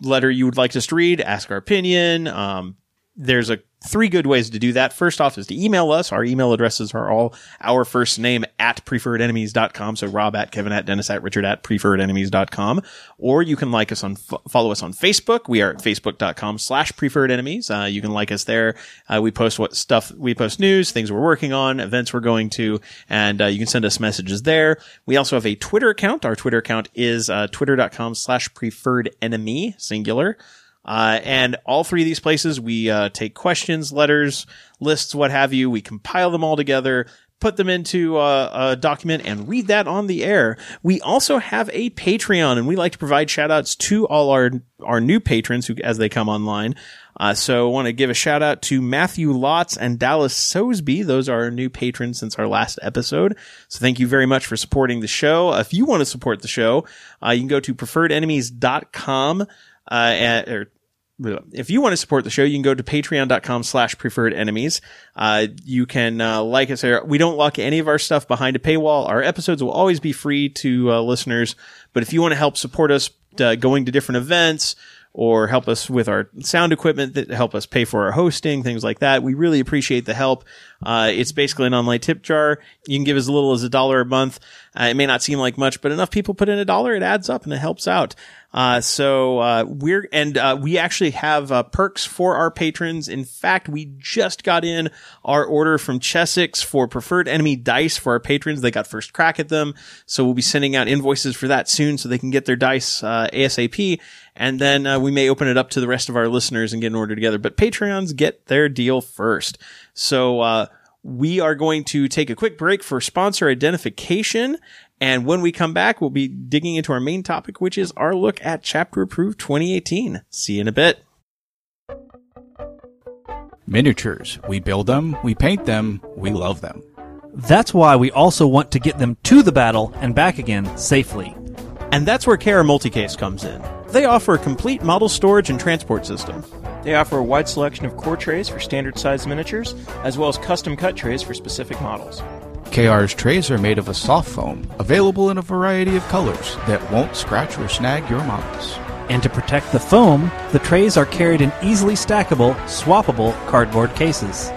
letter you would like us to read, ask our opinion, um, there's a three good ways to do that. First off is to email us. Our email addresses are all our first name at preferredenemies.com. So Rob at Kevin at Dennis at Richard at preferredenemies.com. Or you can like us on, follow us on Facebook. We are at facebook.com slash preferred enemies. Uh, you can like us there. Uh, we post what stuff, we post news, things we're working on, events we're going to, and uh, you can send us messages there. We also have a Twitter account. Our Twitter account is uh, twitter.com slash preferred enemy, singular. Uh, and all three of these places, we uh, take questions, letters, lists, what have you. We compile them all together, put them into a, a, document, and read that on the air. We also have a Patreon, and we like to provide shout outs to all our our new patrons who, as they come online. Uh, so I want to give a shout out to Matthew Lotz and Dallas Sosby. Those are our new patrons since our last episode. So thank you very much for supporting the show. If you want to support the show, uh, you can go to preferredenemies.com uh, at, or if you want to support the show, you can go to patreon.com slash preferred enemies. Uh, you can, uh, like us there. We don't lock any of our stuff behind a paywall. Our episodes will always be free to uh, listeners. But if you want to help support us uh, going to different events or help us with our sound equipment that help us pay for our hosting, things like that, we really appreciate the help. Uh, it's basically an online tip jar. You can give as little as a dollar a month. Uh, it may not seem like much, but enough people put in a dollar, it adds up and it helps out. Uh, so, uh, we're, and, uh, we actually have, uh, perks for our patrons. In fact, we just got in our order from Chessex for preferred enemy dice for our patrons. They got first crack at them. So we'll be sending out invoices for that soon so they can get their dice, uh, ASAP. And then, uh, we may open it up to the rest of our listeners and get an order together. But Patreons get their deal first. So, we are going to take a quick break for sponsor identification and when we come back, we'll be digging into our main topic, which is our look at Chapter Approved 2018. See you in a bit. Miniatures. We build them, we paint them, we love them. That's why we also want to get them to the battle and back again safely. And that's where KR Multicase comes in. They offer a complete model storage and transport system. They offer a wide selection of core trays for standard size miniatures, as well as custom cut trays for specific models. KR's trays are made of a soft foam, available in a variety of colors that won't scratch or snag your models. And to protect the foam, the trays are carried in easily stackable, swappable cardboard cases.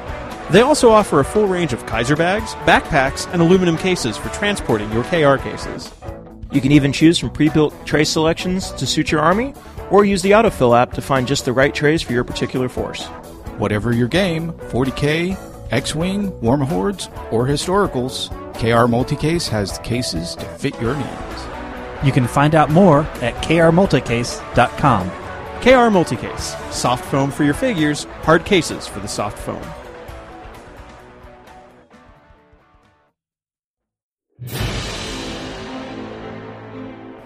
They also offer a full range of Kaiser bags, backpacks, and aluminum cases for transporting your KR cases. You can even choose from pre built tray selections to suit your army, or use the Autofill app to find just the right trays for your particular force. Whatever your game, 40k, X-Wing, Warmahordes, or Historicals, KR Multicase has the cases to fit your needs. You can find out more at krmulticase.com. KR Multicase, soft foam for your figures, hard cases for the soft foam.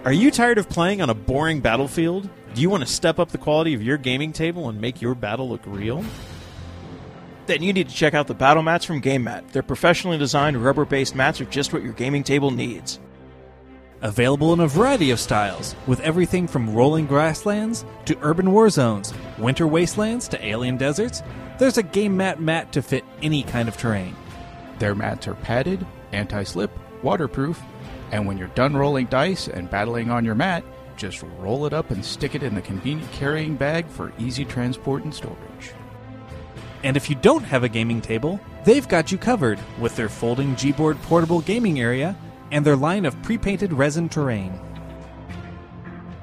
Are you tired of playing on a boring battlefield? Do you want to step up the quality of your gaming table and make your battle look real? Then you need to check out the battle mats from GameMat. Their professionally designed rubber based mats are just what your gaming table needs. Available in a variety of styles, with everything from rolling grasslands to urban war zones, winter wastelands to alien deserts, there's a game mat mat to fit any kind of terrain. Their mats are padded, anti slip, waterproof, and when you're done rolling dice and battling on your mat, just roll it up and stick it in the convenient carrying bag for easy transport and storage. And if you don't have a gaming table, they've got you covered with their folding Gboard portable gaming area and their line of pre painted resin terrain.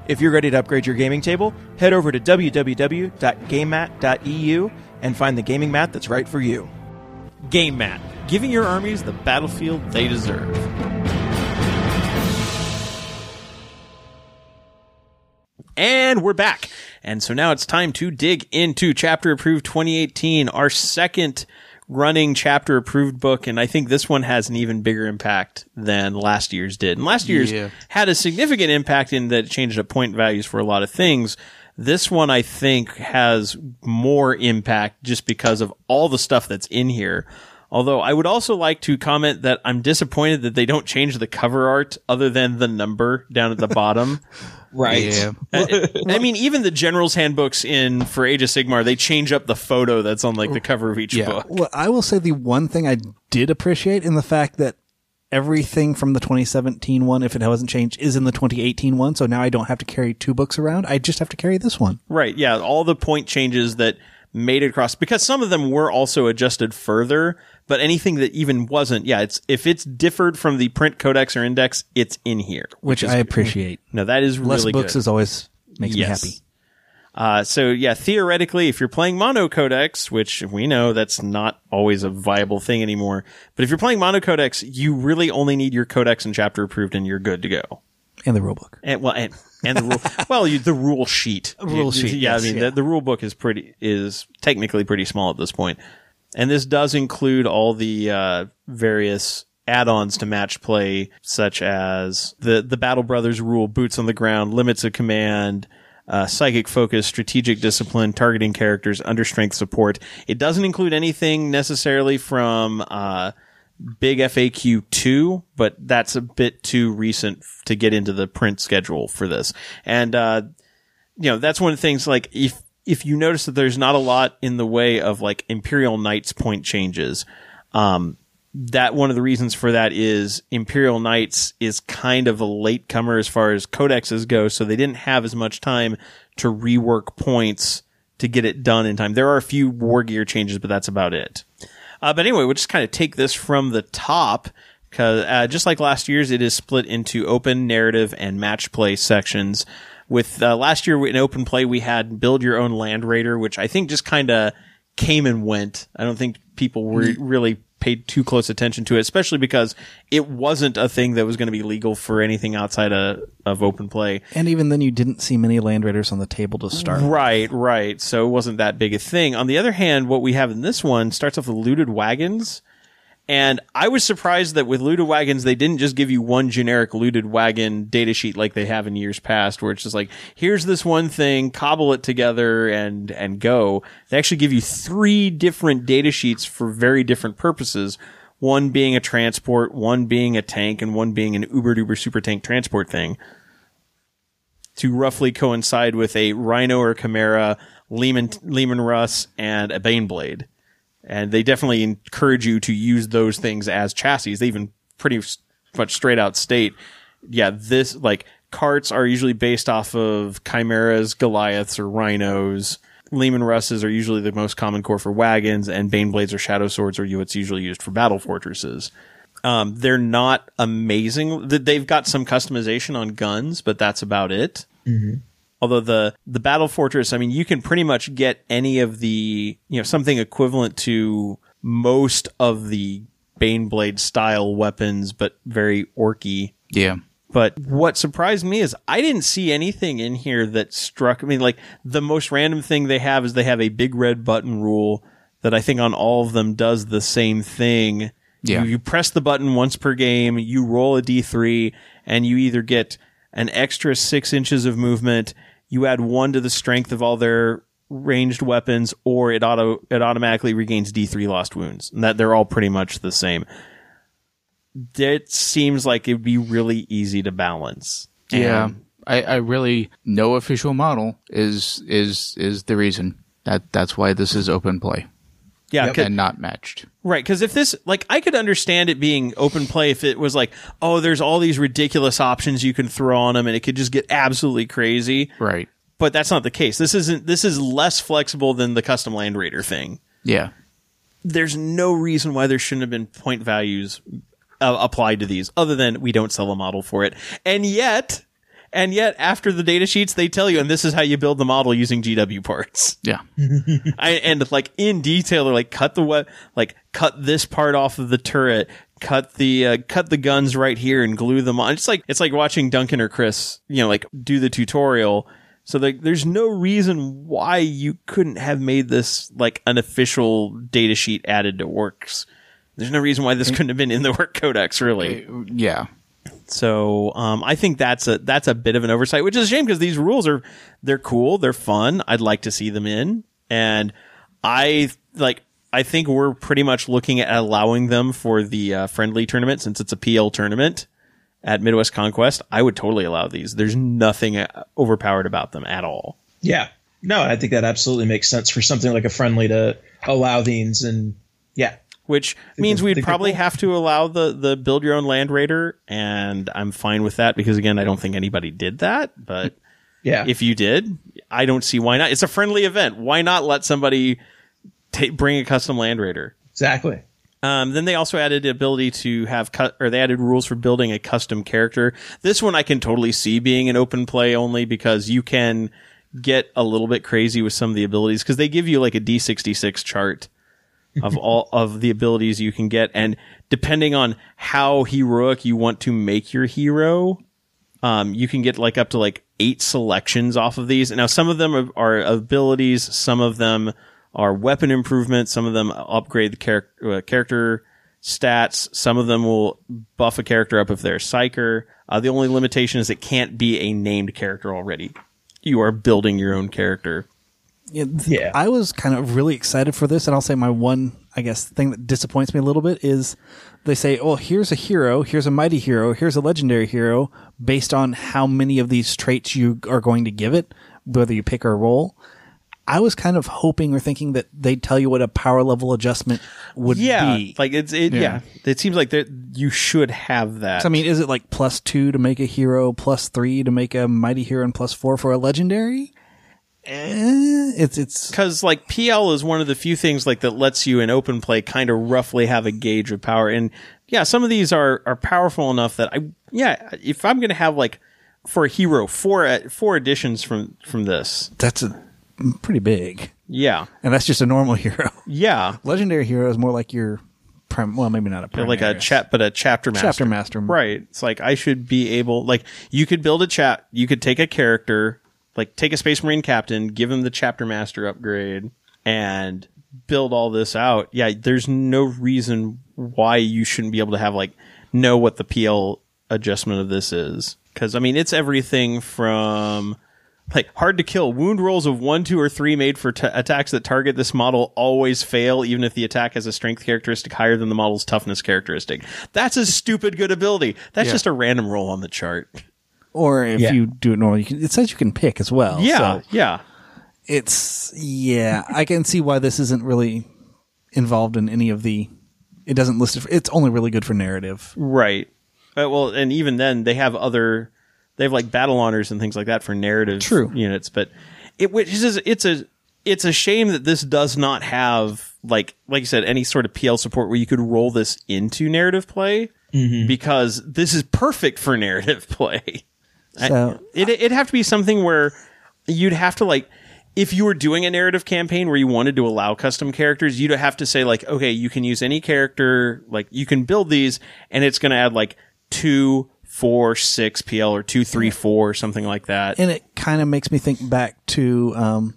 If you're ready to upgrade your gaming table, head over to www.gamemat.eu and find the gaming mat that's right for you. Game Mat, giving your armies the battlefield they deserve. And we're back. And so now it's time to dig into Chapter Approved 2018, our second running chapter approved book. And I think this one has an even bigger impact than last year's did. And last year's Yeah. had a significant impact in that it changed up point values for a lot of things. This one, I think, has more impact just because of all the stuff that's in here. Although I would also like to comment that I'm disappointed that they don't change the cover art other than the number down at the bottom. Right. Yeah. I, I mean, even the general's handbooks in for Age of Sigmar, they change up the photo that's on like the cover of each Yeah. book. Well, I will say the one thing I did appreciate in the fact that everything from the 2017 one, if it hasn't changed, is in the 2018 one. So now I don't have to carry two books around. I just have to carry this one. Right. Yeah. All the point changes that made it across because some of them were also adjusted further, but anything that even wasn't, yeah, it's if it's differed from the print codex or index, it's in here. which is I appreciate. no, that is Less really books good. is always makes Yes. me happy. Uh, so yeah, theoretically, if you're playing mono codex, which we know that's not always a viable thing anymore, but if you're playing mono codex, you really only need your codex and chapter approved, and you're good to go. And the rule book. And well, and, and the rule, well, you, the rule sheet, Rule sheet, Yeah, yes, I mean, yeah. The, the rule book is pretty is technically pretty small at this point, and this does include all the uh, various add-ons to match play, such as the the Battle Brothers rule, boots on the ground, limits of command. Uh, psychic focus, strategic discipline, targeting characters, under strength support. It doesn't include anything necessarily from uh, Big FAQ 2, but that's a bit too recent to get into the print schedule for this. And, uh, you know, that's one of the things like if, if you notice that there's not a lot in the way of like Imperial Knights point changes, um, that one of the reasons for that is Imperial Knights is kind of a late comer as far as codexes go, so they didn't have as much time to rework points to get it done in time. There are a few war gear changes, but that's about it. Uh, but anyway, we'll just kind of take this from the top because uh, just like last year's, it is split into open, narrative, and match play sections. With uh, last year in open play, we had build your own land raider, which I think just kind of came and went. I don't think people were really paid too close attention to it, especially because it wasn't a thing that was going to be legal for anything outside of, of open play. And even then, you didn't see many Land Raiders on the table to start. Right, right. So it wasn't that big a thing. On the other hand, what we have in this one starts off with looted wagons. And I was surprised that with looted wagons, they didn't just give you one generic looted wagon data sheet like they have in years past, where it's just like, here's this one thing, cobble it together and, and go. They actually give you three different data sheets for very different purposes. One being a transport, one being a tank, and one being an uber duper super tank transport thing to roughly coincide with a Rhino or Chimera, Leman, Leman Russ, and a Baneblade. And they definitely encourage you to use those things as chassis. They even pretty much straight out state, yeah, this, like, carts are usually based off of Chimeras, Goliaths, or Rhinos. Leman Russes are usually the most common core for wagons, and Baneblades or Shadow Swords are what's usually used for battle fortresses. Um, they're not amazing. Th- They've got some customization on guns, but that's about it. Although the the battle fortress, I mean, you can pretty much get any of the you know something equivalent to most of the Baneblade style weapons, but very orky. Yeah. But what surprised me is I didn't see anything in here that struck I mean like the most random thing they have is they have a big red button rule that I think on all of them does the same thing. Yeah. You, you press the button once per game, you roll a d3 and you either get an extra 6 inches of movement, you add 1 to the strength of all their ranged weapons or it auto it automatically regains d3 lost wounds. And that they're all pretty much the same it seems like it'd be really easy to balance. Yeah. And- I, I really no official model is is is the reason. That that's why this is open play yeah, 'cause- and not matched. right. Because if this, like, I could understand it being open play if it was like, oh, there's all these ridiculous options you can throw on them, and it could just get absolutely crazy. Right. But that's not the case. This isn't. This is less flexible than the custom land raider thing. Yeah. There's no reason why there shouldn't have been point values uh, applied to these, other than we don't sell a model for it, and yet. And yet, after the data sheets, they tell you, and this is how you build the model using GW parts. Yeah. I, and like in detail, they're like cut the what, like cut this part off of the turret, cut the uh, cut the guns right here, and glue them on. It's like it's like watching Duncan or Chris, you know, like do the tutorial. So like, there's no reason why you couldn't have made this like an official data sheet added to Orks. There's no reason why this couldn't have been in the Ork Codex, really. Yeah. So um, I think that's a that's a bit of an oversight, which is a shame because these rules are they're cool, they're fun. I'd like to see them in, and I like I think we're pretty much looking at allowing them for the uh, friendly tournament since it's a PL tournament at Midwest Conquest. I would totally allow these. There's nothing uh, overpowered about them at all. Yeah. No, I think that absolutely makes sense for something like a friendly to allow these and yeah. Which means we'd probably have to allow the the build your own land raider, and I'm fine with that because again, I don't think anybody did that, but. Yeah. If you did, I don't see why not. It's a friendly event. Why not let somebody ta bring a custom Land Raider? exactly. Um, then they also added the ability to have cut, or they added rules for building a custom character. This one I can totally see being an open play only because you can get a little bit crazy with some of the abilities because they give you like a D66 chart of all of the abilities you can get. And depending on how heroic you want to make your hero, um, you can get like up to like eight selections off of these. Now some of them are, are abilities, some of them are weapon improvements, some of them upgrade the char- uh, character stats, some of them will buff a character up if they're a psyker. Uh, the only limitation is it can't be a named character already. You are building your own character. Yeah, Yeah. I was kind of really excited for this, and I'll say my one, I guess, thing that disappoints me a little bit is they say, "Oh, here's a hero, here's a mighty hero, here's a legendary hero," based on how many of these traits you are going to give it, whether you pick or roll. I was kind of hoping or thinking that they'd tell you what a power level adjustment would yeah, be. like it's it. Yeah, Yeah. it seems like that you should have that. So, I mean, is it like plus two to make a hero, plus three to make a mighty hero, and plus four for a legendary? Eh, it's it's because like PL is one of the few things like that lets you in open play kind of roughly have a gauge of power. And yeah, some of these are are powerful enough that I yeah, if I'm gonna have like for a hero four four additions from from this, that's a, pretty big, yeah, and that's just a normal hero. yeah, Legendary hero is more like your prim. Well, maybe not a like a chat, but a chapter master. chapter master. Right. It's like I should be able like you could build a chat you could take a character, like take a Space Marine captain, give him the chapter master upgrade and build all this out. Yeah, there's no reason why you shouldn't be able to have like know what the PL adjustment of this is. Cuz I mean, it's everything from like hard to kill wound rolls of one, two, or three made for t- attacks that target this model always fail, even if the attack has a strength characteristic higher than the model's toughness characteristic. That's a stupid good ability. That's just a random roll on the chart. Or if Yeah. you do it normal, you can, it says you can pick as well. Yeah, so yeah, it's yeah. I can see why this isn't really involved in any of the. It doesn't list it. For, it's only really good for narrative. right. Uh, well, and even then, they have other, they have like battle honors and things like that for narrative True. units. But it, which is, it's a, it's a shame that this does not have like, like you said, any sort of PL support where you could roll this into narrative play because this is perfect for narrative play. I- So it, it'd have to be something where you'd have to like if you were doing a narrative campaign where you wanted to allow custom characters you'd have to say like okay you can use any character like you can build these and it's going to add like two four six pl or two three four or something like that. And it kind of makes me think back to um,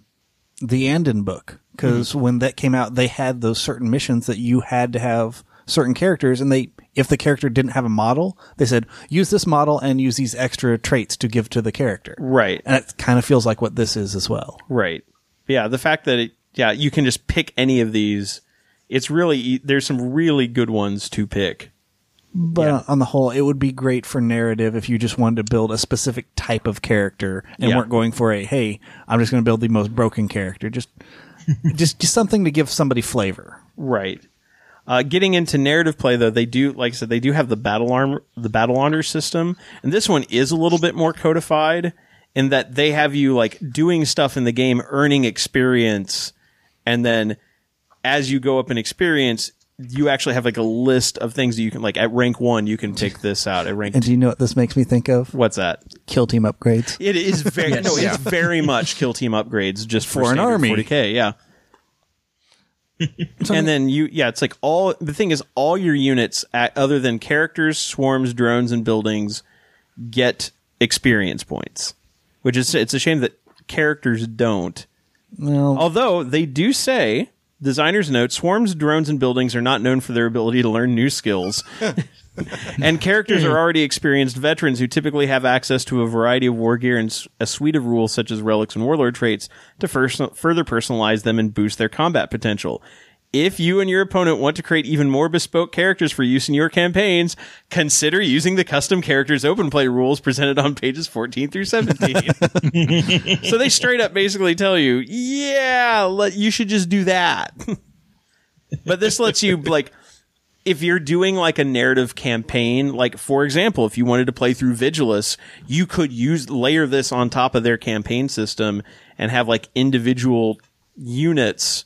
the Andon book because when that came out, they had those certain missions that you had to have certain characters, and they if the character didn't have a model, they said use this model and use these extra traits to give to the character. right And it kind of feels like what this is as well. right yeah the fact that it yeah you can just pick any of these it's really there's some really good ones to pick But on the whole, it would be great for narrative if you just wanted to build a specific type of character and Yeah. weren't going for a hey, I'm just going to build the most broken character. Just, just, just something to give somebody flavor. Right. Uh, getting into narrative play, though, they do, like I said, they do have the battle armor, the battle honor system, and this one is a little bit more codified in that they have you like doing stuff in the game, earning experience, and then as you go up in experience, you actually have like a list of things that you can like at rank one, you can take this out. At rank, And do you know what this makes me think of? what's that? Kill team upgrades. It is very no, it's very much kill team upgrades just for, For an army. 40k, yeah. and then you, yeah, it's like all the thing is all your units, at, other than characters, swarms, drones, and buildings, get experience points, which is it's a shame that characters don't. Well, Although they do say, designers note, swarms, drones, and buildings are not known for their ability to learn new skills. and characters are already experienced veterans who typically have access to a variety of war gear and a suite of rules such as relics and warlord traits to first, further personalize them and boost their combat potential. If you and your opponent want to create even more bespoke characters for use in your campaigns, consider using the custom characters open play rules presented on pages 14 through 17. so they straight up basically tell you, yeah, let, you should just do that. but this lets you like if you're doing like a narrative campaign, like for example, if you wanted to play through Vigilus, you could use layer this on top of their campaign system and have like individual units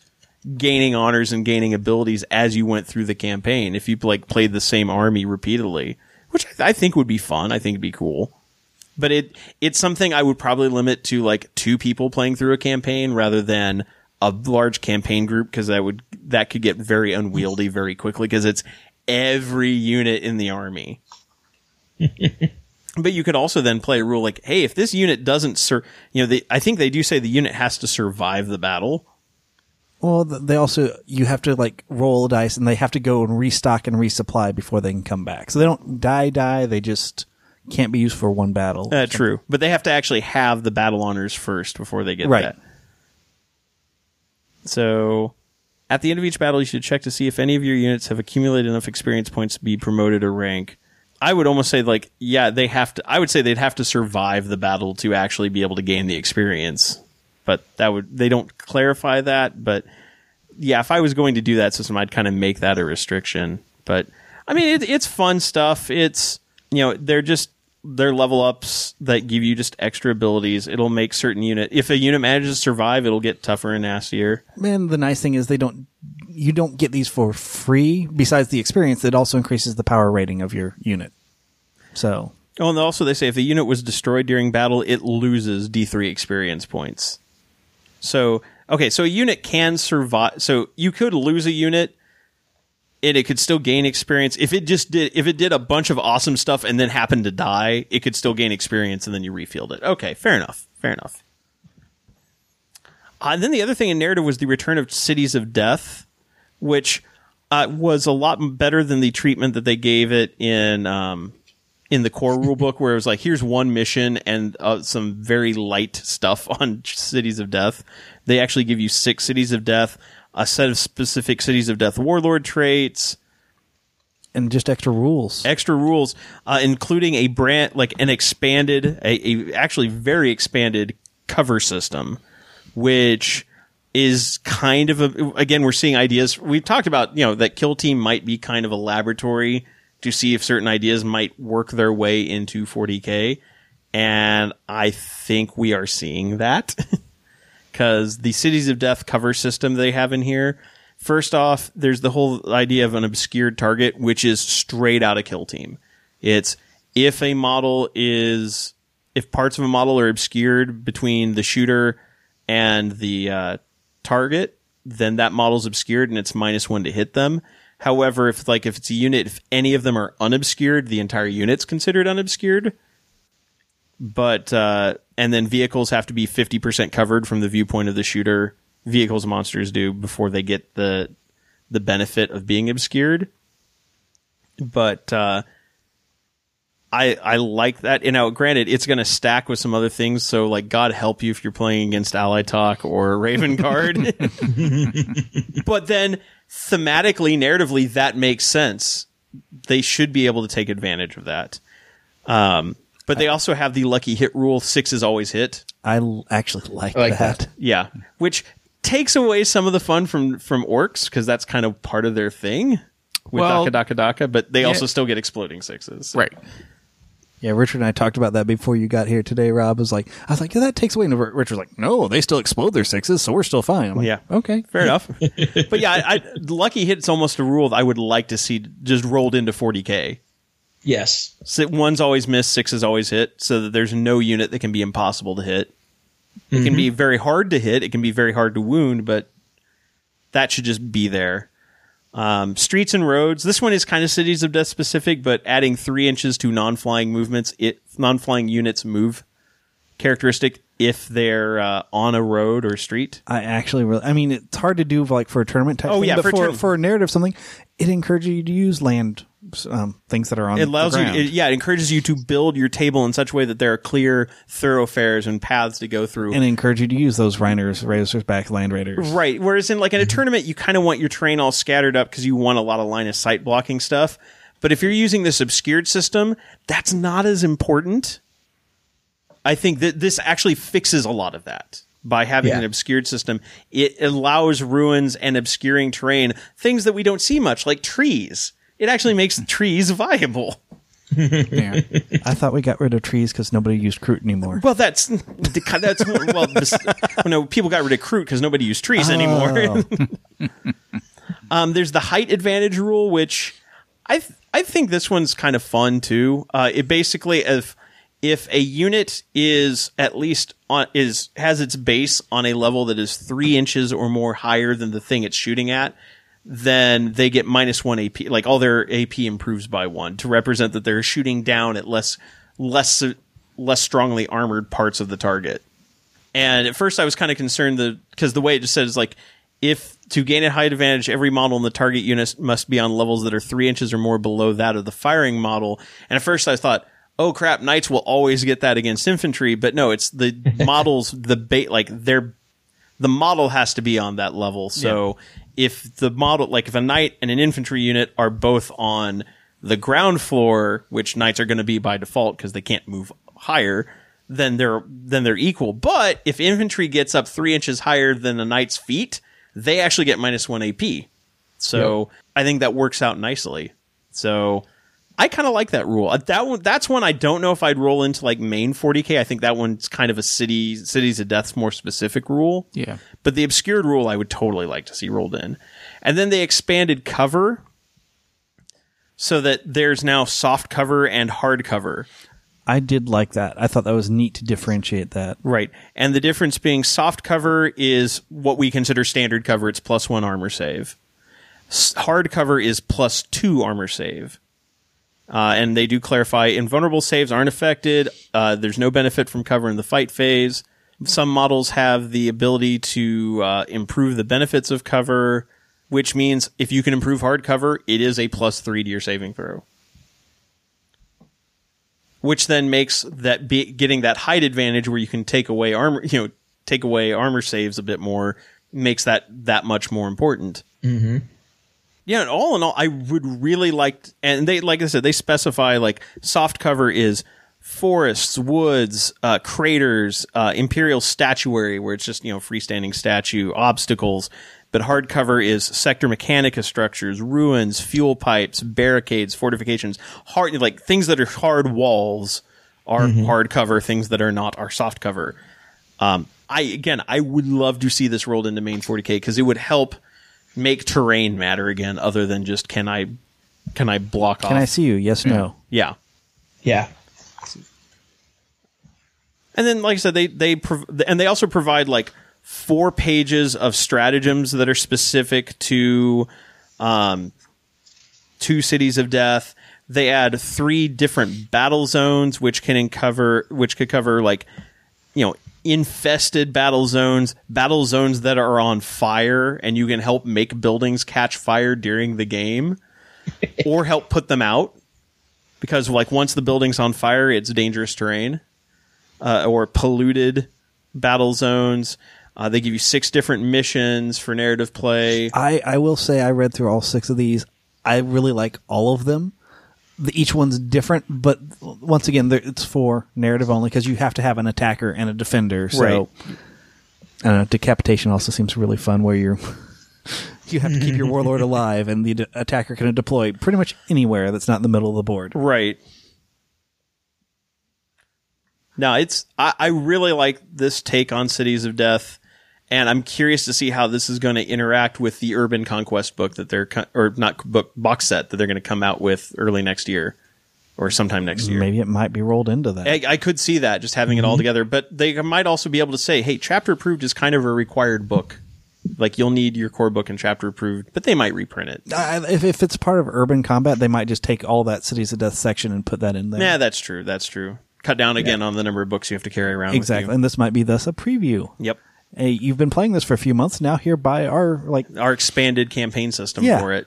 gaining honors and gaining abilities as you went through the campaign. If you like played the same army repeatedly, which I, I think would be fun. I think it'd be cool. But it it's something I would probably limit to like two people playing through a campaign rather than a large campaign group because that would that could get very unwieldy very quickly because it's every unit in the army. but you could also then play a rule like, hey, if this unit doesn't sur, you know, they, I think they do say the unit has to survive the battle. Well, they also you have to like roll a dice, and they have to go and restock and resupply before they can come back. So they don't die, die. They just can't be used for one battle. Uh, true, but they have to actually have the battle honors first before they get Right. that. So, at the end of each battle, you should check to see if any of your units have accumulated enough experience points to be promoted or rank. I would almost say like, yeah, they have to. I would say they'd have to survive the battle to actually be able to gain the experience. But that would they don't clarify that. But yeah, if I was going to do that system, I'd kind of make that a restriction. But I mean, it, it's fun stuff. It's you know they're just they're level ups that give you just extra abilities. It'll make certain unit if a unit manages to survive, it'll get tougher and nastier. Man, the nice thing is they don't. You don't get these for free. Besides the experience, it also increases the power rating of your unit. So Oh, and also they say if the unit was destroyed during battle, it loses D three experience points. So okay, so a unit can survive. So you could lose a unit, and it could still gain experience if it just did. If it did a bunch of awesome stuff and then happened to die, it could still gain experience, and then you refilled it. Okay, fair enough. Fair enough. Uh, and then the other thing in narrative was the return of cities of death, which uh, was a lot better than the treatment that they gave it in um, in the core rulebook, where it was like, here's one mission and uh, some very light stuff on cities of death. They actually give you six cities of death, a set of specific cities of death warlord traits, and just extra rules. extra rules, uh, including a brand like an expanded, a, a actually very expanded cover system, which is kind of a again we're seeing ideas. We've talked about you know that Kill Team might be kind of a laboratory to see if certain ideas might work their way into 40k, and I think we are seeing that because the Cities of Death cover system they have in here. First off, there's the whole idea of an obscured target, which is straight out of Kill Team. It's if a model is if parts of a model are obscured between the shooter and the uh, target, then that model's obscured and it's minus one to hit them. However, if like if it's a unit, if any of them are unobscured, the entire unit's considered unobscured. But uh, and then vehicles have to be fifty percent covered from the viewpoint of the shooter. Vehicles monsters do before they get the the benefit of being obscured. But uh, I I like that. And now, granted, it's going to stack with some other things. So, like, God help you if you're playing against Alaitoc or Raven Guard. but then, thematically, narratively, that makes sense. They should be able to take advantage of that. Um, but they also have the lucky hit rule. Six is always hit. I l- actually like, I like that. that. Yeah, which takes away some of the fun from from Orks because that's kind of part of their thing with Well, Dakka Dakka Dakka. But they yeah. also still get exploding sixes. Right. Yeah, Richard and I talked about that before you got here today. Rob was like, I was like, yeah, that takes away. And Richard was like, no, they still explode their sixes, so we're still fine. I'm like, Yeah. okay, Fair enough. but yeah, I, I, lucky hit's almost a rule that I would like to see just rolled into 40k. Yes. So one's always miss, six is always hit, so that there's no unit that can be impossible to hit. It can be very hard to hit. It can be very hard to wound, but that should just be there. Um, streets and roads. This one is kind of cities of death specific, but adding three inches to non-flying movements, it non-flying units move characteristic if they're uh, on a road or street. I actually really, I mean, it's hard to do like for a tournament type Oh, thing, yeah, but for a for, for a narrative something, it encourages you to use land um, things that are on it allows the you ground. it, yeah it encourages you to build your table in such a way that there are clear thoroughfares and paths to go through. And encourage you to use those Rhinos, Razors back land raiders. right. Whereas in like in a tournament you kind of want your terrain all scattered up because you want a lot of line of sight blocking stuff. But if you're using this obscured system that's not as important. I think that this actually fixes a lot of that by having Yeah. an obscured system it allows ruins and obscuring terrain things that we don't see much like trees it actually makes trees viable. Yeah. I thought we got rid of trees because nobody used Kroot anymore. Well, that's that's well, this, no, people got rid of Kroot because nobody used trees anymore. um, there's the height advantage rule, which I th- I think this one's kind of fun too. Uh, it basically if if a unit is at least on is has its base on a level that is three inches or more higher than the thing it's shooting at, then they get minus one AP. Like all their AP improves by one to represent that they're shooting down at less less less strongly armored parts of the target. And at first, I was kind of concerned that because the way it just says like if to gain a height advantage, every model in the target unit must be on levels that are three inches or more below that of the firing model. And at first, I thought, oh crap, knights will always get that against infantry, but no, it's the models the bait like they're the model has to be on that level. So if the model, like if a knight and an infantry unit are both on the ground floor, which knights are going to be by default because they can't move higher, then they're then they're equal. But if infantry gets up three inches higher than a knight's feet, they actually get minus one AP. So I think that works out nicely. So I kind of like that rule. Uh, That one, that's one I don't know if I'd roll into like main 40k. I think that one's kind of a city cities of death's more specific rule. Yeah. But the obscured rule I would totally like to see rolled in. And then they expanded cover so that there's now soft cover and hard cover. I did like that. I thought that was neat to differentiate that. Right. And the difference being soft cover is what we consider standard cover. It's plus one armor save. S- Hard cover is plus two armor save. Uh, and they do clarify invulnerable saves aren't affected. Uh, there's no benefit from cover in the fight phase. Some models have the ability to uh, improve the benefits of cover, which means if you can improve hard cover, it is a plus three to your saving throw. Which then makes that be, getting that height advantage where you can take away armor, you know, take away armor saves a bit more, makes that that much more important. Yeah, all in all, I would really like, and they, like I said, they specify like soft cover is forests, woods, uh, craters, uh, imperial statuary, where it's just you know freestanding statue, obstacles. But hard cover is sector mechanicus structures, ruins, fuel pipes, barricades, fortifications, hard like things that are hard walls are hard cover. Things that are not are soft cover. Um, I again, I would love to see this rolled into main 40k because it would help make terrain matter again, other than just can I can I block off? Can I see you? Yes, no. Yeah, Yeah. and then like I said, they they prov- and they also provide like four pages of stratagems that are specific to um two cities of death. They add three different battle zones, which can cover which could cover like you know infested battle zones, battle zones that are on fire, and you can help make buildings catch fire during the game, or help put them out. Because like once the building's on fire, it's dangerous terrain, uh, or polluted battle zones. Uh, they give you six different missions for narrative play. I, I will say I read through all six of these. I really like all of them. The, each one's different, but once again, there- it's for narrative only because you have to have an attacker and a defender. So, Right. I don't know. Decapitation also seems really fun, where you're you have to keep your warlord alive, and the de- attacker can deploy pretty much anywhere that's not in the middle of the board. Right. Now it's I, I really like this take on Cities of Death, and I'm curious to see how this is going to interact with the Urban Conquest book that they're or not book box set that they're going to come out with early next year, or sometime next year. Maybe it might be rolled into that. I, I could see that just having it all mm-hmm. together, but they might also be able to say, "Hey, chapter approved is kind of a required book. Like you'll need your core book and chapter approved, but they might reprint it." I, if, if it's part of urban combat, they might just take all that cities of death section and put that in there. Yeah, that's true. That's true. Cut down again on the number of books you have to carry around. with exactly. And this might be thus a preview. Yep. Hey, you've been playing this for a few months now. Here by our like our expanded campaign system Yeah. for it.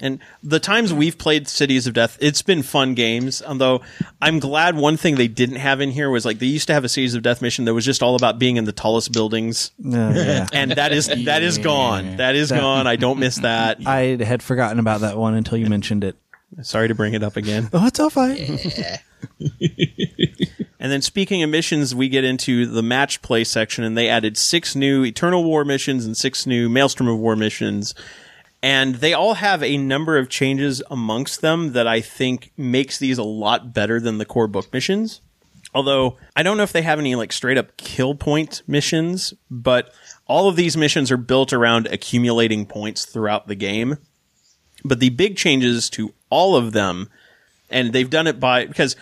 And the times we've played Cities of Death, it's been fun games. Although I'm glad one thing they didn't have in here was like they used to have a Cities of Death mission that was just all about being in the tallest buildings, uh, yeah. and that is that is gone. That is gone. I don't miss that. I had forgotten about that one until you mentioned it. Sorry to bring it up again. Oh, it's all fine. And then speaking of missions, we get into the match play section, and they added six new Eternal War missions and six new Maelstrom of War missions. And they all have a number of changes amongst them that I think makes these a lot better than the core book missions. Although I don't know if they have any like straight up kill point missions, but all of these missions are built around accumulating points throughout the game. But the big changes to all of them, and they've done it by because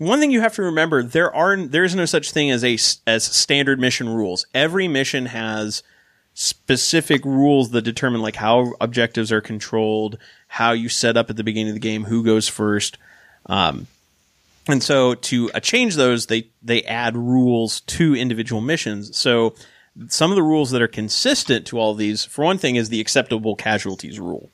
one thing you have to remember there are there is no such thing as a as standard mission rules. Every mission has specific rules that determine like how objectives are controlled, how you set up at the beginning of the game, who goes first. Um, and so to uh, change those, they they add rules to individual missions. So some of the rules that are consistent to all of these, for one thing, is the acceptable casualties rule.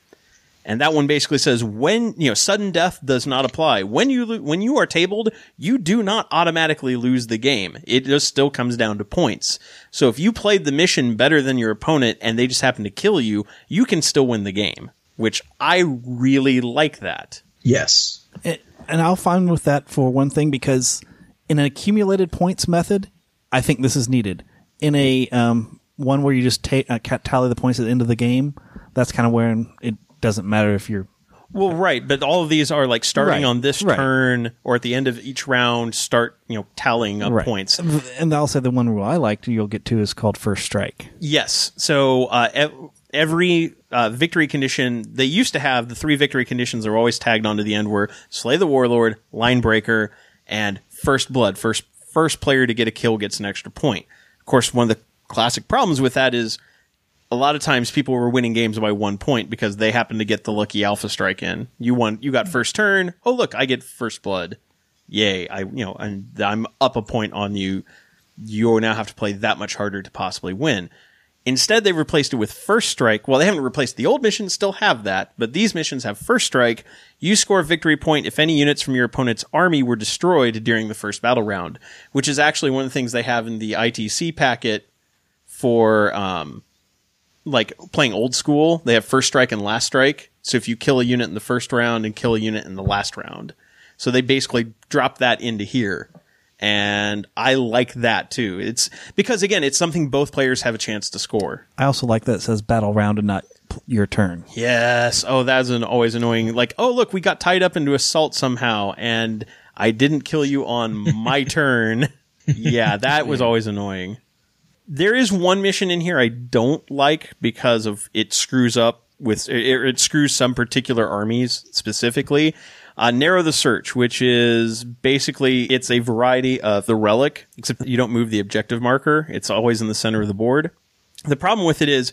And that one basically says when, you know, sudden death does not apply. When you, lo- when you are tabled, you do not automatically lose the game. It just still comes down to points. So if you played the mission better than your opponent and they just happen to kill you, you can still win the game, which I really like that. Yes. And and I'll find with that for one thing because in an accumulated points method, I think this is needed. In a um, one where you just ta- uh, tally the points at the end of the game, that's kind of where it doesn't matter if you're Well, right, but all of these are like starting Right, on this right. turn or at the end of each round, start you know tallying up points. And I'll say the one rule I liked you'll get to is called first strike. Yes. So uh, every uh, victory condition they used to have the three victory conditions are always tagged onto the end were slay the warlord, line breaker, and first blood. First first player to get a kill gets an extra point. Of course, one of the classic problems with that is a lot of times people were winning games by one point because they happened to get the lucky alpha strike in. You won. You got first turn. Oh look, I get first blood. Yay! I you know and I'm up a point on you. You now have to play that much harder to possibly win. Instead, they've replaced it with first strike. Well, they haven't replaced the old missions, still have that, but these missions have first strike. You score victory point if any units from your opponent's army were destroyed during the first battle round, which is actually one of the things they have in the ITC packet for, um, like playing old school. They have first strike and last strike. So if you kill a unit in the first round and kill a unit in the last round. So they basically drop that into here. And I like that too. It's because again, it's something both players have a chance to score. I also like that it says battle round and not your turn. Yes. Oh, that's an always annoying. Like, oh, look, we got tied up into assault somehow, and I didn't kill you on my turn. Yeah, that was always annoying. There is one mission in here I don't like because of it screws up with it, it screws some particular armies specifically. Uh, narrow the search, which is basically it's a variety of the relic, except you don't move the objective marker. It's always in the center of the board. The problem with it is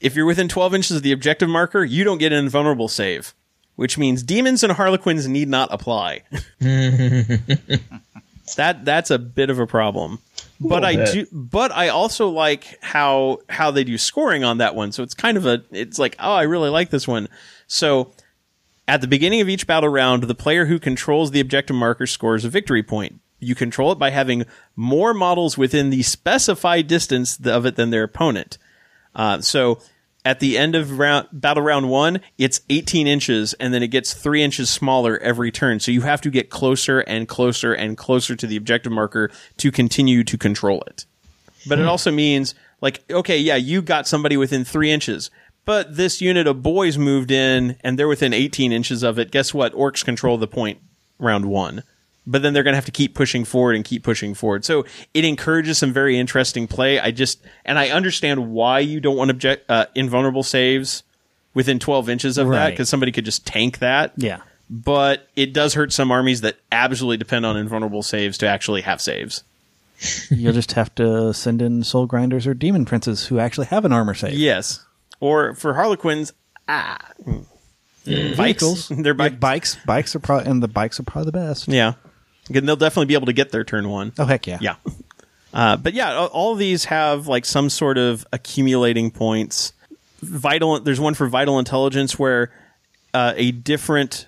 if you're within 12 inches of the objective marker, you don't get an invulnerable save, which means demons and harlequins need not apply. that that's a bit of a problem. But I bit. do but I also like how how they do scoring on that one. So it's kind of a it's like, "Oh, I really like this one." So at the beginning of each battle round, the player who controls the objective marker scores a victory point. You control it by having more models within the specified distance of it than their opponent. Uh, so at the end of round, battle round one, it's 18 inches and then it gets three inches smaller every turn. So you have to get closer and closer and closer to the objective marker to continue to control it. But it hmm. also means like, okay, yeah, you got somebody within three inches, but this unit of boys moved in and they're within 18 inches of it. Guess what? Orks control the point round one. But then they're going to have to keep pushing forward and keep pushing forward. So it encourages some very interesting play. I just, and I understand why you don't want object, uh, invulnerable saves within 12 inches of that because somebody could just tank that. Yeah. But it does hurt some armies that absolutely depend on invulnerable saves to actually have saves. You'll just have to send in soul grinders or demon princes who actually have an armor save. Yes. Or for Harlequins, ah, bikes. Vehicles. They're Yeah, bikes. bikes. Bikes are probably and the bikes are probably the best. Yeah. Again, they'll definitely be able to get their turn one. Oh heck yeah. Yeah. Uh, but yeah, all- these have like some sort of accumulating points. Vital. There's one for vital intelligence where uh, a different,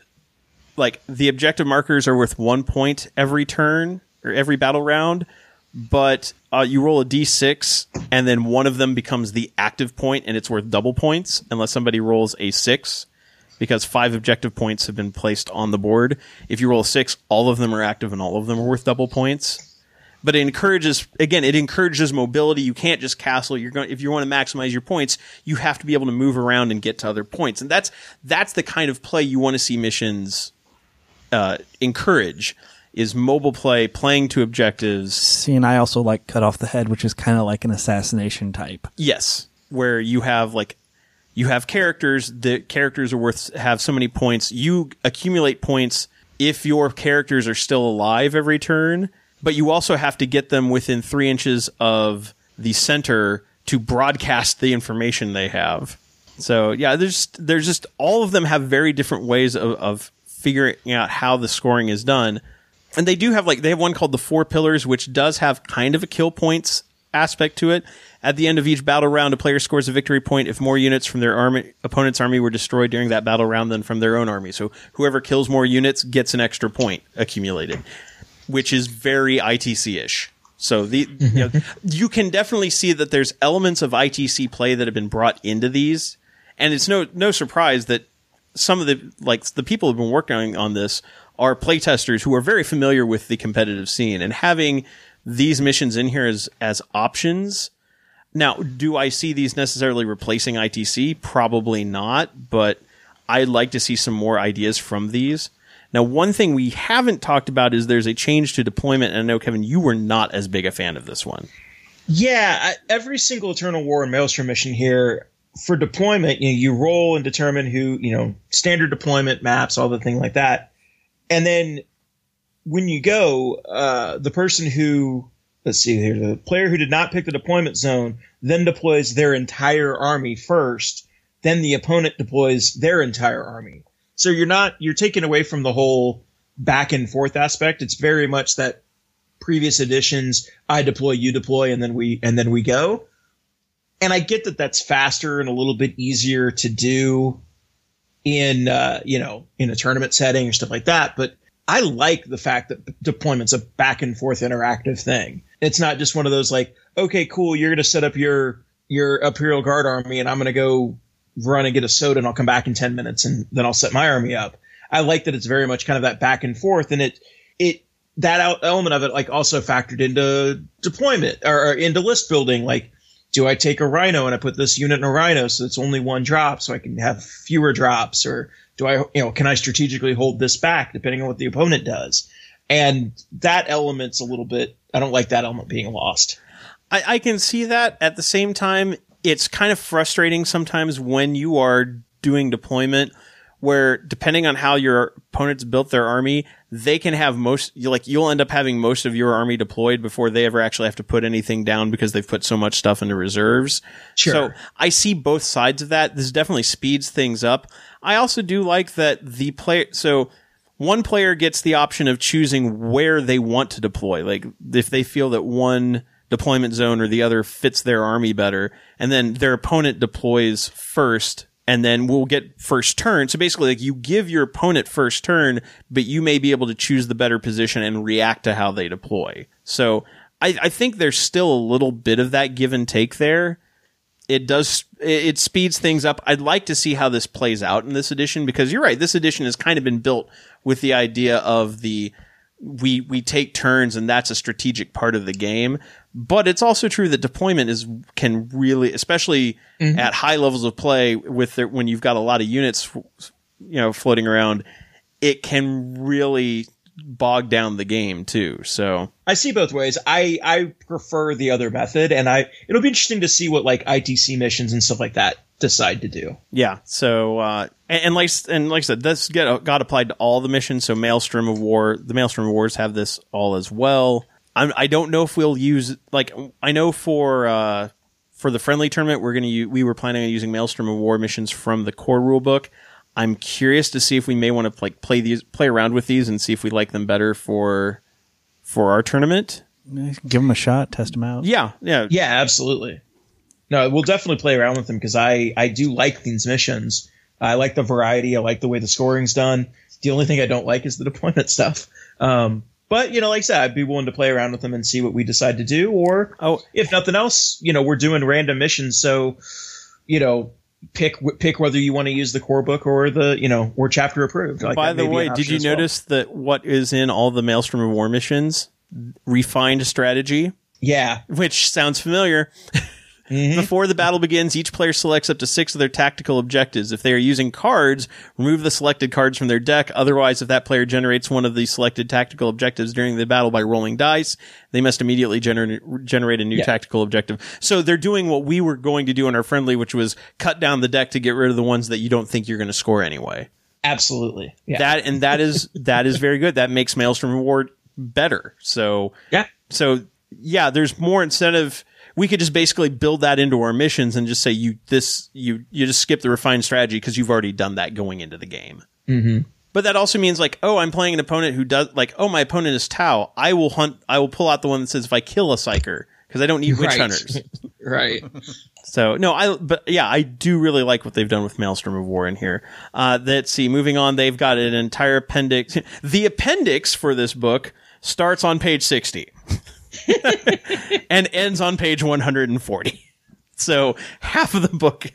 like the objective markers are worth one point every turn or every battle round, but uh, you roll a d6 and then one of them becomes the active point and it's worth double points unless somebody rolls a six because five objective points have been placed on the board. If you roll a six, all of them are active and all of them are worth double points. but it encourages again it encourages mobility you can't just castle you're going if you want to maximize your points you have to be able to move around and get to other points and that's that's the kind of play you want to see missions uh, encourage is mobile play playing to objectives See, and I also like cut off the head, which is kind of like an assassination type. yes where you have like you have characters the characters are worth have so many points. You accumulate points if your characters are still alive every turn but you also have to get them within three inches of the center to broadcast the information they have. So yeah there's there's just all of them have very different ways of, of figuring out how the scoring is done. And they do have like they have one called the four pillars which does have kind of a kill points aspect to it. At the end of each battle round a player scores a victory point if more units from their army opponent's army were destroyed during that battle round than from their own army. So whoever kills more units gets an extra point accumulated which is very itc-ish so the you, know, you can definitely see that there's elements of itc play that have been brought into these. And it's no no surprise that some of the like the people who've been working on this are playtesters who are very familiar with the competitive scene and having these missions in here as as options. Now, do I see these necessarily replacing ITC? Probably not, but I'd like to see some more ideas from these. Now, one thing we haven't talked about is there's a change to deployment, and I know Kevin, you were not as big a fan of this one. Yeah, every single Eternal War and Maelstrom mission here for deployment, you know, you roll and determine who, you know, standard deployment maps, all the thing like that, and then when you go, uh, the person who let's see here, the player who did not pick the deployment zone then deploys their entire army first, then the opponent deploys their entire army. So you're not you're taken away from the whole back and forth aspect. It's very much that previous editions I deploy, you deploy, and then we and then we go. And I get that that's faster and a little bit easier to do in uh, you know in a tournament setting or stuff like that. But I like the fact that deployment's a back and forth interactive thing. It's not just one of those like, okay, cool, you're gonna set up your your Imperial Guard army, and I'm gonna go run and get a soda, and I'll come back in ten minutes, and then I'll set my army up. I like that it's very much kind of that back and forth, and it it that element of it like also factored into deployment or, or into list building. Like, do I take a Rhino and I put this unit in a Rhino so it's only one drop, so I can have fewer drops, or do I you know can I strategically hold this back depending on what the opponent does? And that element's a little bit. I don't like that element being lost. I, I can see that. At the same time, it's kind of frustrating sometimes when you are doing deployment, where depending on how your opponents built their army, they can have most. you- Like you'll end up having most of your army deployed before they ever actually have to put anything down because they've put so much stuff into reserves. Sure. So I see both sides of that. This definitely speeds things up. I also do like that the player. So one player gets the option of choosing where they want to deploy. Like if they feel that one deployment zone or the other fits their army better, and then their opponent deploys first, and then we'll get first turn. So basically, like you give your opponent first turn, but you may be able to choose the better position and react to how they deploy. So I, I think there's still a little bit of that give and take there it does it speeds things up. I'd like to see how this plays out in this edition because you're right. This edition has kind of been built with the idea of the we we take turns and that's a strategic part of the game. But it's also true that deployment is can really, especially mm-hmm. at high levels of play, with the, when you've got a lot of units, you know, floating around, it can really bog down the game too. So I see both ways. I I prefer the other method, and I it'll be interesting to see what like ITC missions and stuff like that decide to do. Yeah. So, uh, and, and like and like I said, this get got applied to all the missions. So, Maelstrom of War, the Maelstrom of Wars have this all as well. I'm, I don't know if we'll use like I know for uh, for the friendly tournament we're gonna we were planning on using Maelstrom of War missions from the core rule book. I'm curious to see if we may want to like play these play around with these and see if we like them better for for our tournament. Give them a shot, test them out. Yeah, yeah, Yeah, absolutely. No, we'll definitely play around with them because I I do like these missions. I like the variety. I like the way the scoring's done. The only thing I don't like is the deployment stuff. Um, but you know, like I said, I'd be willing to play around with them and see what we decide to do. Or Oh. if nothing else, you know, we're doing random missions, so you know, pick pick whether you want to use the core book or the you know or chapter approved. Like, By the way, did you well. notice that what is in all the Maelstrom of War missions? refined strategy, Yeah. which sounds familiar. Mm-hmm. Before the battle begins, each player selects up to six of their tactical objectives. If they are using cards, remove the selected cards from their deck. Otherwise, if that player generates one of the selected tactical objectives during the battle by rolling dice, they must immediately gener- generate a new Yeah. tactical objective. So they're doing what we were going to do in our friendly, which was cut down the deck to get rid of the ones that you don't think you're going to score anyway. Absolutely. Yeah. That and that is that is very good. That makes Maelstrom of War better. So yeah. so yeah, there's more incentive. We could just basically build that into our missions and just say you this you you just skip the refined strategy because you've already done that going into the game. Mm-hmm. But that also means like, oh, I'm playing an opponent who does like, oh, my opponent is Tau. I will hunt. I will pull out the one that says if I kill a psyker because I don't need witch Right. hunters. Right. So no, I but yeah, I do really like what they've done with Maelstrom of War in here. Uh, let's see, moving on, they've got an entire appendix. The appendix for this book starts on page sixty and ends on page one hundred and forty. So half of the book,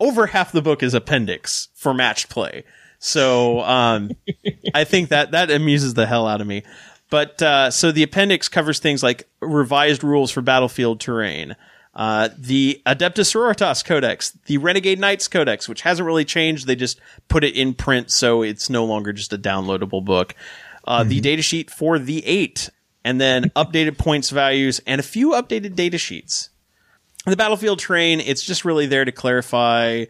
over half the book is appendix for matched play. So um, I think that that amuses the hell out of me. But uh, so the appendix covers things like revised rules for battlefield terrain, uh, the Adeptus Sororitas Codex, the Renegade Knights Codex, which hasn't really changed. They just put it in print, so it's no longer just a downloadable book. Uh, The datasheet for the eight, and then updated points values, and a few updated data sheets. The battlefield terrain, it's just really there to clarify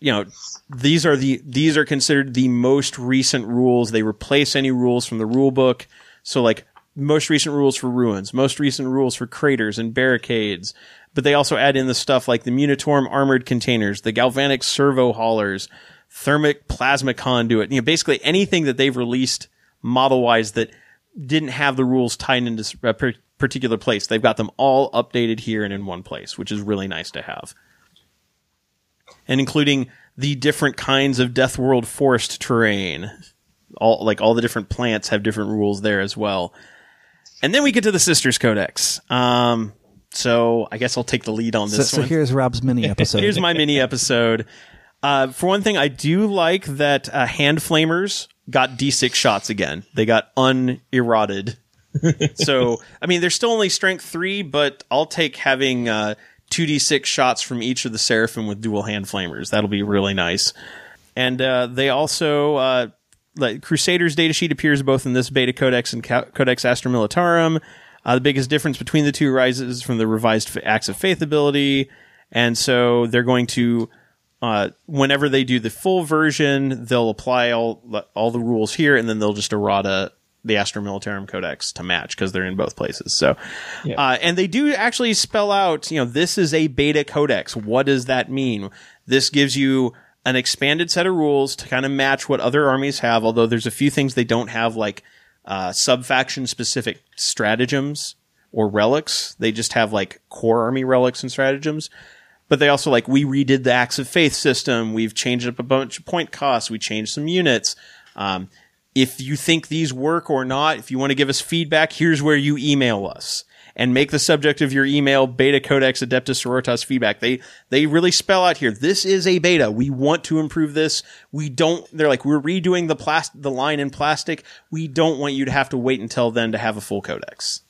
you know these are the these are considered the most recent rules. They replace any rules from the rule book. So like most recent rules for ruins most recent rules for craters and barricades. But they also add in the stuff like the Munitorum armored containers the galvanic servo haulers thermic plasma conduit you know basically anything that they've released model wise that didn't have the rules tied into a particular place they've got them all updated here and in one place which is really nice to have and including the different kinds of Death World forest terrain. All like all the different plants have different rules there as well. And then we get to the Sisters Codex. Um, so I guess I'll take the lead on this so one. here's Rob's mini episode. Here's my mini episode. Uh, for one thing, I do like that uh, hand flamers got D6 shots again. They got uneroded. so, I mean, they're still only strength three, but I'll take having uh, 2d6 shots from each of the Seraphim with dual hand flamers. That'll be really nice. And uh, they also, uh, like Crusaders datasheet appears both in this beta codex and Co- Codex Astra Militarum. Uh, the biggest difference between the two arises from the revised F- Acts of Faith ability. And so they're going to, uh, whenever they do the full version, they'll apply all, all the rules here and then they'll just errata the Astra Militarum Codex to match because they're in both places. So, uh, and they do actually spell out, you know, this is a beta codex. What does that mean? This gives you an expanded set of rules to kind of match what other armies have, although there's a few things they don't have, like uh, sub-faction specific stratagems or relics. They just have like core army relics and stratagems. But they also like we redid the Acts of Faith system. We've changed up a bunch of point costs. We changed some units. Um, if you think these work or not, if you want to give us feedback, here's where you email us and make the subject of your email beta codex adeptus sororitas feedback. They, they really spell out here. This is a beta. We want to improve this. We don't, they're like, we're redoing the plastic, the line in plastic. We don't want you to have to wait until then to have a full codex.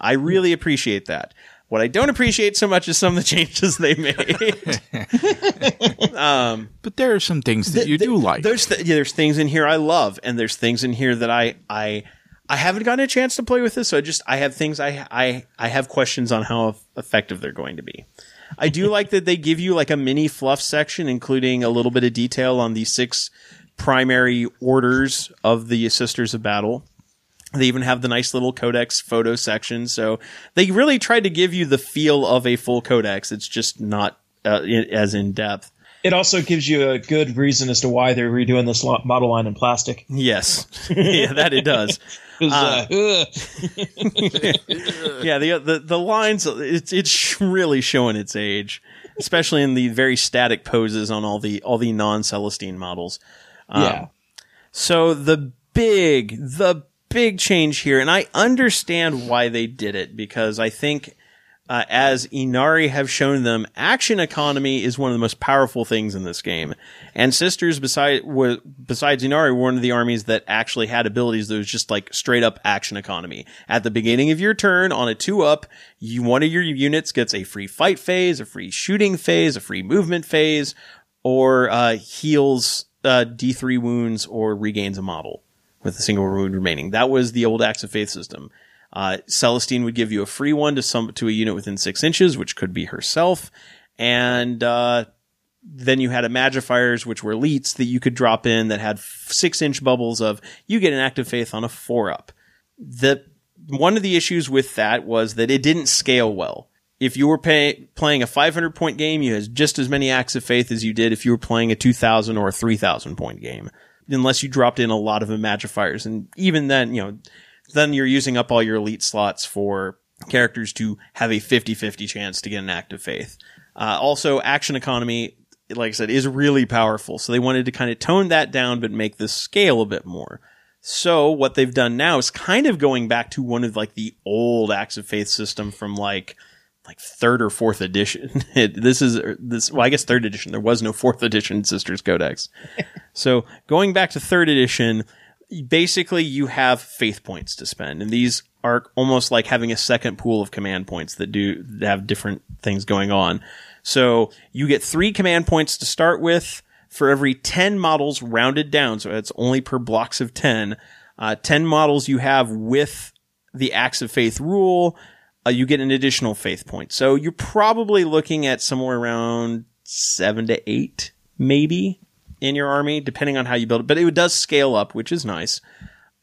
I really appreciate that. What I don't appreciate so much is some of the changes they made. Um, but there are some things that you do like. There's th- yeah, there's things in here I love, and there's things in here that I I I haven't gotten a chance to play with this. So I just I have things I I I have questions on how effective they're going to be. I do like that they give you like a mini fluff section, including a little bit of detail on the six primary orders of the Sisters of Battle. They even have the nice little codex photo section. So they really tried to give you the feel of a full codex. It's just not uh, i- as in depth. It also gives you a good reason as to why they're redoing this lo- model line in plastic. Yes. yeah, that it does. uh. Yeah, the the the lines it's it's really showing its age, especially in the very static poses on all the all the non-Celestine models. yeah. So the big the big change here and I understand why they did it because I think uh, as Ynnari have shown them, action economy is one of the most powerful things in this game. And Sisters, beside, were, besides Ynnari, were one of the armies that actually had abilities that was just like straight up action economy. At the beginning of your turn, on a two up, you, one of your units gets a free fight phase, a free shooting phase, a free movement phase, or uh, heals uh, D3 wounds or regains a model with a single wound remaining. That was the old Acts of Faith system. Uh, Celestine would give you a free one to some to a unit within six inches, which could be herself, and uh, then you had Imagifiers, which were elites that you could drop in that had six inch bubbles of you get an Act of Faith on a four up. The one of the issues with that was that it didn't scale well. If you were pay, playing a 500 point game, you had just as many acts of faith as you did if you were playing a 2000 or a 3000 point game, unless you dropped in a lot of Imagifiers. And even then, you know, then you're using up all your elite slots for characters to have a 50-50 chance to get an act of faith. Uh, also, action economy, like I said, is really powerful. So they wanted to kind of tone that down, but make the scale a bit more. So what they've done now is kind of going back to one of like the old acts of faith system from like like third or fourth edition. It, this is this. Well, I guess third edition. There was no fourth edition Sisters Codex. so going back to third edition, basically you have faith points to spend, and these are almost like having a second pool of command points that do that have different things going on. So you get three command points to start with for every 10 models rounded down. So it's only per blocks of 10. Uh, 10 models you have with the Acts of Faith rule, uh, you get an additional faith point. So you're probably looking at somewhere around seven to eight, maybe in your army, depending on how you build it. But it does scale up, which is nice.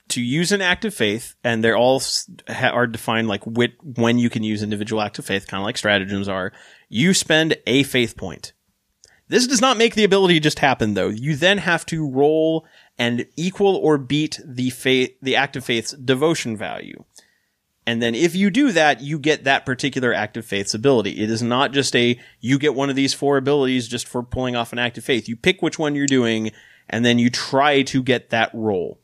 To use an act of faith, and they're all ha- are defined like wit- when you can use individual act of faith, kind of like stratagems are. You spend a faith point. This does not make the ability just happen though. You then have to roll and equal or beat the faith, the act of faith's devotion value. And then if you do that, you get that particular act of faith's ability. It is not just a, you get one of these four abilities just for pulling off an act of faith. You pick which one you're doing and then you try to get that roll.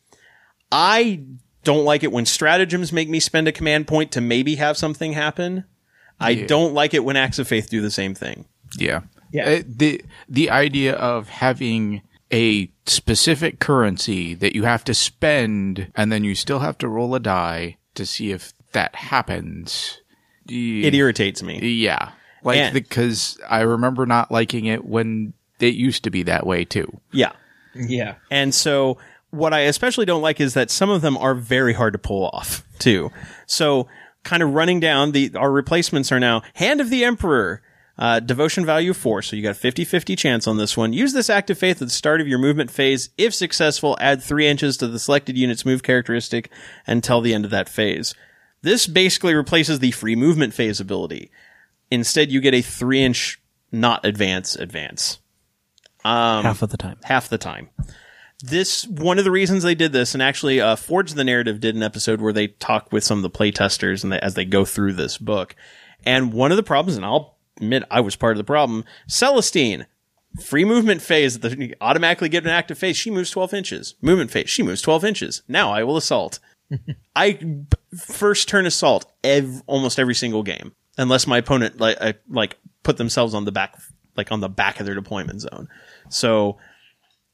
I don't like it when stratagems make me spend a command point to maybe have something happen. I Yeah. don't like it when acts of faith do the same thing. Yeah. Yeah. Uh, the the idea of having a specific currency that you have to spend and then you still have to roll a die to see if that happens. It irritates me. Yeah. Like because I remember not liking it when it used to be that way too. Yeah. Yeah. And so what I especially don't like is that some of them are very hard to pull off too. So kind of running down the, our replacements are now Hand of the Emperor, uh, devotion value four. So you got a 50-50 chance on this one. Use this act of faith at the start of your movement phase. If successful, add three inches to the selected unit's move characteristic until the end of that phase. This basically replaces the free movement phase ability. Instead, you get a three inch not advance advance half of the time. half the time. This one of the reasons they did this, and actually, uh, Forge the Narrative did an episode where they talk with some of the playtesters and they, as they go through this book. And one of the problems, and I'll admit I was part of the problem, Celestine, free movement phase, the, automatically get an act of faith. She moves 12 inches. Movement phase, she moves 12 inches. Now I will assault. I first turn assault ev- almost every single game, unless my opponent like uh, like put themselves on the back like on the back of their deployment zone. So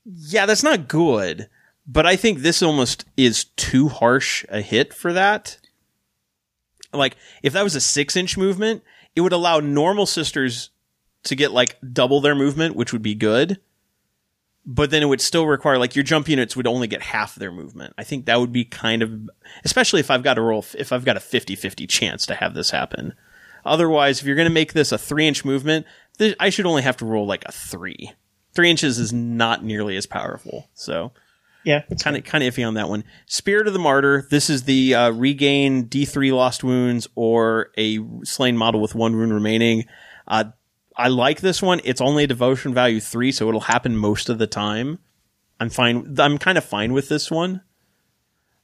yeah, that's not good. But I think this almost is too harsh a hit for that. Like, if that was a six inch movement, it would allow normal sisters to get like double their movement, which would be good. But then it would still require like your jump units would only get half their movement. I think that would be kind of, especially if I've got to roll, if I've got a 50 50 chance to have this happen. Otherwise, if you're going to make this a three inch movement, th- I should only have to roll like a three. Three inches is not nearly as powerful. So Yeah. kind of kind of iffy on that one. Spirit of the Martyr. This is the uh, regain D3 lost wounds or a slain model with one wound remaining. Uh, I like this one. It's only a devotion value three, so it'll happen most of the time. I'm fine. I'm kind of fine with this one.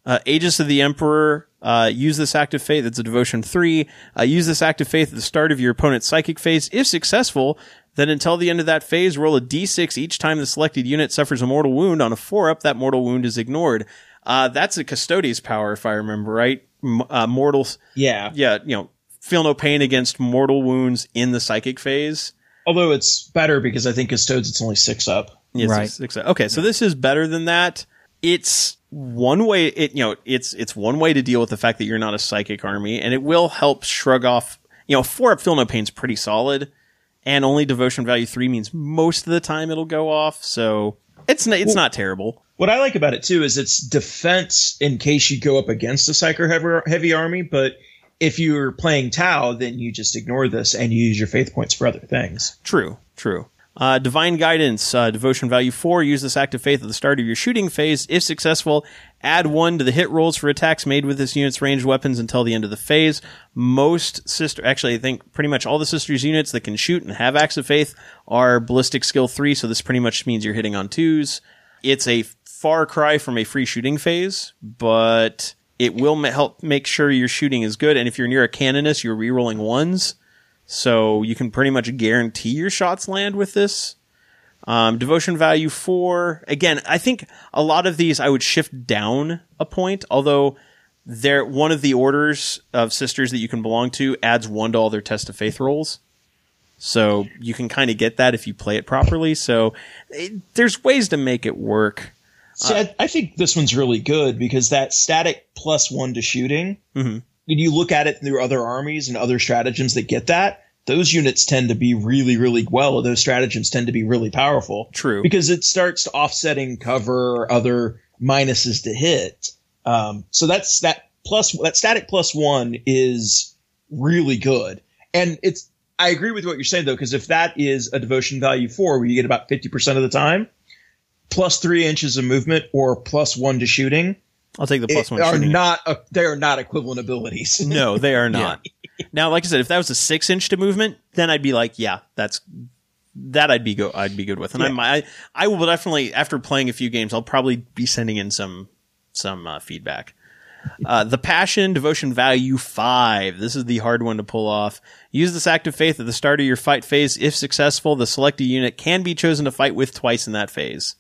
Uh, Aegis of the Emperor. Uh, use this act of faith. It's a devotion three. Uh, use this act of faith at the start of your opponent's psychic phase. If successful, then until the end of that phase, roll a d6 each time the selected unit suffers a mortal wound. On a four up, that mortal wound is ignored. Uh, that's a Custodes power, if I remember right. M- uh, mortals Yeah. yeah, you know, feel no pain against mortal wounds in the psychic phase. Although it's better because I think Custodes it's only six up. Yes, Right. it's six- okay, so this is better than that. It's one way. It you know, it's it's one way to deal with the fact that you're not a psychic army, and it will help shrug off. You know, four up feel no pain's pretty solid, and only devotion value three means most of the time it'll go off. So it's n- it's not terrible. What I like about it too is it's defense in case you go up against a psyker heavy, heavy army, but if you're playing Tau, then you just ignore this and you use your faith points for other things. True, true. Uh, Divine Guidance, uh, devotion value four. Use this act of faith at the start of your shooting phase. If successful, add one to the hit rolls for attacks made with this unit's ranged weapons until the end of the phase. Most sister, actually, I think pretty much all the sisters units that can shoot and have acts of faith are ballistic skill three. So this pretty much means you're hitting on twos. It's a far cry from a free shooting phase, but it will help make sure your shooting is good. And if you're near a canoness, you're rerolling ones. So you can pretty much guarantee your shots land with this. Um, devotion value four. Again, I think a lot of these I would shift down a point, although they're one of the orders of sisters that you can belong to adds one to all their test of faith rolls. So you can kind of get that if you play it properly. So it, there's ways to make it work. See, I, I think this one's really good because that static plus one to shooting, Mhm. when you look at it through other armies and other stratagems that get that, those units tend to be really, really well. Those stratagems tend to be really powerful. True. Because it starts offsetting cover or other minuses to hit. Um, so that's that plus, that static plus one is really good. And it's, I agree with what you're saying though, because if that is a devotion value four where you get about 50% of the time, plus three inches of movement or plus one to shooting I'll take the plus one. are shooting. not they are not equivalent abilities. No, they are not. Now, like I said, if that was a six inch to movement, then I'd be like, yeah, that's that I'd be go I'd be good with. And I'm I I will definitely after playing a few games, I'll probably be sending in some some uh, feedback. Uh, the passion devotion value five. This is the hard one to pull off. Use this act of faith at the start of your fight phase. If successful, the selected unit can be chosen to fight with twice in that phase.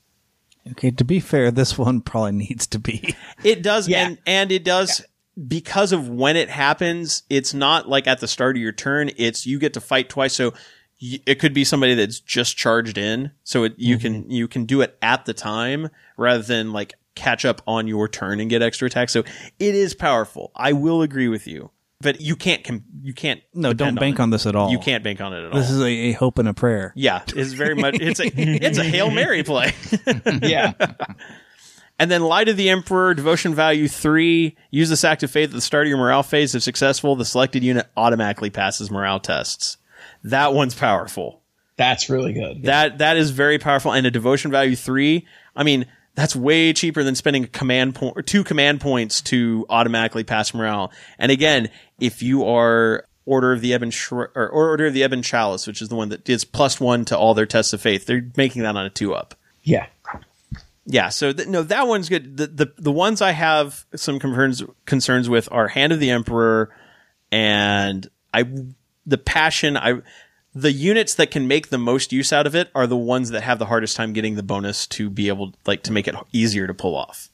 Okay, to be fair, this one probably needs to be. It does, Yeah. and and it does because of when it happens. It's not like at the start of your turn. It's you get to fight twice, so y- it could be somebody that's just charged in. So it, you can mm-hmm. you can do it at the time rather than like catch up on your turn and get extra attacks. So it is powerful. I will agree with you, but you can't com- you can't No, don't bank it. on this at all. You can't bank on it at all. This is a, a hope and a prayer. yeah, it's very much it's a it's a hail mary play. yeah. And then Light of the Emperor, devotion value three. Use this act of faith at the start of your morale phase. If successful, the selected unit automatically passes morale tests. That one's powerful. That's really good. That that is very powerful. And a devotion value three. I mean, that's way cheaper than spending a command point or two command points to automatically pass morale. And again, if you are Order of the Ebon or Order of the Ebon Chalice, which is the one that is plus one to all their tests of faith, they're making that on a two up. yeah. Yeah, so th- no, that one's good. The, the the ones I have some concerns concerns with are Hand of the Emperor and I the Passion. I the units that can make the most use out of it are the ones that have the hardest time getting the bonus to be able like to make it easier to pull off.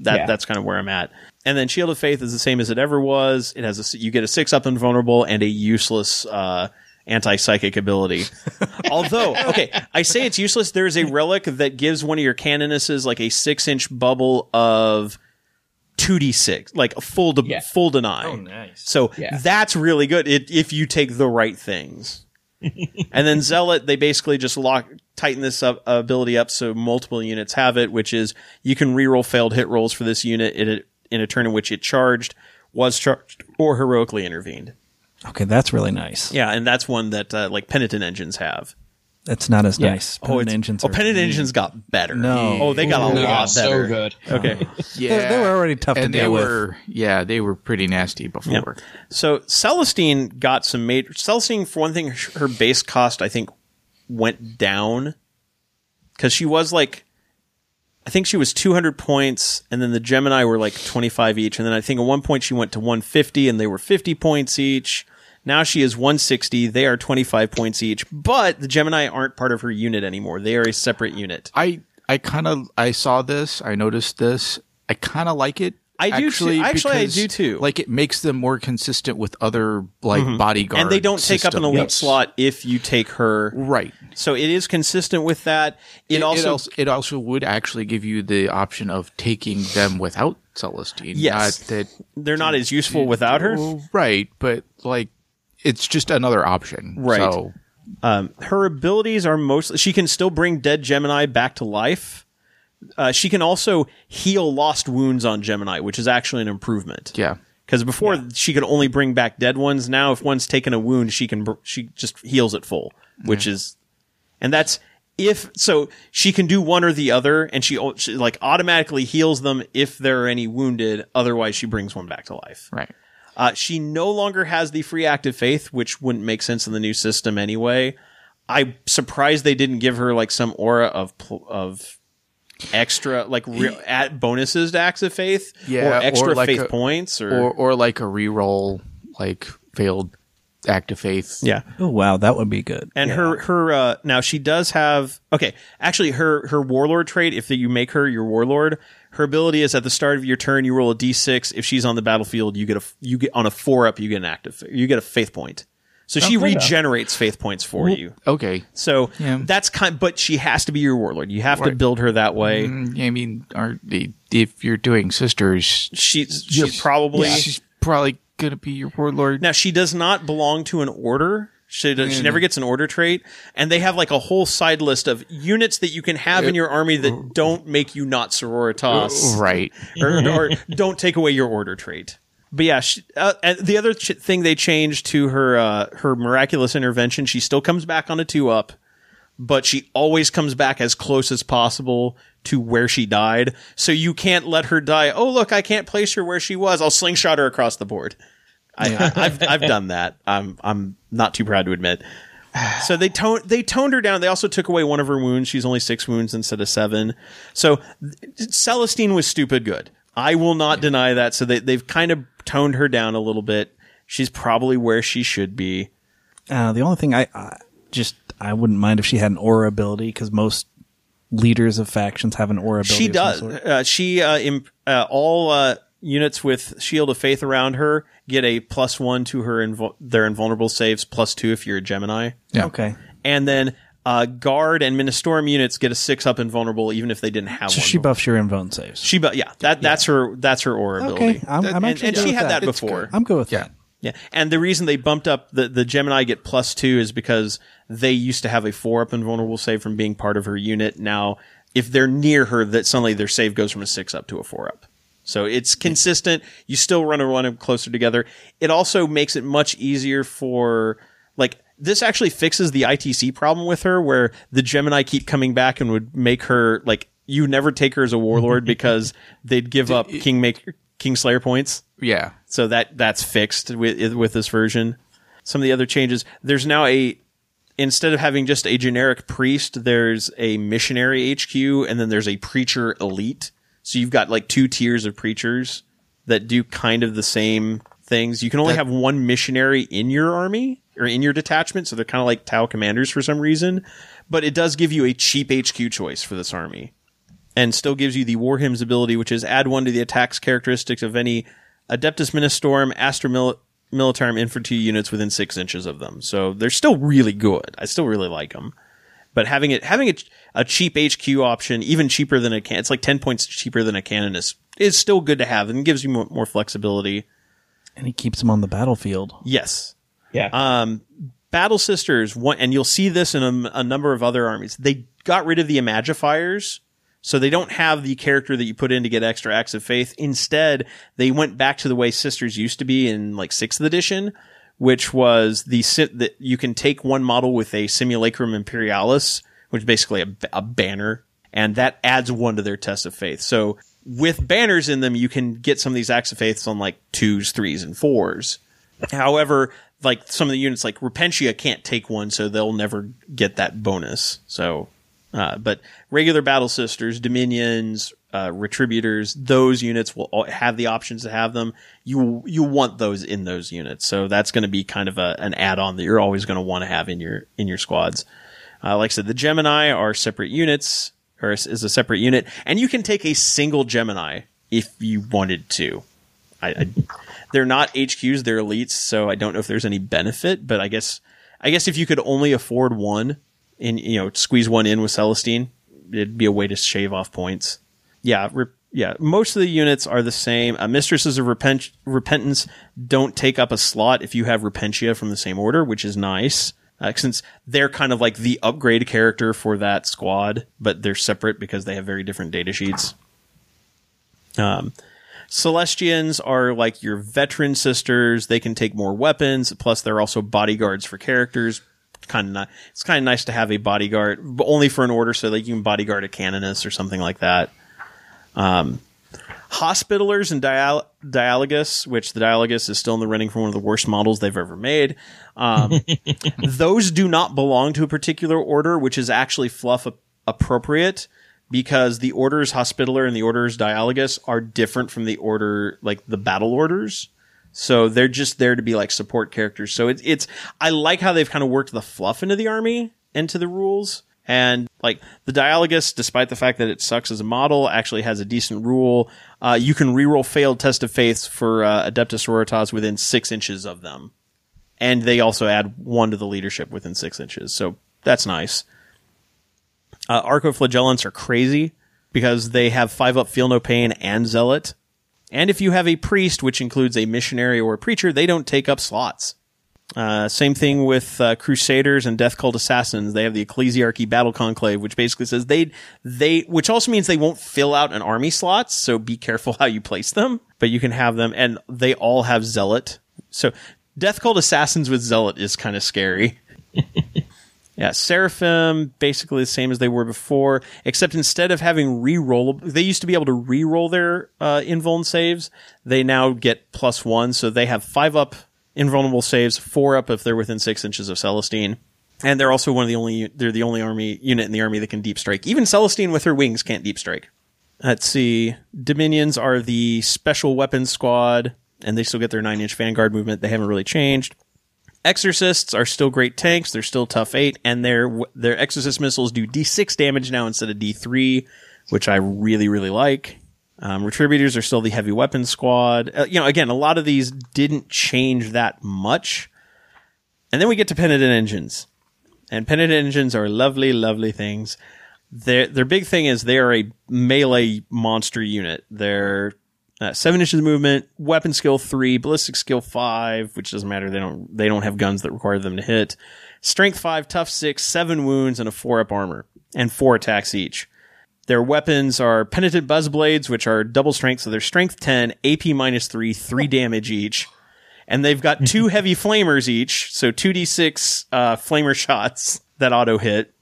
That Yeah. that's kind of where I'm at. And then Shield of Faith is the same as it ever was. It has a s- you get a six up invulnerable and a useless uh, anti psychic ability. Although, okay, I say it's useless. There is a relic that gives one of your canonesses like a six inch bubble of two d six, like a full de- Yeah. full deny. Oh, nice. So Yeah. that's really good it, if you take the right things. and then Zealot, they basically just lock tighten this up, ability up so multiple units have it, which is you can reroll failed hit rolls for this unit in a, in a turn in which it charged, was charged, or heroically intervened. Okay, that's really nice. Yeah, and that's one that uh, like penitent engines have. That's not as Yeah. nice. oh, Penitent engines oh, are penitent mean. engines got better. No. oh, they got a Ooh, lot so better. good. Okay. Yeah, They- they were already tough to and deal they with. Yeah, they were pretty nasty before. So Celestine got some major. Celestine, for one thing, her her base cost I think went down because she was like, I think she was 200 points, and then the Gemini were like 25 each, and then I think at one point she went to 150, and they were 50 points each. Now she is 160. They are 25 points each, but the Gemini aren't part of her unit anymore. They are a separate unit. I I kind of I saw this. I noticed this. I kind of like it. I do actually, too. Actually, I because, do too. Like it makes them more consistent with other like mm-hmm. bodyguards, and they don't take up an elite systems. slot if you take her. Right. So it is consistent with that. It, also, it also it also would actually give you the option of taking them without Celestine. Yes. Not that they're not as useful without her. Right, but like it's just another option. Right. So Um, her abilities are mostly she can still bring dead Gemini back to life. Uh, she can also heal lost wounds on Gemini, which is actually an improvement. yeah. Because before she could only bring back dead ones. Now, if one's taken a wound, she can br- she just heals it full, which is, and that's if so she can do one or the other, and she, she like automatically heals them if there are any wounded. Otherwise, she brings one back to life. Right. Uh, she no longer has the free act of faith, which wouldn't make sense in the new system anyway. I'm surprised they didn't give her like some aura of pl- of extra like re- at bonuses to acts of faith, Yeah, or extra or like faith a- points, or, Or or like a reroll like failed act of faith. yeah. Oh wow, that would be good. And her her uh, now she does have okay. Actually, her her warlord trait. If you make her your warlord, her ability is at the start of your turn you roll a d6. If she's on the battlefield, you get a you get on a four up. You get an active. You get a faith point. So she Okay. regenerates faith points for you. Okay. So Yeah. that's kind. But she has to be your warlord. You have to build her that way. Mm, I mean, are if you're doing sisters, She's she's probably she's probably gonna be your warlord. Now she does not belong to an order. She, does, she never gets an order trait, and they have like a whole side list of units that you can have in your army that don't make you not sororitas, Right. or, or don't take away your order trait. But yeah, she, uh, and the other ch- thing they changed to her uh, her miraculous intervention, she still comes back on a two up, but she always comes back as close as possible to where she died. So you can't let her die. Oh look, I can't place her where she was. I'll slingshot her across the board. I, I, I've I've done that. I'm I'm not too proud to admit. So they toned they toned her down. They also took away one of her wounds. She's only six wounds instead of seven. So Celestine was stupid good. I will not deny that. So they they've kind of toned her down a little bit. She's probably where she should be. Uh, the only thing I, I just I wouldn't mind if she had an aura ability because most leaders of factions have an aura ability. She does. Uh, she uh, imp- uh, all uh, units with Shield of Faith around her get a plus one to her invul- their invulnerable saves, plus two if you're a Gemini. Yeah. Okay. and then uh, guard and ministorum units get a six up invulnerable even if they didn't have So one. she buffs your invuln saves. She, bu- yeah, that that's her that's her aura Okay, ability. I'm, I'm and, actually and good she with had that, It's before. I'm good with Yeah. that. Yeah, and the reason they bumped up the the Gemini get plus two is because they used to have a four up invulnerable save from being part of her unit. Now, if they're near her, that suddenly their save goes from a six up to a four up. So it's consistent. You still run and run them closer together. It also makes it much easier for like this actually fixes the ITC problem with her, where the Gemini keep coming back and would make her like you never take her as a warlord because they'd give up King Maker King Slayer points. Yeah. So that that's fixed with with this version. Some of the other changes, there's now a instead of having just a generic priest, there's a missionary HQ and then there's a preacher elite. So you've got like two tiers of preachers that do kind of the same things. You can only have one missionary in your army or in your detachment, so they're kind of like Tau commanders for some reason. But it does give you a cheap HQ choice for this army and still gives you the War Hymns ability, which is add one to the attacks characteristics of any Adeptus Ministorum, Astra Mil- Militarum infantry units within six inches of them. So they're still really good. I still really like them. But having it having a, a cheap HQ option, even cheaper than a can, it's like ten points cheaper than a canoness is still good to have and gives you more, more flexibility. And he keeps them on the battlefield. Yes, Yeah. um, Battle Sisters, one, and you'll see this in a, a number of other armies. They got rid of the Imagifiers, so they don't have the character that you put in to get extra acts of faith. Instead, they went back to the way Sisters used to be in like sixth edition, which was the si- that you can take one model with a Simulacrum Imperialis, which is basically a, a banner, and that adds one to their test of faith. So with banners in them, you can get some of these acts of faiths on like twos, threes, and fours. However, like some of the units like Repentia can't take one, so they'll never get that bonus. So, uh, but regular battle sisters, dominions, uh, retributors, those units will have the options to have them. You you want those in those units, so that's going to be kind of a, an add-on that you're always going to want to have in your in your squads. Uh, like I said, the Gemini are separate units, or is is a separate unit, and you can take a single Gemini if you wanted to. I, I they're not HQs, they're elites, so I don't know if there's any benefit, but I guess I guess if you could only afford one and you know squeeze one in with Celestine, it'd be a way to shave off points. Yeah, re- yeah. Most of the units are the same. Uh, Mistresses of Repent- Repentance don't take up a slot if you have Repentia from the same order, which is nice. Uh, since they're kind of like the upgrade character for that squad, but they're separate because they have very different data sheets. Um, Celestians are like your veteran sisters. They can take more weapons. Plus, they're also bodyguards for characters. Kind of, it's kind of nice to have a bodyguard, but only for an order, so that you can bodyguard a canoness or something like that. Um, Hospitalers and Dial- Dialogus, which the Dialogus is still in the running for one of the worst models they've ever made. Um, those do not belong to a particular order, which is actually fluff a- appropriate because the orders Hospitaller and the orders Dialogus are different from the order, like the battle orders. So they're just there to be like support characters. So it's, it's, I like how they've kind of worked the fluff into the army, into the rules. And like the Dialogus, despite the fact that it sucks as a model, actually has a decent rule. Uh, you can reroll failed test of faiths for uh, Adeptus Sororitas within six inches of them. And they also add one to the leadership within six inches. So that's nice. Uh, Arcoflagellants are crazy because they have five up, feel no pain, and zealot. And if you have a priest, which includes a missionary or a preacher, they don't take up slots. Uh, same thing with uh, Crusaders and Death Cult Assassins. They have the Ecclesiarchy Battle Conclave, which basically says they they, which also means they won't fill out an army slots. So be careful how you place them, but you can have them, and they all have Zealot. So Death Cult Assassins with Zealot is kind of scary. Yeah, Seraphim basically the same as they were before, except instead of having re-roll, they used to be able to re-roll their uh, invuln saves. They now get plus one, so they have five up invulnerable saves, four up if they're within six inches of Celestine, and they're also one of the only they're the only army unit in the army that can deep strike. Even Celestine with her wings can't deep strike. Let's see, Dominions are the special weapons squad, and they still get their nine inch vanguard movement. They haven't really changed. Exorcists are still great tanks. They're still tough eight, and their their exorcist missiles do D6 damage now instead of D3, which I really really like. Um, Retributors are still the heavy weapons squad. Uh, you know, again, a lot of these didn't change that much. And then we get to penitent engines, and penitent engines are lovely, lovely things. Their their big thing is they are a melee monster unit. They're uh, seven inches of movement, weapon skill three, ballistic skill five, which doesn't matter. They don't they don't have guns that require them to hit. Strength five, tough six, seven wounds, and a four up armor, and four attacks each. Their weapons are penitent buzz blades, which are double strength, so they're strength ten, AP minus three, three damage each. And they've got two heavy flamers each, so two d six uh, flamer shots that auto hit.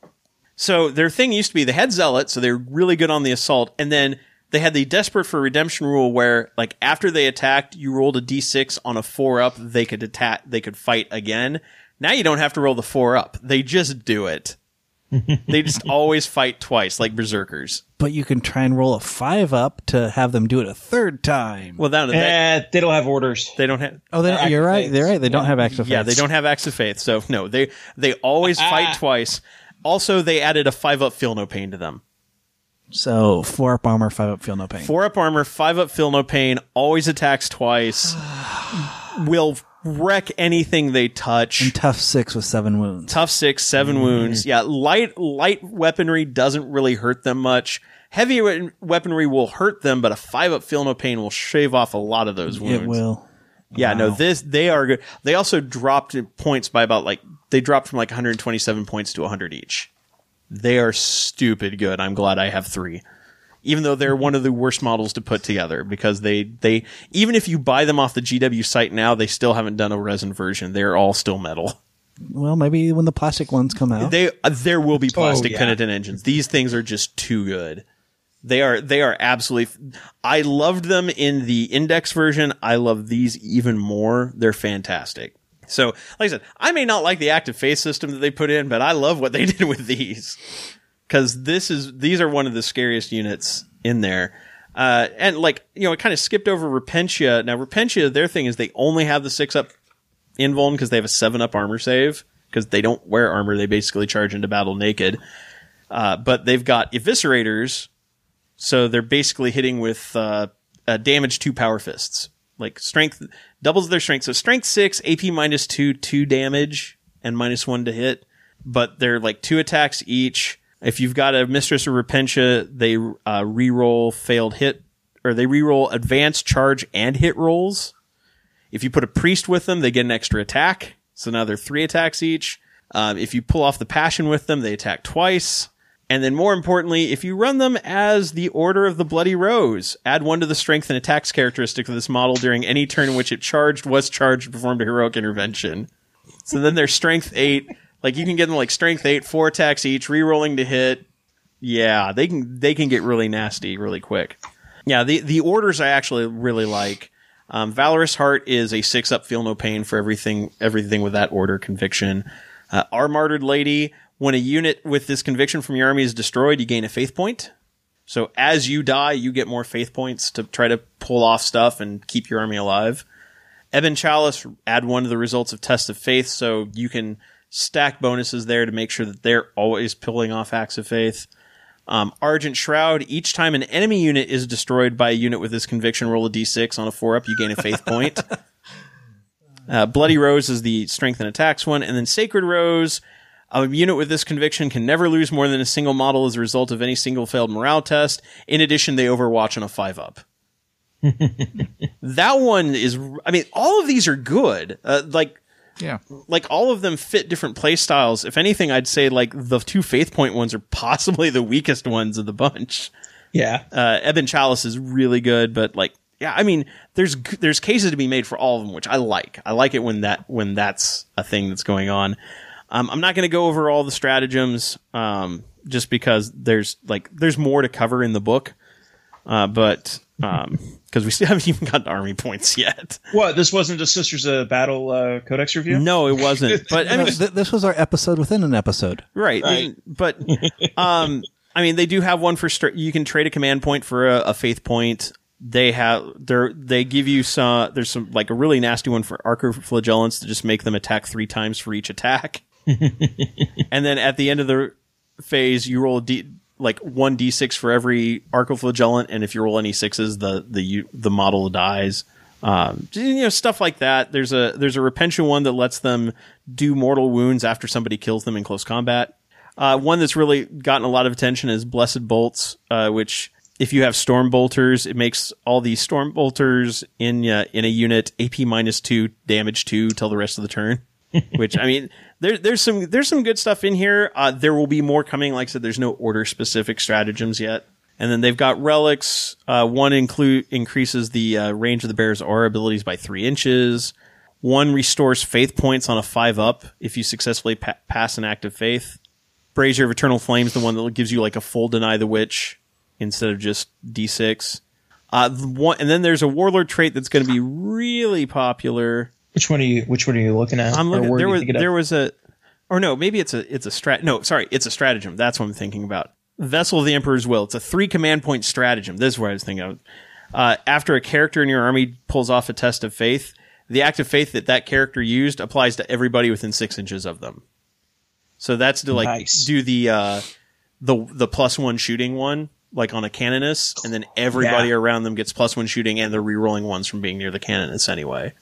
So their thing used to be they had zealot, so they're really good on the assault, and then they had the desperate for redemption rule where like after they attacked, you rolled a d6 on a four up, they could attack, they could fight again. Now you don't have to roll the four up. They just do it. They just always fight twice, like berserkers. But you can try and roll a five up to have them do it a third time. Well, that, that Eh, they don't have orders. they don't have. oh, they, They're you're right. activates. They're right. They don't have active. Yeah, they don't have acts of faith. So no, they they always fight twice. Also, they added a five up feel no pain to them. So four up armor, five up, feel no pain. Four up armor, five up feel no pain, always attacks twice, will wreck anything they touch. And tough six with seven wounds. Tough six, seven mm. wounds. Yeah, light light weaponry doesn't really hurt them much. Heavy we- weaponry will hurt them, but a five up feel no pain will shave off a lot of those wounds. It will. Yeah, no, this they are good. They also dropped points by about like they dropped from like 127 points to 100 each. They are stupid good. I'm glad I have three, even though they're one of the worst models to put together because they they even if you buy them off the GW site now, they still haven't done a resin version. They're all still metal. Well, maybe when the plastic ones come out. They uh, there will be plastic yeah. penitent engines. These things are just too good. They are they are absolutely. I loved them in the index version. I love these even more. They're fantastic. So, like I said, I may not like the acts of faith system that they put in, but I love what they did with these because this is these are one of the scariest units in there. Uh, and like you know, it kind of skipped over Repentia. Now, Repentia, their thing is they only have the six up invuln because they have a seven up armor save because they don't wear armor. They basically charge into battle naked. Uh, but they've got eviscerators, so they're basically hitting with uh, uh, damage two power fists. Like strength doubles their strength. So strength six, AP minus two, two damage and minus one to hit. But they're like two attacks each. If you've got a Mistress of Repentia, they uh, reroll failed hit or they reroll advanced charge and hit rolls. If you put a priest with them, they get an extra attack. So now they're three attacks each. Um, if you pull off the passion with them, they attack twice. And then more importantly, if you run them as the Order of the Bloody Rose, add one to the strength and attacks characteristic of this model during any turn in which it charged, was charged, performed a heroic intervention. So then their strength eight, like you can get them like strength eight, four attacks each, re-rolling to hit. Yeah, they can they can get really nasty really quick. Yeah, the the orders I actually really like. Um, Valorous Heart is a six up, feel no pain for everything everything with that order conviction. Uh, Our Martyred Lady, when a unit with this conviction from your army is destroyed, you gain a faith point. So as you die, you get more faith points to try to pull off stuff and keep your army alive. Ebon Chalice, add one to the results of Test of Faith, so you can stack bonuses there to make sure that they're always pulling off acts of faith. Um, Argent Shroud, each time an enemy unit is destroyed by a unit with this conviction, roll a d6 on a 4 up, you gain a faith point. Uh, Bloody Rose is the strength and attacks one, and then Sacred Rose, a unit with this conviction can never lose more than a single model as a result of any single failed morale test. In addition, they overwatch on a 5 up. that one is, I mean, all of these are good. Uh, like, Yeah. like all of them fit different play styles. If anything, I'd say like the two faith point ones are possibly the weakest ones of the bunch. Yeah. Uh, Ebon Chalice is really good, but like, yeah, I mean, there's there's cases to be made for all of them, which I like. I like it when that when that's a thing that's going on. Um, I'm not going to go over all the stratagems, um, just because there's like there's more to cover in the book, uh, but because we still haven't even gotten army points yet. What? This wasn't a Sisters of Battle uh, Codex review? No, it wasn't. But I No, mean, th- this was our episode within an episode. Right. Right. But um I mean they do have one for str- you can trade a command point for a, a faith point. They have they they give you some there's some like a really nasty one for arcoflagellants to just make them attack 3 times for each attack. and then at the end of the phase you roll a d like 1d6 for every arcoflagellant and if you roll any sixes the the the model dies. Um, you know stuff like that. There's a there's a Repentia one that lets them do mortal wounds after somebody kills them in close combat. Uh, one that's really gotten a lot of attention is Blessed Bolts, uh, which if you have Storm Bolters, it makes all these Storm Bolters in uh, in a unit AP minus two, damage two till the rest of the turn. which I mean, there, there's some there's some good stuff in here. Uh, there will be more coming. Like I said, there's no order specific stratagems yet. And then they've got relics. Uh, one include increases the uh, range of the bear's aura abilities by three inches. One restores faith points on a five up if you successfully pa- pass an act of faith. Brazier of Eternal Flames, the one that gives you like a full deny the witch instead of just d6. Uh, one, and then there's a warlord trait that's going to be really popular. Which one are you? Which one are you looking at? I'm looking. There was there was a, or no, maybe it's a it's a strat. No, sorry, it's a stratagem. That's what I'm thinking about. Vessel of the Emperor's Will. It's a three command point stratagem. This is what I was thinking of. Uh, after a character in your army pulls off a test of faith, the act of faith that that character used applies to everybody within six inches of them. So that's to like Nice. do the uh, the the plus one shooting one like on a canoness, and then everybody Yeah. around them gets plus one shooting, and they're re-rolling ones from being near the canoness anyway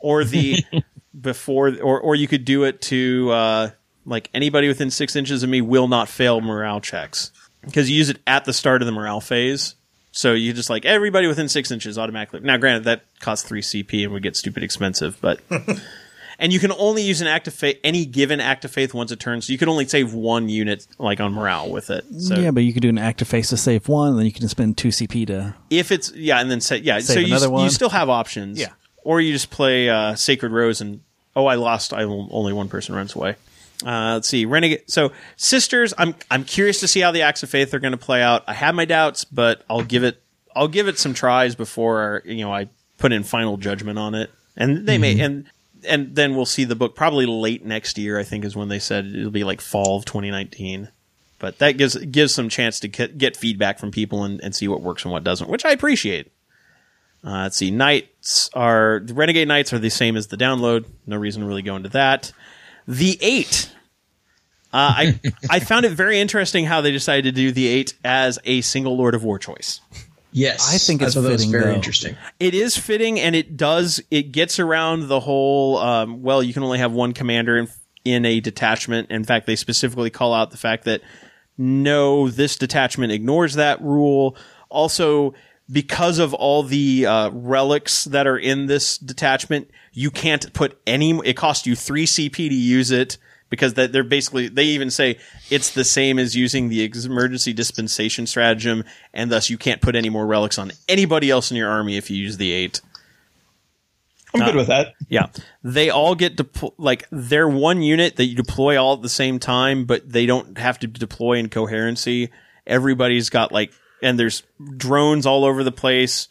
or the before or or you could do it to uh like anybody within six inches of me will not fail morale checks because you use it at the start of the morale phase so you just like everybody within six inches automatically now granted that costs 3 cp and would get stupid expensive but and you can only use an act of faith any given act of faith once a turn so you can only save one unit like on morale with it so yeah, but you could do an act of faith to save one, and then you can spend two CP to. if it's yeah, and then say yeah, so you, another you still have options. Yeah. Or you just play uh, Sacred Rose and oh, I lost. I only one person runs away. Uh, let's see, Renegade. So sisters, I'm I'm curious to see how the acts of faith are going to play out. I have my doubts, but I'll give it I'll give it some tries before you know I put in final judgment on it. And they may and and then we'll see the book probably late next year. I think is when they said it'll be like fall of 2019 but that gives gives some chance to get, get feedback from people and, and see what works and what doesn't, which I appreciate. Uh, let's see, knights are the renegade knights are the same as the download. No reason to really go into that. The eight. Uh, I I found it very interesting how they decided to do the eight as a single Lord of War choice. Yes, I think it's thought that was fitting, very though. interesting. It is fitting, and it does. It gets around the whole. Um, well, you can only have one commander in, in a detachment. In fact, they specifically call out the fact that no, this detachment ignores that rule. Also, because of all the uh, relics that are in this detachment, you can't put any. It costs you three CP to use it because that they're basically they even say it's the same as using the emergency dispensation stratagem, and thus you can't put any more relics on anybody else in your army if you use the eight. I'm good with that. Yeah, they all get deplo- like they're one unit that you deploy all at the same time, but they don't have to deploy in coherency. Everybody's got like, and there's drones all over the place.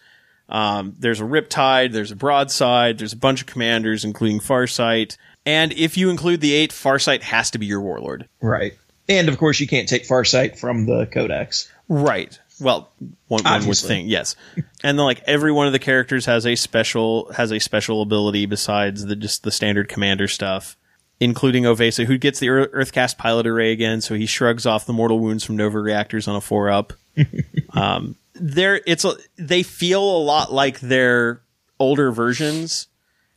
Um, there's a Riptide, there's a Broadside, there's a bunch of commanders, including Farsight. And if you include the eight, Farsight has to be your warlord. Right. And of course, you can't take Farsight from the Codex. Right. Well, one, one would think yes, and then like every one of the characters has a special has a special ability besides the just the standard commander stuff, including O'Vesa, who gets the Earth Caste pilot array again, so he shrugs off the mortal wounds from Nova reactors on a four up. um, they're it's a, they feel a lot like their older versions,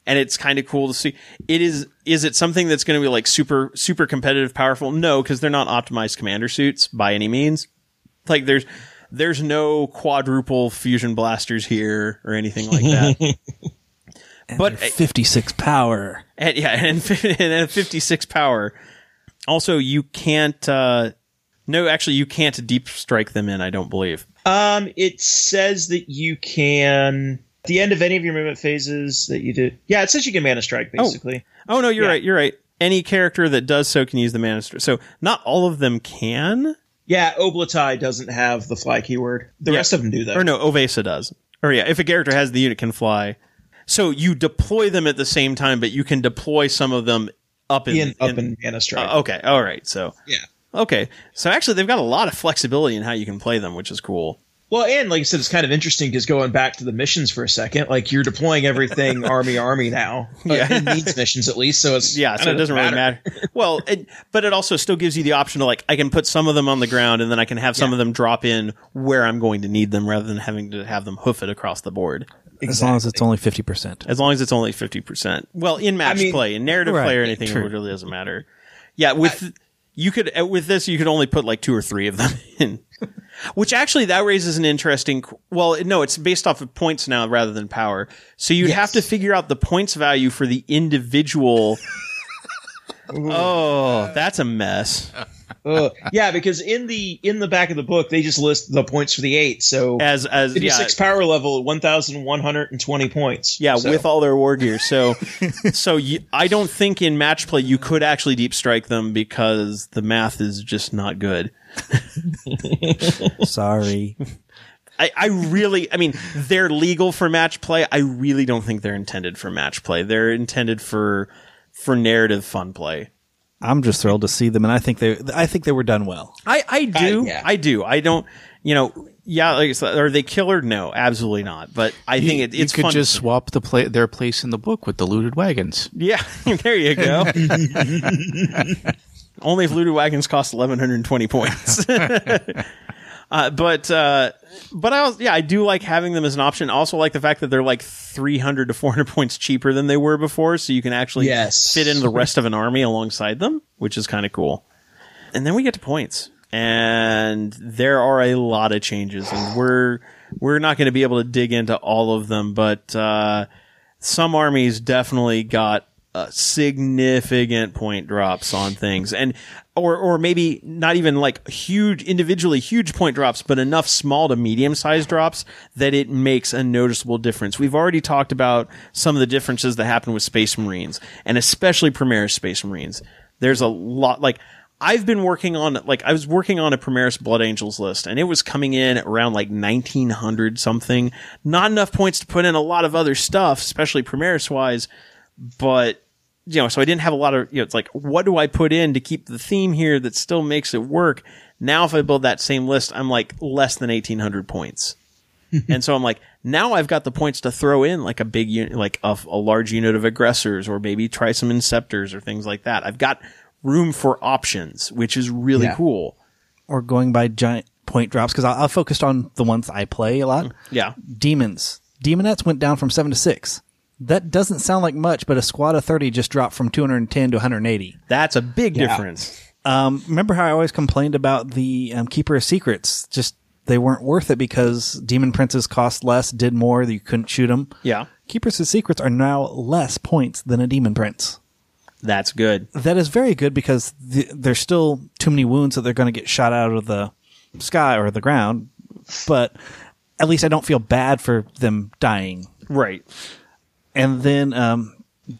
and it's kind of cool to see. It is is it something that's going to be like super super competitive, powerful? No, because they're not optimized commander suits by any means like there's there's no quadruple fusion blasters here or anything like that. but 56 power. and, yeah, and, and 56 power. Also, you can't. Uh, no, actually, you can't deep strike them in. I don't believe. Um, it says that you can at the end of any of your movement phases that you do. Yeah, it says you can Manta strike basically. Oh no, you're Yeah. right. You're right. Any character that does so can use the Manta. Str- so not all of them can. Yeah, Ob'lotai doesn't have the fly keyword. The Yeah. rest of them do though. Or no, O'Vesa does. Or yeah, if a character has the unit can fly. So you deploy them at the same time, but you can deploy some of them up in, in, up in- in Manta strike. Uh, okay, all right. So yeah. Okay, so actually they've got a lot of flexibility in how you can play them, which is cool. Well, and like I said, it's kind of interesting because going back to the missions for a second, like you're deploying everything army army now. Yeah. It needs missions at least, so it's Yeah, so kinda it doesn't really matter. well, it, but it also still gives you the option to like I can put some of them on the ground and then I can have some Yeah. of them drop in where I'm going to need them rather than having to have them hoof it across the board. As long as it's only 50%. As long as it's only fifty percent. Well, in match I mean- play, in narrative Right, play or anything, true. it really doesn't matter. Yeah, with you could uh, with this you could only put like two or three of them in. Which actually that raises an interesting. Well, no, it's based off of points now rather than power. So you'd have to figure out the points value for the individual. oh, that's a mess. Ugh. yeah, because in the in the back of the book they just list the points for the eight. So As as yeah, six power level at one thousand one hundred and twenty points. yeah, So- with all their war gear. So so you, I don't think in match play you could actually deep strike them because the math is just not good. Sorry. I, I really, I mean, they're legal for match play. I really don't think they're intended for match play. They're intended for for narrative fun play. I'm just thrilled to see them, and I think they, I think they were done well. I, I do, yeah. I do. I don't, you know, yeah. Like are they killer? No, absolutely not. But I think it, you it's could fun. just swap the pla- their place in the book with the looted wagons. yeah, there you go. Only if looted wagons cost eleven hundred and twenty points. Uh, but uh, but I was, yeah I do like having them as an option. Also like the fact that they're like three hundred to four hundred points cheaper than they were before, so you can actually Yes. fit in the rest of an army alongside them, which is kind of cool. And then we get to points, and there are a lot of changes, and we're we're not going to be able to dig into all of them, but uh, some armies definitely got uh, significant point drops on things and or or maybe not even like huge individually huge point drops but enough small to medium sized drops that it makes a noticeable difference we've already talked about some of the differences that happen with space marines and especially Primaris space marines there's a lot like I've been working on like I was working on a Primaris Blood Angels list and it was coming in around like 1900 something. Not enough points to put in a lot of other stuff, especially Primaris wise, but you know, so I didn't have a lot of, you know, it's like, what do I put in to keep the theme here that still makes it work? Now, if I build that same list, I'm like less than 1800 points. and so I'm like, now I've got the points to throw in like a big unit, like a, a large unit of aggressors or maybe try some inceptors or things like that. I've got room for options, which is really Yeah. cool. Or going by giant point drops because I, I focused on the ones I play a lot. Yeah. Demons. Demonettes went down from seven to six. That doesn't sound like much, but a squad of 30 just dropped from 210 to 180. That's a big Yeah. difference. Um, remember how I always complained about the um, Keeper of Secrets? Just they weren't worth it because Demon Princes cost less, did more, you couldn't shoot them. Yeah. Keepers of Secrets are now less points than a Demon Prince. That's good. That is very good because th- there's still too many wounds that they're going to get shot out of the sky or the ground, but at least I don't feel bad for them dying. Right. And then, um,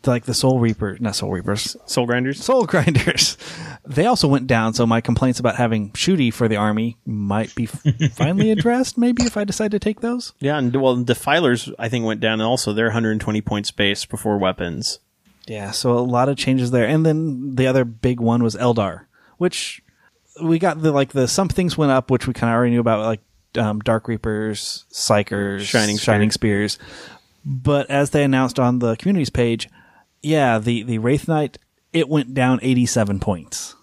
like the Soul Reaper, not Soul Reapers, Soul grinders. Soul Grinders, they also went down. So my complaints about having shooty for the army might be finally addressed. Maybe if I decide to take those. Yeah, and well, defilers I think went down, and also they're 120 point space before weapons. Yeah, so a lot of changes there. And then the other big one was Eldar, which we got the like the some things went up, which we kind of already knew about, like um, Dark Reapers, Psychers, Shining Shining Spears. But as they announced on the communities page, yeah, the the Wraith Knight it went down 87 points.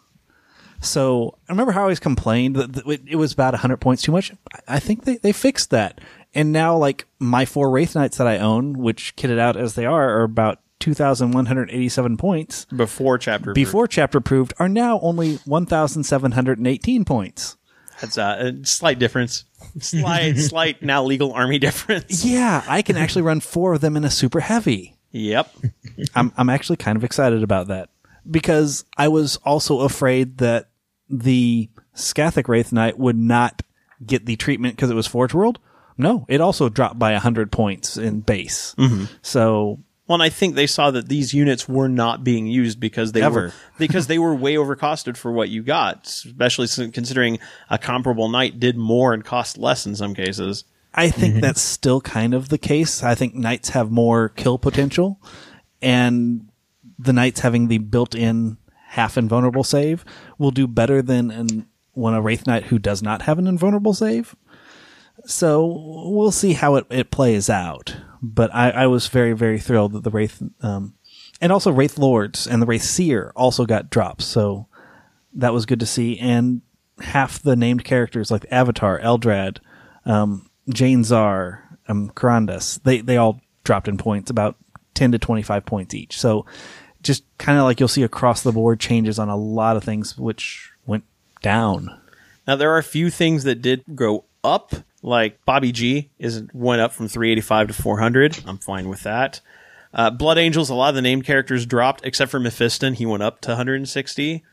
So I remember how I always complained that it was about 100 points too much. I- think they, they fixed that. And now, like, my four Wraith Knights that I own, which kitted out as they are, are about 2,187 points. Before chapter Before chapter approved are now only 1,718 points. That's uh, a slight difference. Slight, slight now legal army difference. Yeah, I can actually run four of them in a super heavy. Yep. I'm I'm actually kind of excited about that because I was also afraid that the Skathach Wraith Knight would not get the treatment because it was Forge World. No, it also dropped by hundred points in base. So Well, and I think they saw that these units were not being used because they Ever. were because they were way overcosted for what you got, especially considering a comparable knight did more and cost less in some cases. I think mm-hmm. that's still kind of the case. I think knights have more kill potential, and the knights having the built-in half invulnerable save will do better than an, when a wraith knight who does not have an invulnerable save. So we'll see how it, it plays out. But I, I was very very thrilled that the wraith, um, and also wraith lords and the wraith seer also got drops. So that was good to see. And half the named characters like Avatar, Eldrad, um, Jain Zar, um, Karandras, they, they all dropped in points, about 10 to 25 points each. So just kind of like you'll see across the board changes on a lot of things, which went down. Now there are a few things that did go up, like Bobby G is went up from 385 to 400. I'm fine with that. Uh, Blood Angels, a lot of the named characters dropped, except for Mephiston. He went up to 160.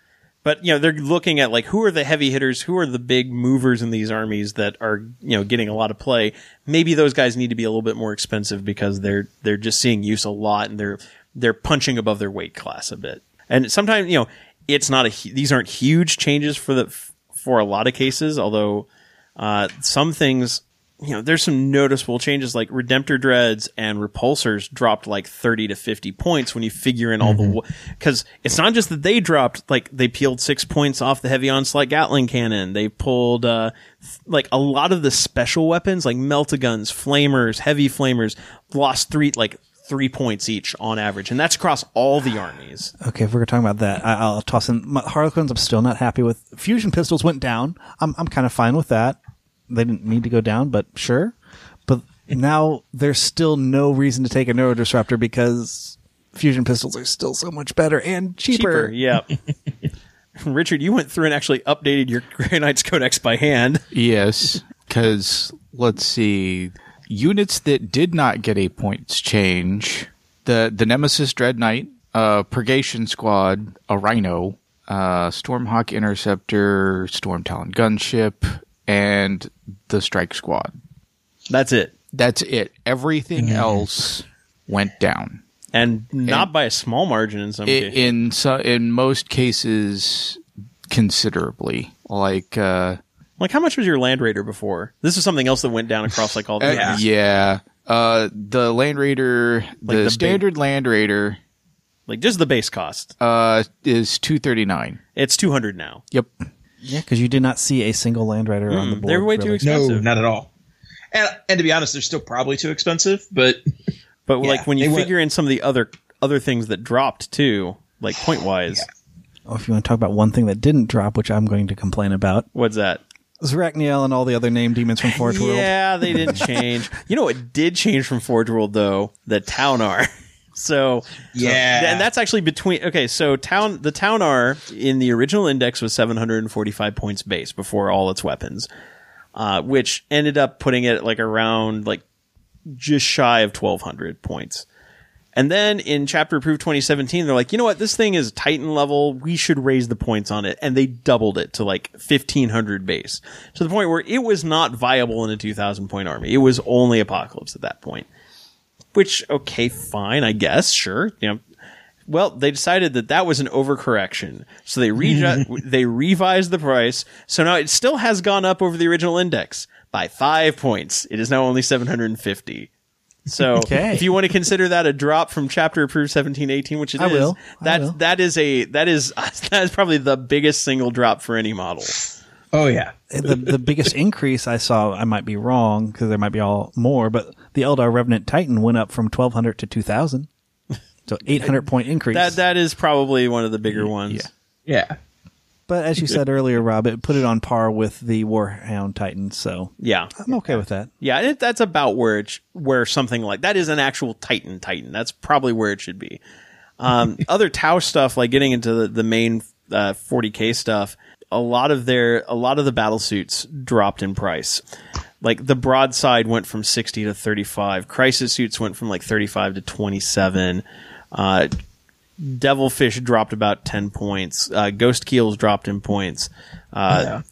But you know they're looking at like who are the heavy hitters, who are the big movers in these armies that are you know getting a lot of play. Maybe those guys need to be a little bit more expensive because they're they're just seeing use a lot and they're they're punching above their weight class a bit. And sometimes you know it's not a these aren't huge changes for the for a lot of cases, although uh, some things, you know, there's some noticeable changes like Redemptor Dreads and Repulsors dropped like 30 to 50 points when you figure in all the, because it's not just that they dropped, like they peeled six points off the heavy onslaught Gatling cannon. They pulled, uh, th- like a lot of the special weapons like Meltaguns, Flamers, Heavy Flamers lost three, like three points each on average. And that's across all the armies. Okay, if we're talking about that, I, I'll toss in my Harlequins. I'm still not happy with. Fusion pistols went down. I'm I'm kind of fine with that. They didn't need to go down, but sure. But now there's still no reason to take a Neuro Disruptor because fusion pistols are still so much better and cheaper. Cheaper. Yeah. Richard, you went through and actually updated your Grey Knights Codex by hand. Yes, because let's see, units that did not get a points change: the the Nemesis Dread Knight, uh, Purgation Squad, a Rhino, uh, Stormhawk Interceptor, Storm Talon Gunship, and the Strike Squad. That's it. That's it. Everything else went down. And not by a small margin in some I- cases. in so, in most cases, considerably. Like uh, Like, how much was your Land Raider before? This is something else that went down across like all the Uh, yeah. Uh, the Land Raider, the, the big- standard Land Raider, Like, just the base cost. uh, is two thirty nine. It's 200 now. Yep. Yeah, because you did not see a single Land Raider on the board. They're way too expensive. No, not at all. And, and to be honest, they're still probably too expensive. But But Yeah, like when you they went- figure in some of the other other things that dropped too, like point wise, Oh, if you want to talk about one thing that didn't drop, which I'm going to complain about, what's that? Zarakynel and all the other name demons from Forge World. Yeah, they didn't change. you know what did change from Forge World though? The Ta'unar. So Yeah. and that's actually between. Okay, so town the Ta'unar in the original index was 745 points base before all its weapons, uh, which ended up putting it like around like just shy of 1200 points. And then in chapter approved 2017, they're like, you know what? This thing is Titan level. We should raise the points on it. And they doubled it to like 1500 base to the point where it was not viable in a 2000 point army. It was only Apocalypse at that point, which, okay, fine, I guess. Sure. You know, well, they decided that that was an overcorrection. So they re- they revised the price. So now it still has gone up over the original index by five points. It is now only 750. So Okay. if you want to consider that a drop from chapter approved 1718, which it is, I will. I that will. that is a that is that is probably the biggest single drop for any model. oh yeah. the the biggest increase I saw, I might be wrong because there might be all more, but the Eldar Revenant Titan went up from twelve hundred to two thousand, so eight hundred point increase. That that is probably one of the bigger ones. Yeah. Yeah. But as you said earlier, Rob, it put it on par with the Warhound Titan, so Yeah. I'm okay with that. Yeah, it, that's about where it sh- where something like that is an actual Titan Titan. That's probably where it should be. Um, other Tau stuff, like getting into the, the main uh, 40k stuff, a lot of their a lot of the battle suits dropped in price. Like the broadside went from 60 to 35. Crisis suits went from like 35 to 27. Uh, Devilfish dropped about 10 points. Uh, Ghost Keels dropped in points. Uh, Yeah.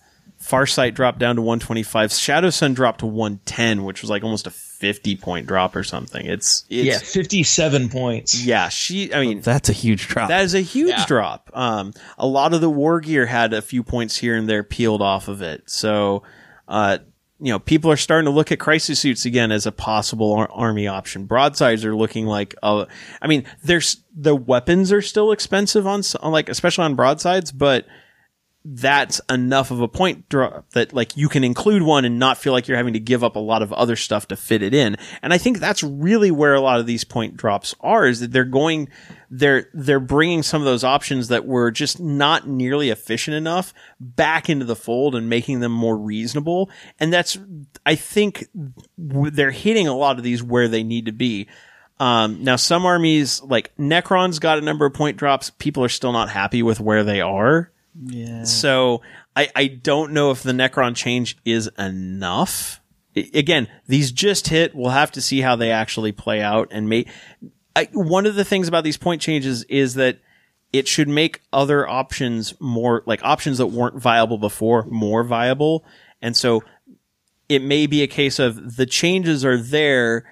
Farsight dropped down to 125. Shadow Sun dropped to 110, which was like almost a 50 point drop or something. It's, it's yeah. 57 points. yeah, she, I mean, That's a huge drop. that is a huge Yeah. drop. Um, a lot of the war gear had a few points here and there peeled off of it. So, uh, you know, people are starting to look at crisis suits again as a possible ar- army option. Broadsides are looking like, uh, I mean, there's the weapons are still expensive on, on like, especially on broadsides, but that's enough of a point drop that like you can include one and not feel like you're having to give up a lot of other stuff to fit it in. And I think that's really where a lot of these point drops are is that they're going, they're, they're bringing some of those options that were just not nearly efficient enough back into the fold and making them more reasonable. And that's, I think they're hitting a lot of these where they need to be. Um, now some armies like Necron's got a number of point drops. People are still not happy with where they are. Yeah. So I, I don't know if the Necron change is enough. I- again, these just hit. We'll have to see how they actually play out. And may, I, one of the things about these point changes is that it should make other options more like options that weren't viable before more viable. And so it may be a case of the changes are there.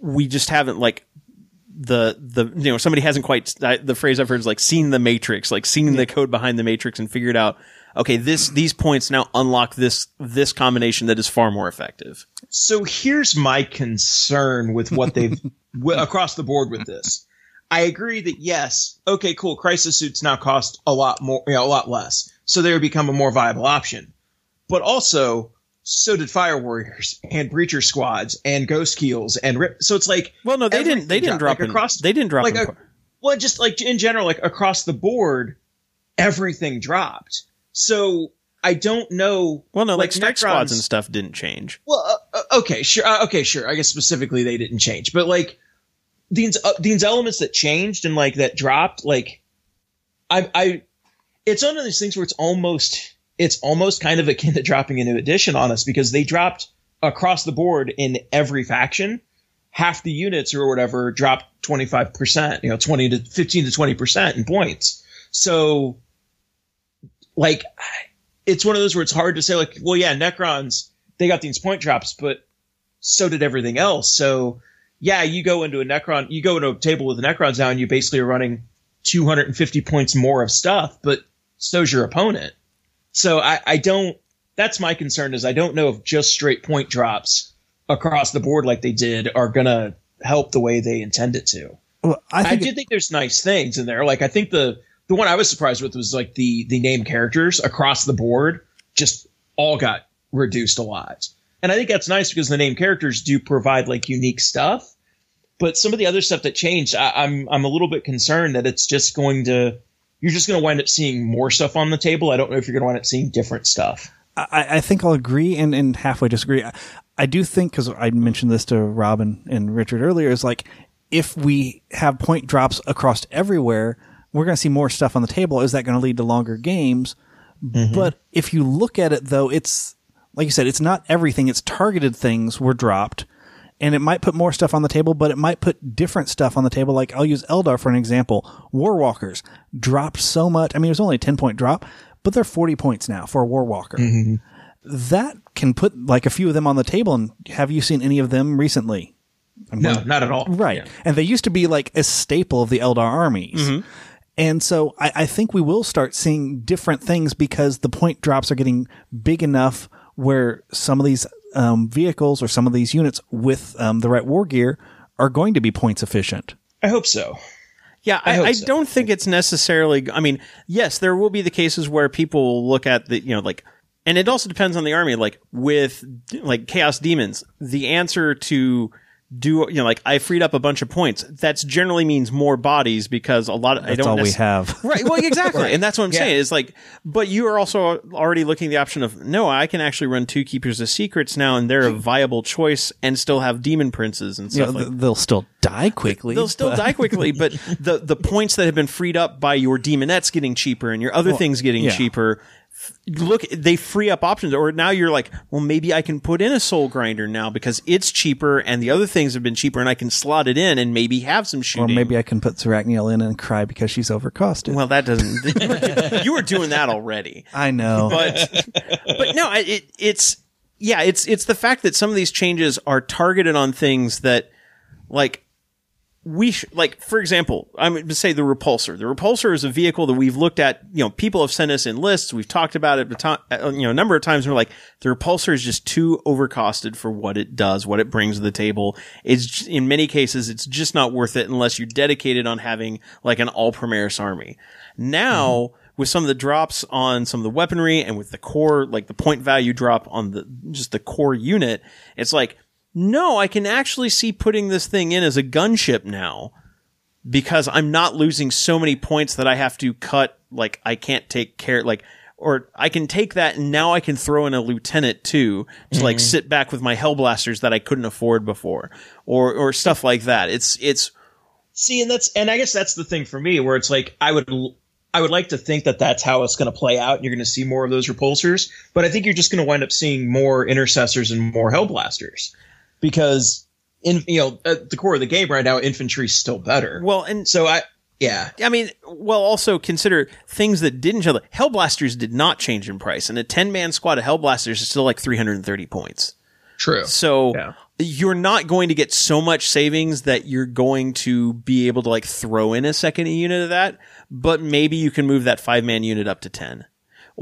We just haven't like the the you know somebody hasn't quite the phrase I've heard is like seen the matrix, like seen the code behind the matrix and figured out okay this these points now unlock this this combination that is far more effective. So here's my concern with what they've w- across the board with this. I agree that yes, okay, cool. Crisis suits now cost a lot more, you know, a lot less, so they would become a more viable option. But also, so did Fire Warriors and Breacher Squads and Ghost Keels and Rip. So it's like, Well, no, they didn't. They didn't drop like in, across. They didn't drop like in a- well, just like in general, like across the board, everything dropped. So I don't know. Well, no, like, like strike squads and stuff didn't change. Well, uh, uh, okay, sure. Uh, okay, sure. I guess specifically they didn't change, but like these uh, these elements that changed and like that dropped, like I I it's one of these things where it's almost it's almost kind of akin to dropping a new edition on us because they dropped across the board in every faction. Half the units or whatever dropped twenty five percent, you know, twenty to fifteen to twenty percent in points. So, like, it's one of those where it's hard to say, like, well, yeah, Necrons they got these point drops, but so did everything else. So, yeah, you go into a Necron, you go into a table with Necrons now, and you basically are running 250 points more of stuff, but so's your opponent. So I, I don't. That's my concern is I don't know if just straight point drops across the board like they did are gonna help the way they intend it to. Well, I I, think did think there's nice things in there. Like I think the the one I was surprised with was like the the name characters across the board just all got reduced a lot. And I think that's nice because the name characters do provide like unique stuff. But some of the other stuff that changed, I, I'm I'm a little bit concerned that it's just going to you're just going to wind up seeing more stuff on the table. I don't know if you're going to wind up seeing different stuff. I, I think I'll agree and, and halfway disagree. I, I do think because I mentioned this to Robin and Richard earlier is like if we have point drops across everywhere, we're going to see more stuff on the table. Is that going to lead to longer games? Mm-hmm. But if you look at it though, it's like you said, it's not everything. It's targeted things were dropped. And it might put more stuff on the table, but it might put different stuff on the table. Like I'll use Eldar for an example. Warwalkers dropped so much. I mean, it was only a 10 point drop, but they're 40 points now for a Warwalker. Mm-hmm. That can put like a few of them on the table. And have you seen any of them recently? No, not at all. Right. And they used to be like a staple of the Eldar armies. Mm-hmm. And so I, I think we will start seeing different things because the point drops are getting big enough where some of these um, vehicles or some of these units with um, the right war gear are going to be points efficient. I hope so. Yeah, I I, I so. don't think it's necessarily. I mean, yes, there will be the cases where people will look at the, you know, like, and it also depends on the army. Like with like chaos demons, the answer to do, you know, like I freed up a bunch of points. That's generally means more bodies because a lot of I That's don't all we have. Right. Well, exactly. And that's what I'm Yeah. saying is like, but you are also already looking at the option of, no, I can actually run two keepers of secrets now and they're a viable choice and still have demon princes and You stuff know, like th- they'll still die quickly. They'll still but- die quickly, but the the points that have been freed up by your demonettes getting cheaper and your other things getting yeah. cheaper. Look, they free up options, or now you're like, well, maybe I can put in a soul grinder now because it's cheaper and the other things have been cheaper, and I can slot it in and maybe have some Or maybe I can put Zarakynel in and cry because she's overcosted. well, that doesn't. You were, do- you were doing that already, I know. but but no, it, it's yeah, it's it's the fact that some of these changes are targeted on things that like we sh- like for example i'm going to say the repulsor. The repulsor is a vehicle that we've looked at you know people have sent us in lists. We've talked about it a ton- uh, you know a number of times. And we're like the repulsor is just too overcosted for what it does what it brings to the table. It's j- in many cases it's just not worth it unless you're dedicated on having like an all primaris army. Now with some of the drops on some of the weaponry and with the core like the point value drop on the just the core unit it's like no, I can actually see putting this thing in as a gunship now because I'm not losing so many points that I have to cut. Like I can't take care, like, or I can take that and now I can throw in a lieutenant too to like mm-hmm. sit back with my hellblasters that I couldn't afford before or, or stuff like that. It's, it's, See, and that's and I guess that's the thing for me where it's like I would I would like to think that that's how it's going to play out. and You're going to see more of those repulsors, but I think you're just going to wind up seeing more intercessors and more hellblasters because in you know at the core of the game right now, infantry's still better. well, and so I yeah I mean, well, also consider things that didn't show. Hellblasters did not change in price, and a ten man squad of Hellblasters is still like 330 points. true. So Yeah. you're not going to get so much savings that you're going to be able to like throw in a second unit of that, but maybe you can move that five man unit up to 10.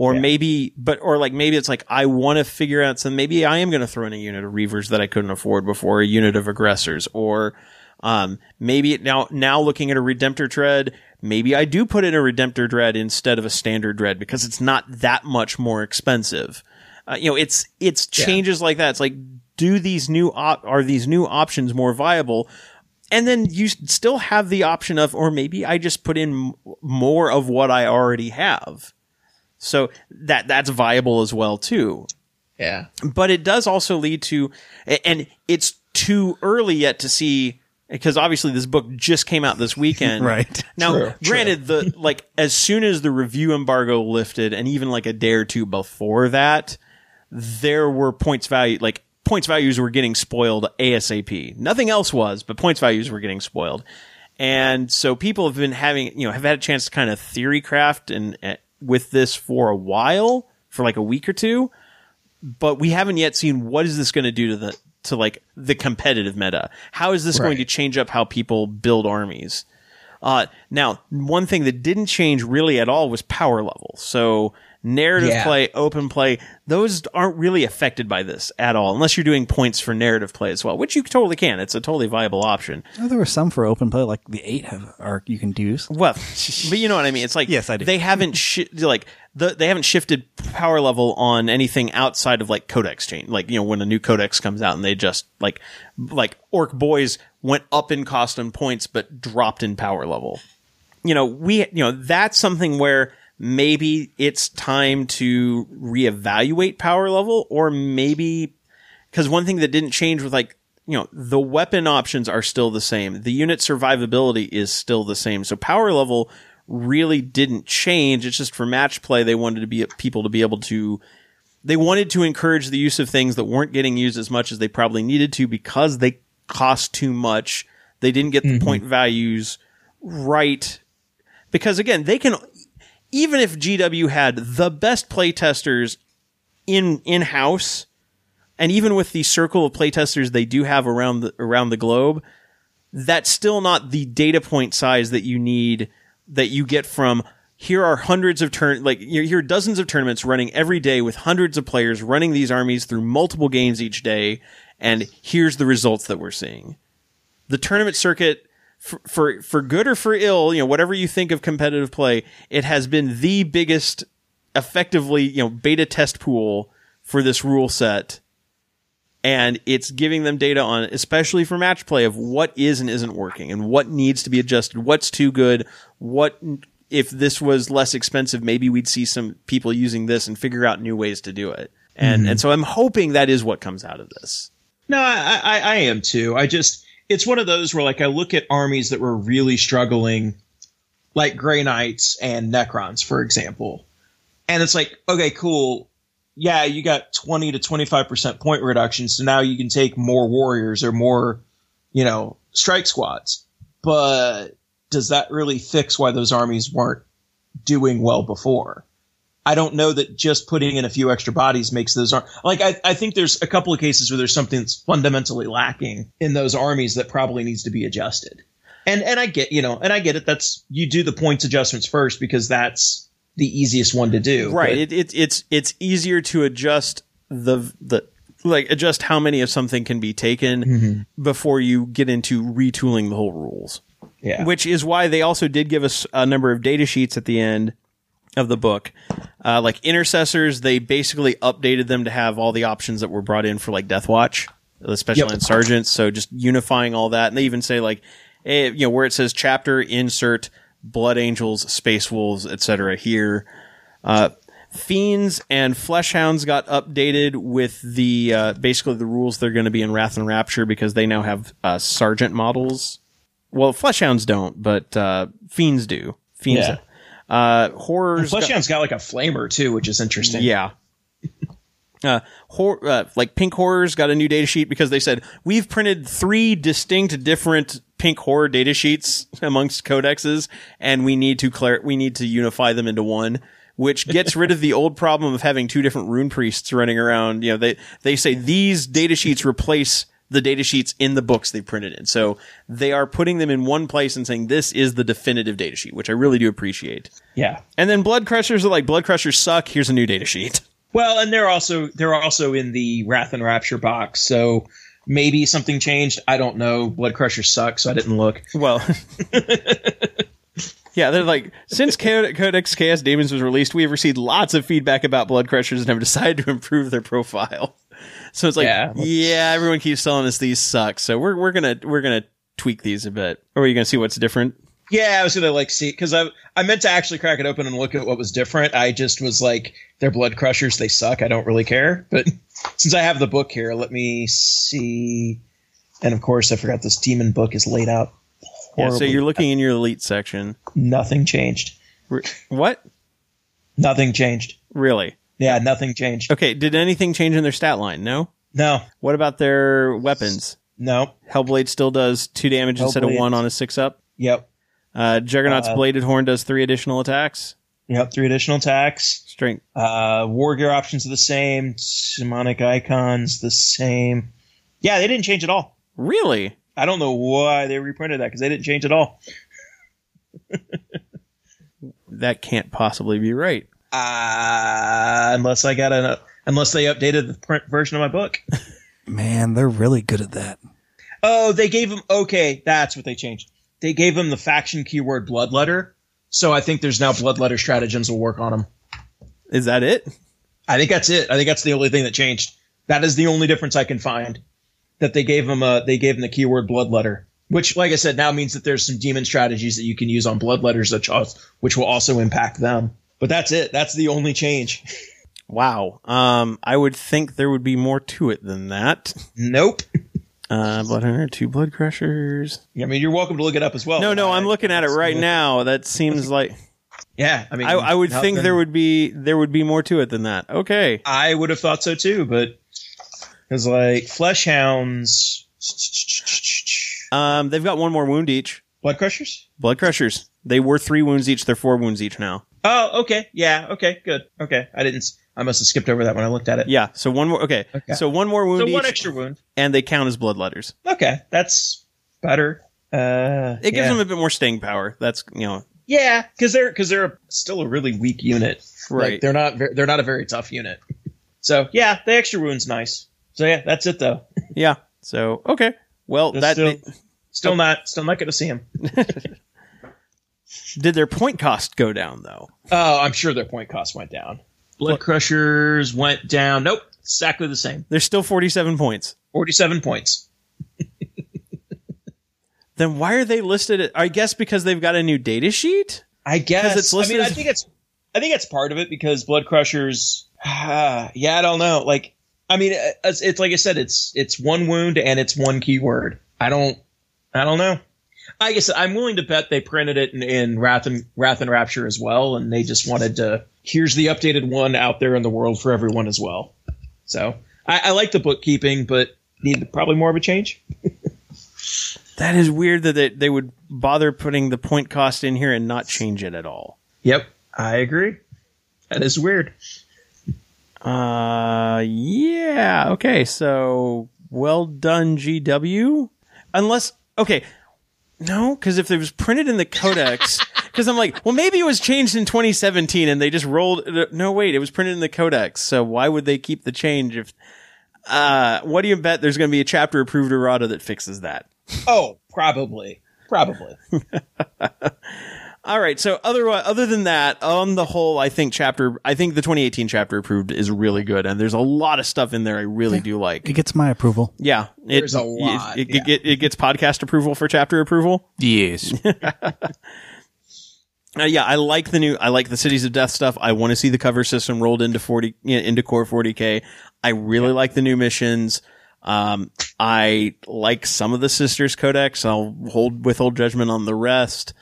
Or maybe, but, or like maybe it's like, I want to figure out some, maybe I am going to throw in a unit of reivers that I couldn't afford before, a unit of aggressors, or, um, maybe it now, now looking at a Redemptor Dread, maybe I do put in a Redemptor Dread instead of a standard Dread because it's not that much more expensive. Uh, you know, it's, it's changes like that. It's like, do these new op- are these new options more viable? And then you still have the option of, or maybe I just put in more of what I already have. So that, that's viable as well too Yeah. but it does also lead to, and it's too early yet to see because obviously this book just came out this weekend. Right. Now, True, granted, the like as soon as the review embargo lifted, and even like a day or two before that, there were points value like points values were getting spoiled ASAP. Nothing else was, but points values were getting spoiled. And so people have been having, you know, have had a chance to kind of theory craft and uh, with this for a while, for like a week or two but we haven't yet seen what is this going to do to the to like the competitive meta. How is this going to change up how people build armies? Uh, now, one thing that didn't change really at all was power level. So narrative Yeah. play, open play, those aren't really affected by this at all, unless you're doing points for narrative play as well, which you totally can. It's a totally viable option. Oh, there were some for open play, like the eight have are you can use. Well, but you know what I mean. It's like Yes, I do. They haven't shi- like the they haven't shifted power level on anything outside of like codex change. Like you know when a new codex comes out and they just like like ork boys went up in cost and points but dropped in power level. You know we you know that's something where maybe it's time to reevaluate power level or maybe because one thing that didn't change with like you know the weapon options are still the same. The unit survivability is still the same. So power level really didn't change. It's just for match play they wanted to be people to be able to they wanted to encourage the use of things that weren't getting used as much as they probably needed to because they cost too much. They didn't get the mm-hmm. point values right. Because again they can even if GW had the best playtesters in in house, and even with the circle of playtesters they do have around the around the globe, that's still not the data point size that you need that you get from here are hundreds of turn like here are dozens of tournaments running every day with hundreds of players running these armies through multiple games each day, and here's the results that we're seeing. The tournament circuit for, for for good or for ill, you know, whatever you think of competitive play, it has been the biggest, effectively, you know, beta test pool for this rule set, and it's giving them data on, especially for match play, of what is and isn't working, and what needs to be adjusted, what's too good, what if this was less expensive, maybe we'd see some people using this and figure out new ways to do it, and mm-hmm. and so I'm hoping that is what comes out of this. No, I, I, I am too. I just it's one of those where like I look at armies that were really struggling, like Grey Knights and Necrons, for example, and it's like, okay, cool. Yeah, you got 20 to 25% point reduction, so now you can take more warriors or more, you know, strike squads. But does that really fix why those armies weren't doing well before? I don't know that just putting in a few extra bodies makes those ar- like I, I think there's a couple of cases where there's something that's fundamentally lacking in those armies that probably needs to be adjusted. And and I get you know and I get it. That's you do the points adjustments first because that's the easiest one to do. Right. It, it, it's it's easier to adjust the the like adjust how many of something can be taken mm-hmm. before you get into retooling the whole rules. yeah. Which is why they also did give us a number of data sheets at the end of the book. Uh, like intercessors, they basically updated them to have all the options that were brought in for like Death Watch, especially Yep. on sergeants. So just unifying all that, and they even say like, eh, you know, where it says chapter insert Blood Angels, Space Wolves, etc. Here, uh, Fiends and Fleshhounds got updated with the uh, basically the rules they're going to be in Wrath and Rapture because they now have uh, sergeant models. Well, Fleshhounds don't, but uh, Fiends do. Fiends. Yeah. Uh, horrors. got- Fleshhound's got like a flamer too, which is interesting. yeah. Uh, hor- uh, like Pink Horrors got a new data sheet because they said we've printed three distinct different Pink Horror data sheets amongst codexes, and we need to clar- we need to unify them into one, which gets rid of the old problem of having two different rune priests running around. You know, they they say these data sheets replace the data sheets in the books they printed in, so they are putting them in one place and saying this is the definitive data sheet, which I really do appreciate. Yeah. And then blood crushers are like blood crushers suck. Here's a new data sheet. Well, and they're also they're also in the Wrath and Rapture box, so maybe something changed. I don't know. Blood crushers suck, so I didn't look. Well, yeah, they're like since Codex Chaos Demons was released, we have received lots of feedback about blood crushers and have decided to improve their profile. So it's like, yeah, Yeah. everyone keeps telling us these suck, so we're we're gonna we're gonna tweak these a bit. Or are you gonna see what's different? Yeah, I was gonna like see because I I meant to actually crack it open and look at what was different. I just was like, they're blood crushers. They suck. I don't really care. But since I have the book here, let me see. And of course, I forgot this demon book is laid out. Yeah, so you're looking in your elite section. nothing changed. Re- What? Nothing changed. Really? Yeah, nothing changed. Okay. Did anything change in their stat line? No. No, What about their weapons? no. Hellblade still does two damage instead of Hellblade. one on a six up. Yep, Uh, Juggernaut's Uh, bladed horn does three additional attacks. yep. Three additional attacks. Strength. Uh, war gear options are the same. Demonic icons the same. Yeah, they didn't change at all. Really? I don't know why they reprinted that because they didn't change at all. That can't possibly be right. Uh, unless I got a, unless they updated the print version of my book. Man, they're really good at that. Oh, they gave him. Okay, that's what they changed. They gave him the faction keyword bloodletter. So I think there's now bloodletter stratagems will work on him. Is that it? I think that's it. I think that's the only thing that changed. That is the only difference I can find. That they gave him a, they gave him the keyword bloodletter, which, like I said, now means that there's some demon stratagems that you can use on bloodletters that which will also impact them. But that's it. That's the only change. Wow. Um, I would think there would be more to it than that. Nope. Uh, blood hunter, two blood crushers. Yeah, I mean, you're welcome to look it up as well. No, no, I- I'm looking at it right now. That seems like Yeah, I mean, I, I would think then there would be there would be more to it than that. Okay. I would have thought so too, but because like flesh hounds, Um, they've got one more wound each. blood crushers. Blood crushers. They were three wounds each. They're four wounds each now. Oh, okay, yeah, okay, good, okay. I didn't. I must have skipped over that when I looked at it. Yeah. So one more. Okay. Okay. So one more wound So each, one extra wound. and they count as blood letters. Okay, that's better. Uh, It gives yeah. them a bit more staying power. That's you know yeah, because they're because they're still a really weak unit. right. Like, they're not. They're not a very tough unit. So yeah, the extra wound's nice. So yeah, that's it though. yeah. So okay. Well, that's that still, still not still not going to see him. did their point cost go down though? Oh, I'm sure their point cost went down. Blood Crushers went down. Nope, exactly the same. They're still 47 points. 47 points. Then why are they listed? At, I guess because they've got a new data sheet. I guess. it's listed I mean, I think it's. I think it's part of it because Blood Crushers. Ah, yeah, I don't know. Like, I mean, uh, it's, it's like I said, it's it's one wound and it's one keyword. I don't. I don't know. I guess I'm willing to bet they printed it in, in Wrath and Wrath and Rapture as well, and they just wanted to. Here's the updated one out there in the world for everyone as well. So I, I like the bookkeeping, but need probably more of a change. That is weird that they, they would bother putting the point cost in here and not change it at all. Yep, I agree. That is weird. Uh, yeah. Okay. So well done, GW. Unless, okay. No, because if it was printed in the codex, because I'm like, well, maybe it was changed in 2017 and they just rolled. No, wait, it was printed in the codex. So why would they keep the change if, uh, what do you bet there's going to be a chapter approved errata that fixes that? Oh, probably, probably. All right. So other other than that, on the whole, I think chapter I think the 2018 chapter approved is really good, and there's a lot of stuff in there I really do like. It gets my approval. Yeah, it, There's a lot, It, it, yeah. it, it gets podcast approval for chapter approval. Yes. Uh, yeah, I like the new. I like the Cities of Death stuff. I want to see the cover system rolled into 40 yeah, into Core 40k. I really like the new missions. Um, I like some of the Sisters Codex. I'll hold withhold judgment on the rest.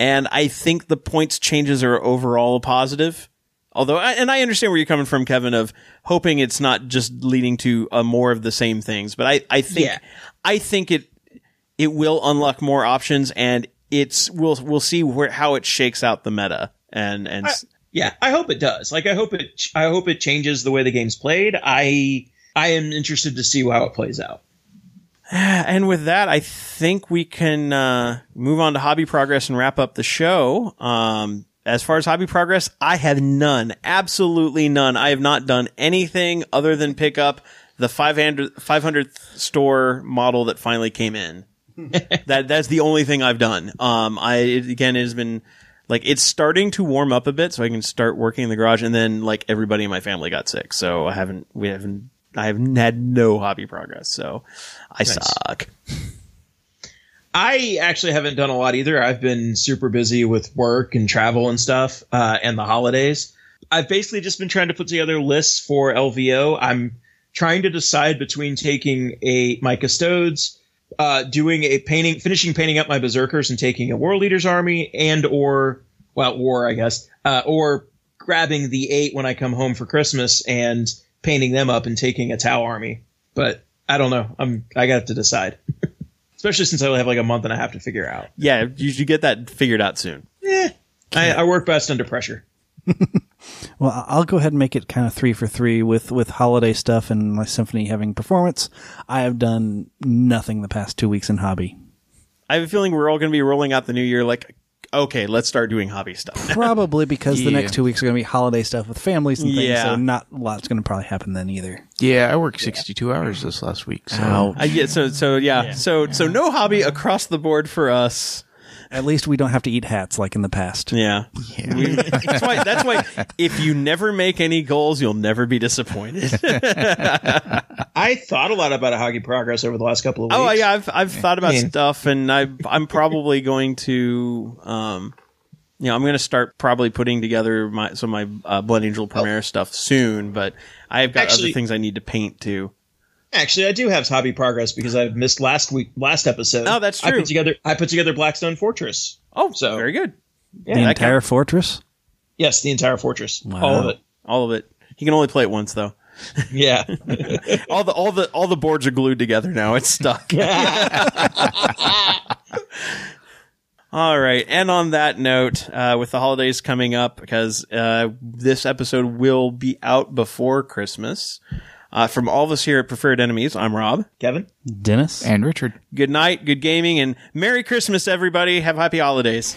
And I think the points changes are overall a positive. Although, and I understand where you're coming from, Kevin, of hoping it's not just leading to uh, more of the same things. But I, I think, Yeah. I think it, it will unlock more options and it's, we'll, we'll see where, how it shakes out the meta. And, and, s- Yeah, I hope it does. Like, I hope it. I hope it changes the way the game's played. I I am interested to see how it plays out. and with that, I think we can uh, move on to hobby progress and wrap up the show. Um, as far as hobby progress, I have none, absolutely none. I have not done anything other than pick up the 500 500th store model that finally came in. that that's the only thing I've done. Um, I it, again it has been like it's starting to warm up a bit, so I can start working in the garage. And then like everybody in my family got sick, so I haven't we haven't I have had no hobby progress. So I suck. I actually haven't done a lot either. I've been super busy with work and travel and stuff, uh, and the holidays. I've basically just been trying to put together lists for LVO. I'm trying to decide between taking a my custodes, uh, doing a painting, finishing painting up my berserkers and taking a World Eaters army, and or well, war I guess, uh, or grabbing the eight when I come home for Christmas and painting them up and taking a Tau army. But I don't know. I'm I got to decide. Especially since I only have like a month and a half to figure out. Yeah, you should get that figured out soon. Eh, I, I work best under pressure. Well, I- I'll go ahead and make it kind of three for three with with holiday stuff and my symphony having performance. I have done nothing the past two weeks in hobby. I have a feeling we're all going to be rolling out the new year like, okay, let's start doing hobby stuff. Probably because the next two weeks are going to be holiday stuff with families and things. Yeah. So not a lot's going to probably happen then either. Yeah, I worked 62 hours this last week. So I get uh, so so yeah, so so no hobby across the board for us. At least we don't have to eat hats like in the past. Yeah, yeah. We- that's why that's why if you never make any goals, you'll never be disappointed. I thought a lot about a hockey progress over the last couple of weeks. oh yeah, I've I've thought about mean- stuff, and I I'm probably going to um you know, I'm going to start probably putting together my some of my uh, Blood Angel Primaris stuff soon, but I've got Actually- other things I need to paint too. Actually, I do have hobby progress because I missed last week, last episode. Oh, that's I true. put together, I put together Blackstone Fortress. Oh, So- very good. the entire fortress. Yes, the entire fortress, Wow. all of it. All of it. He can only play it once though. Yeah, All the all the all the boards are glued together now. It's stuck. All right. And on that note, uh, with the holidays coming up, because uh, this episode will be out before Christmas. Uh, from all of us here at Preferred Enemies, I'm Rob. Kevin. Dennis. And Richard. Good night, good gaming, and Merry Christmas, everybody. Have happy holidays.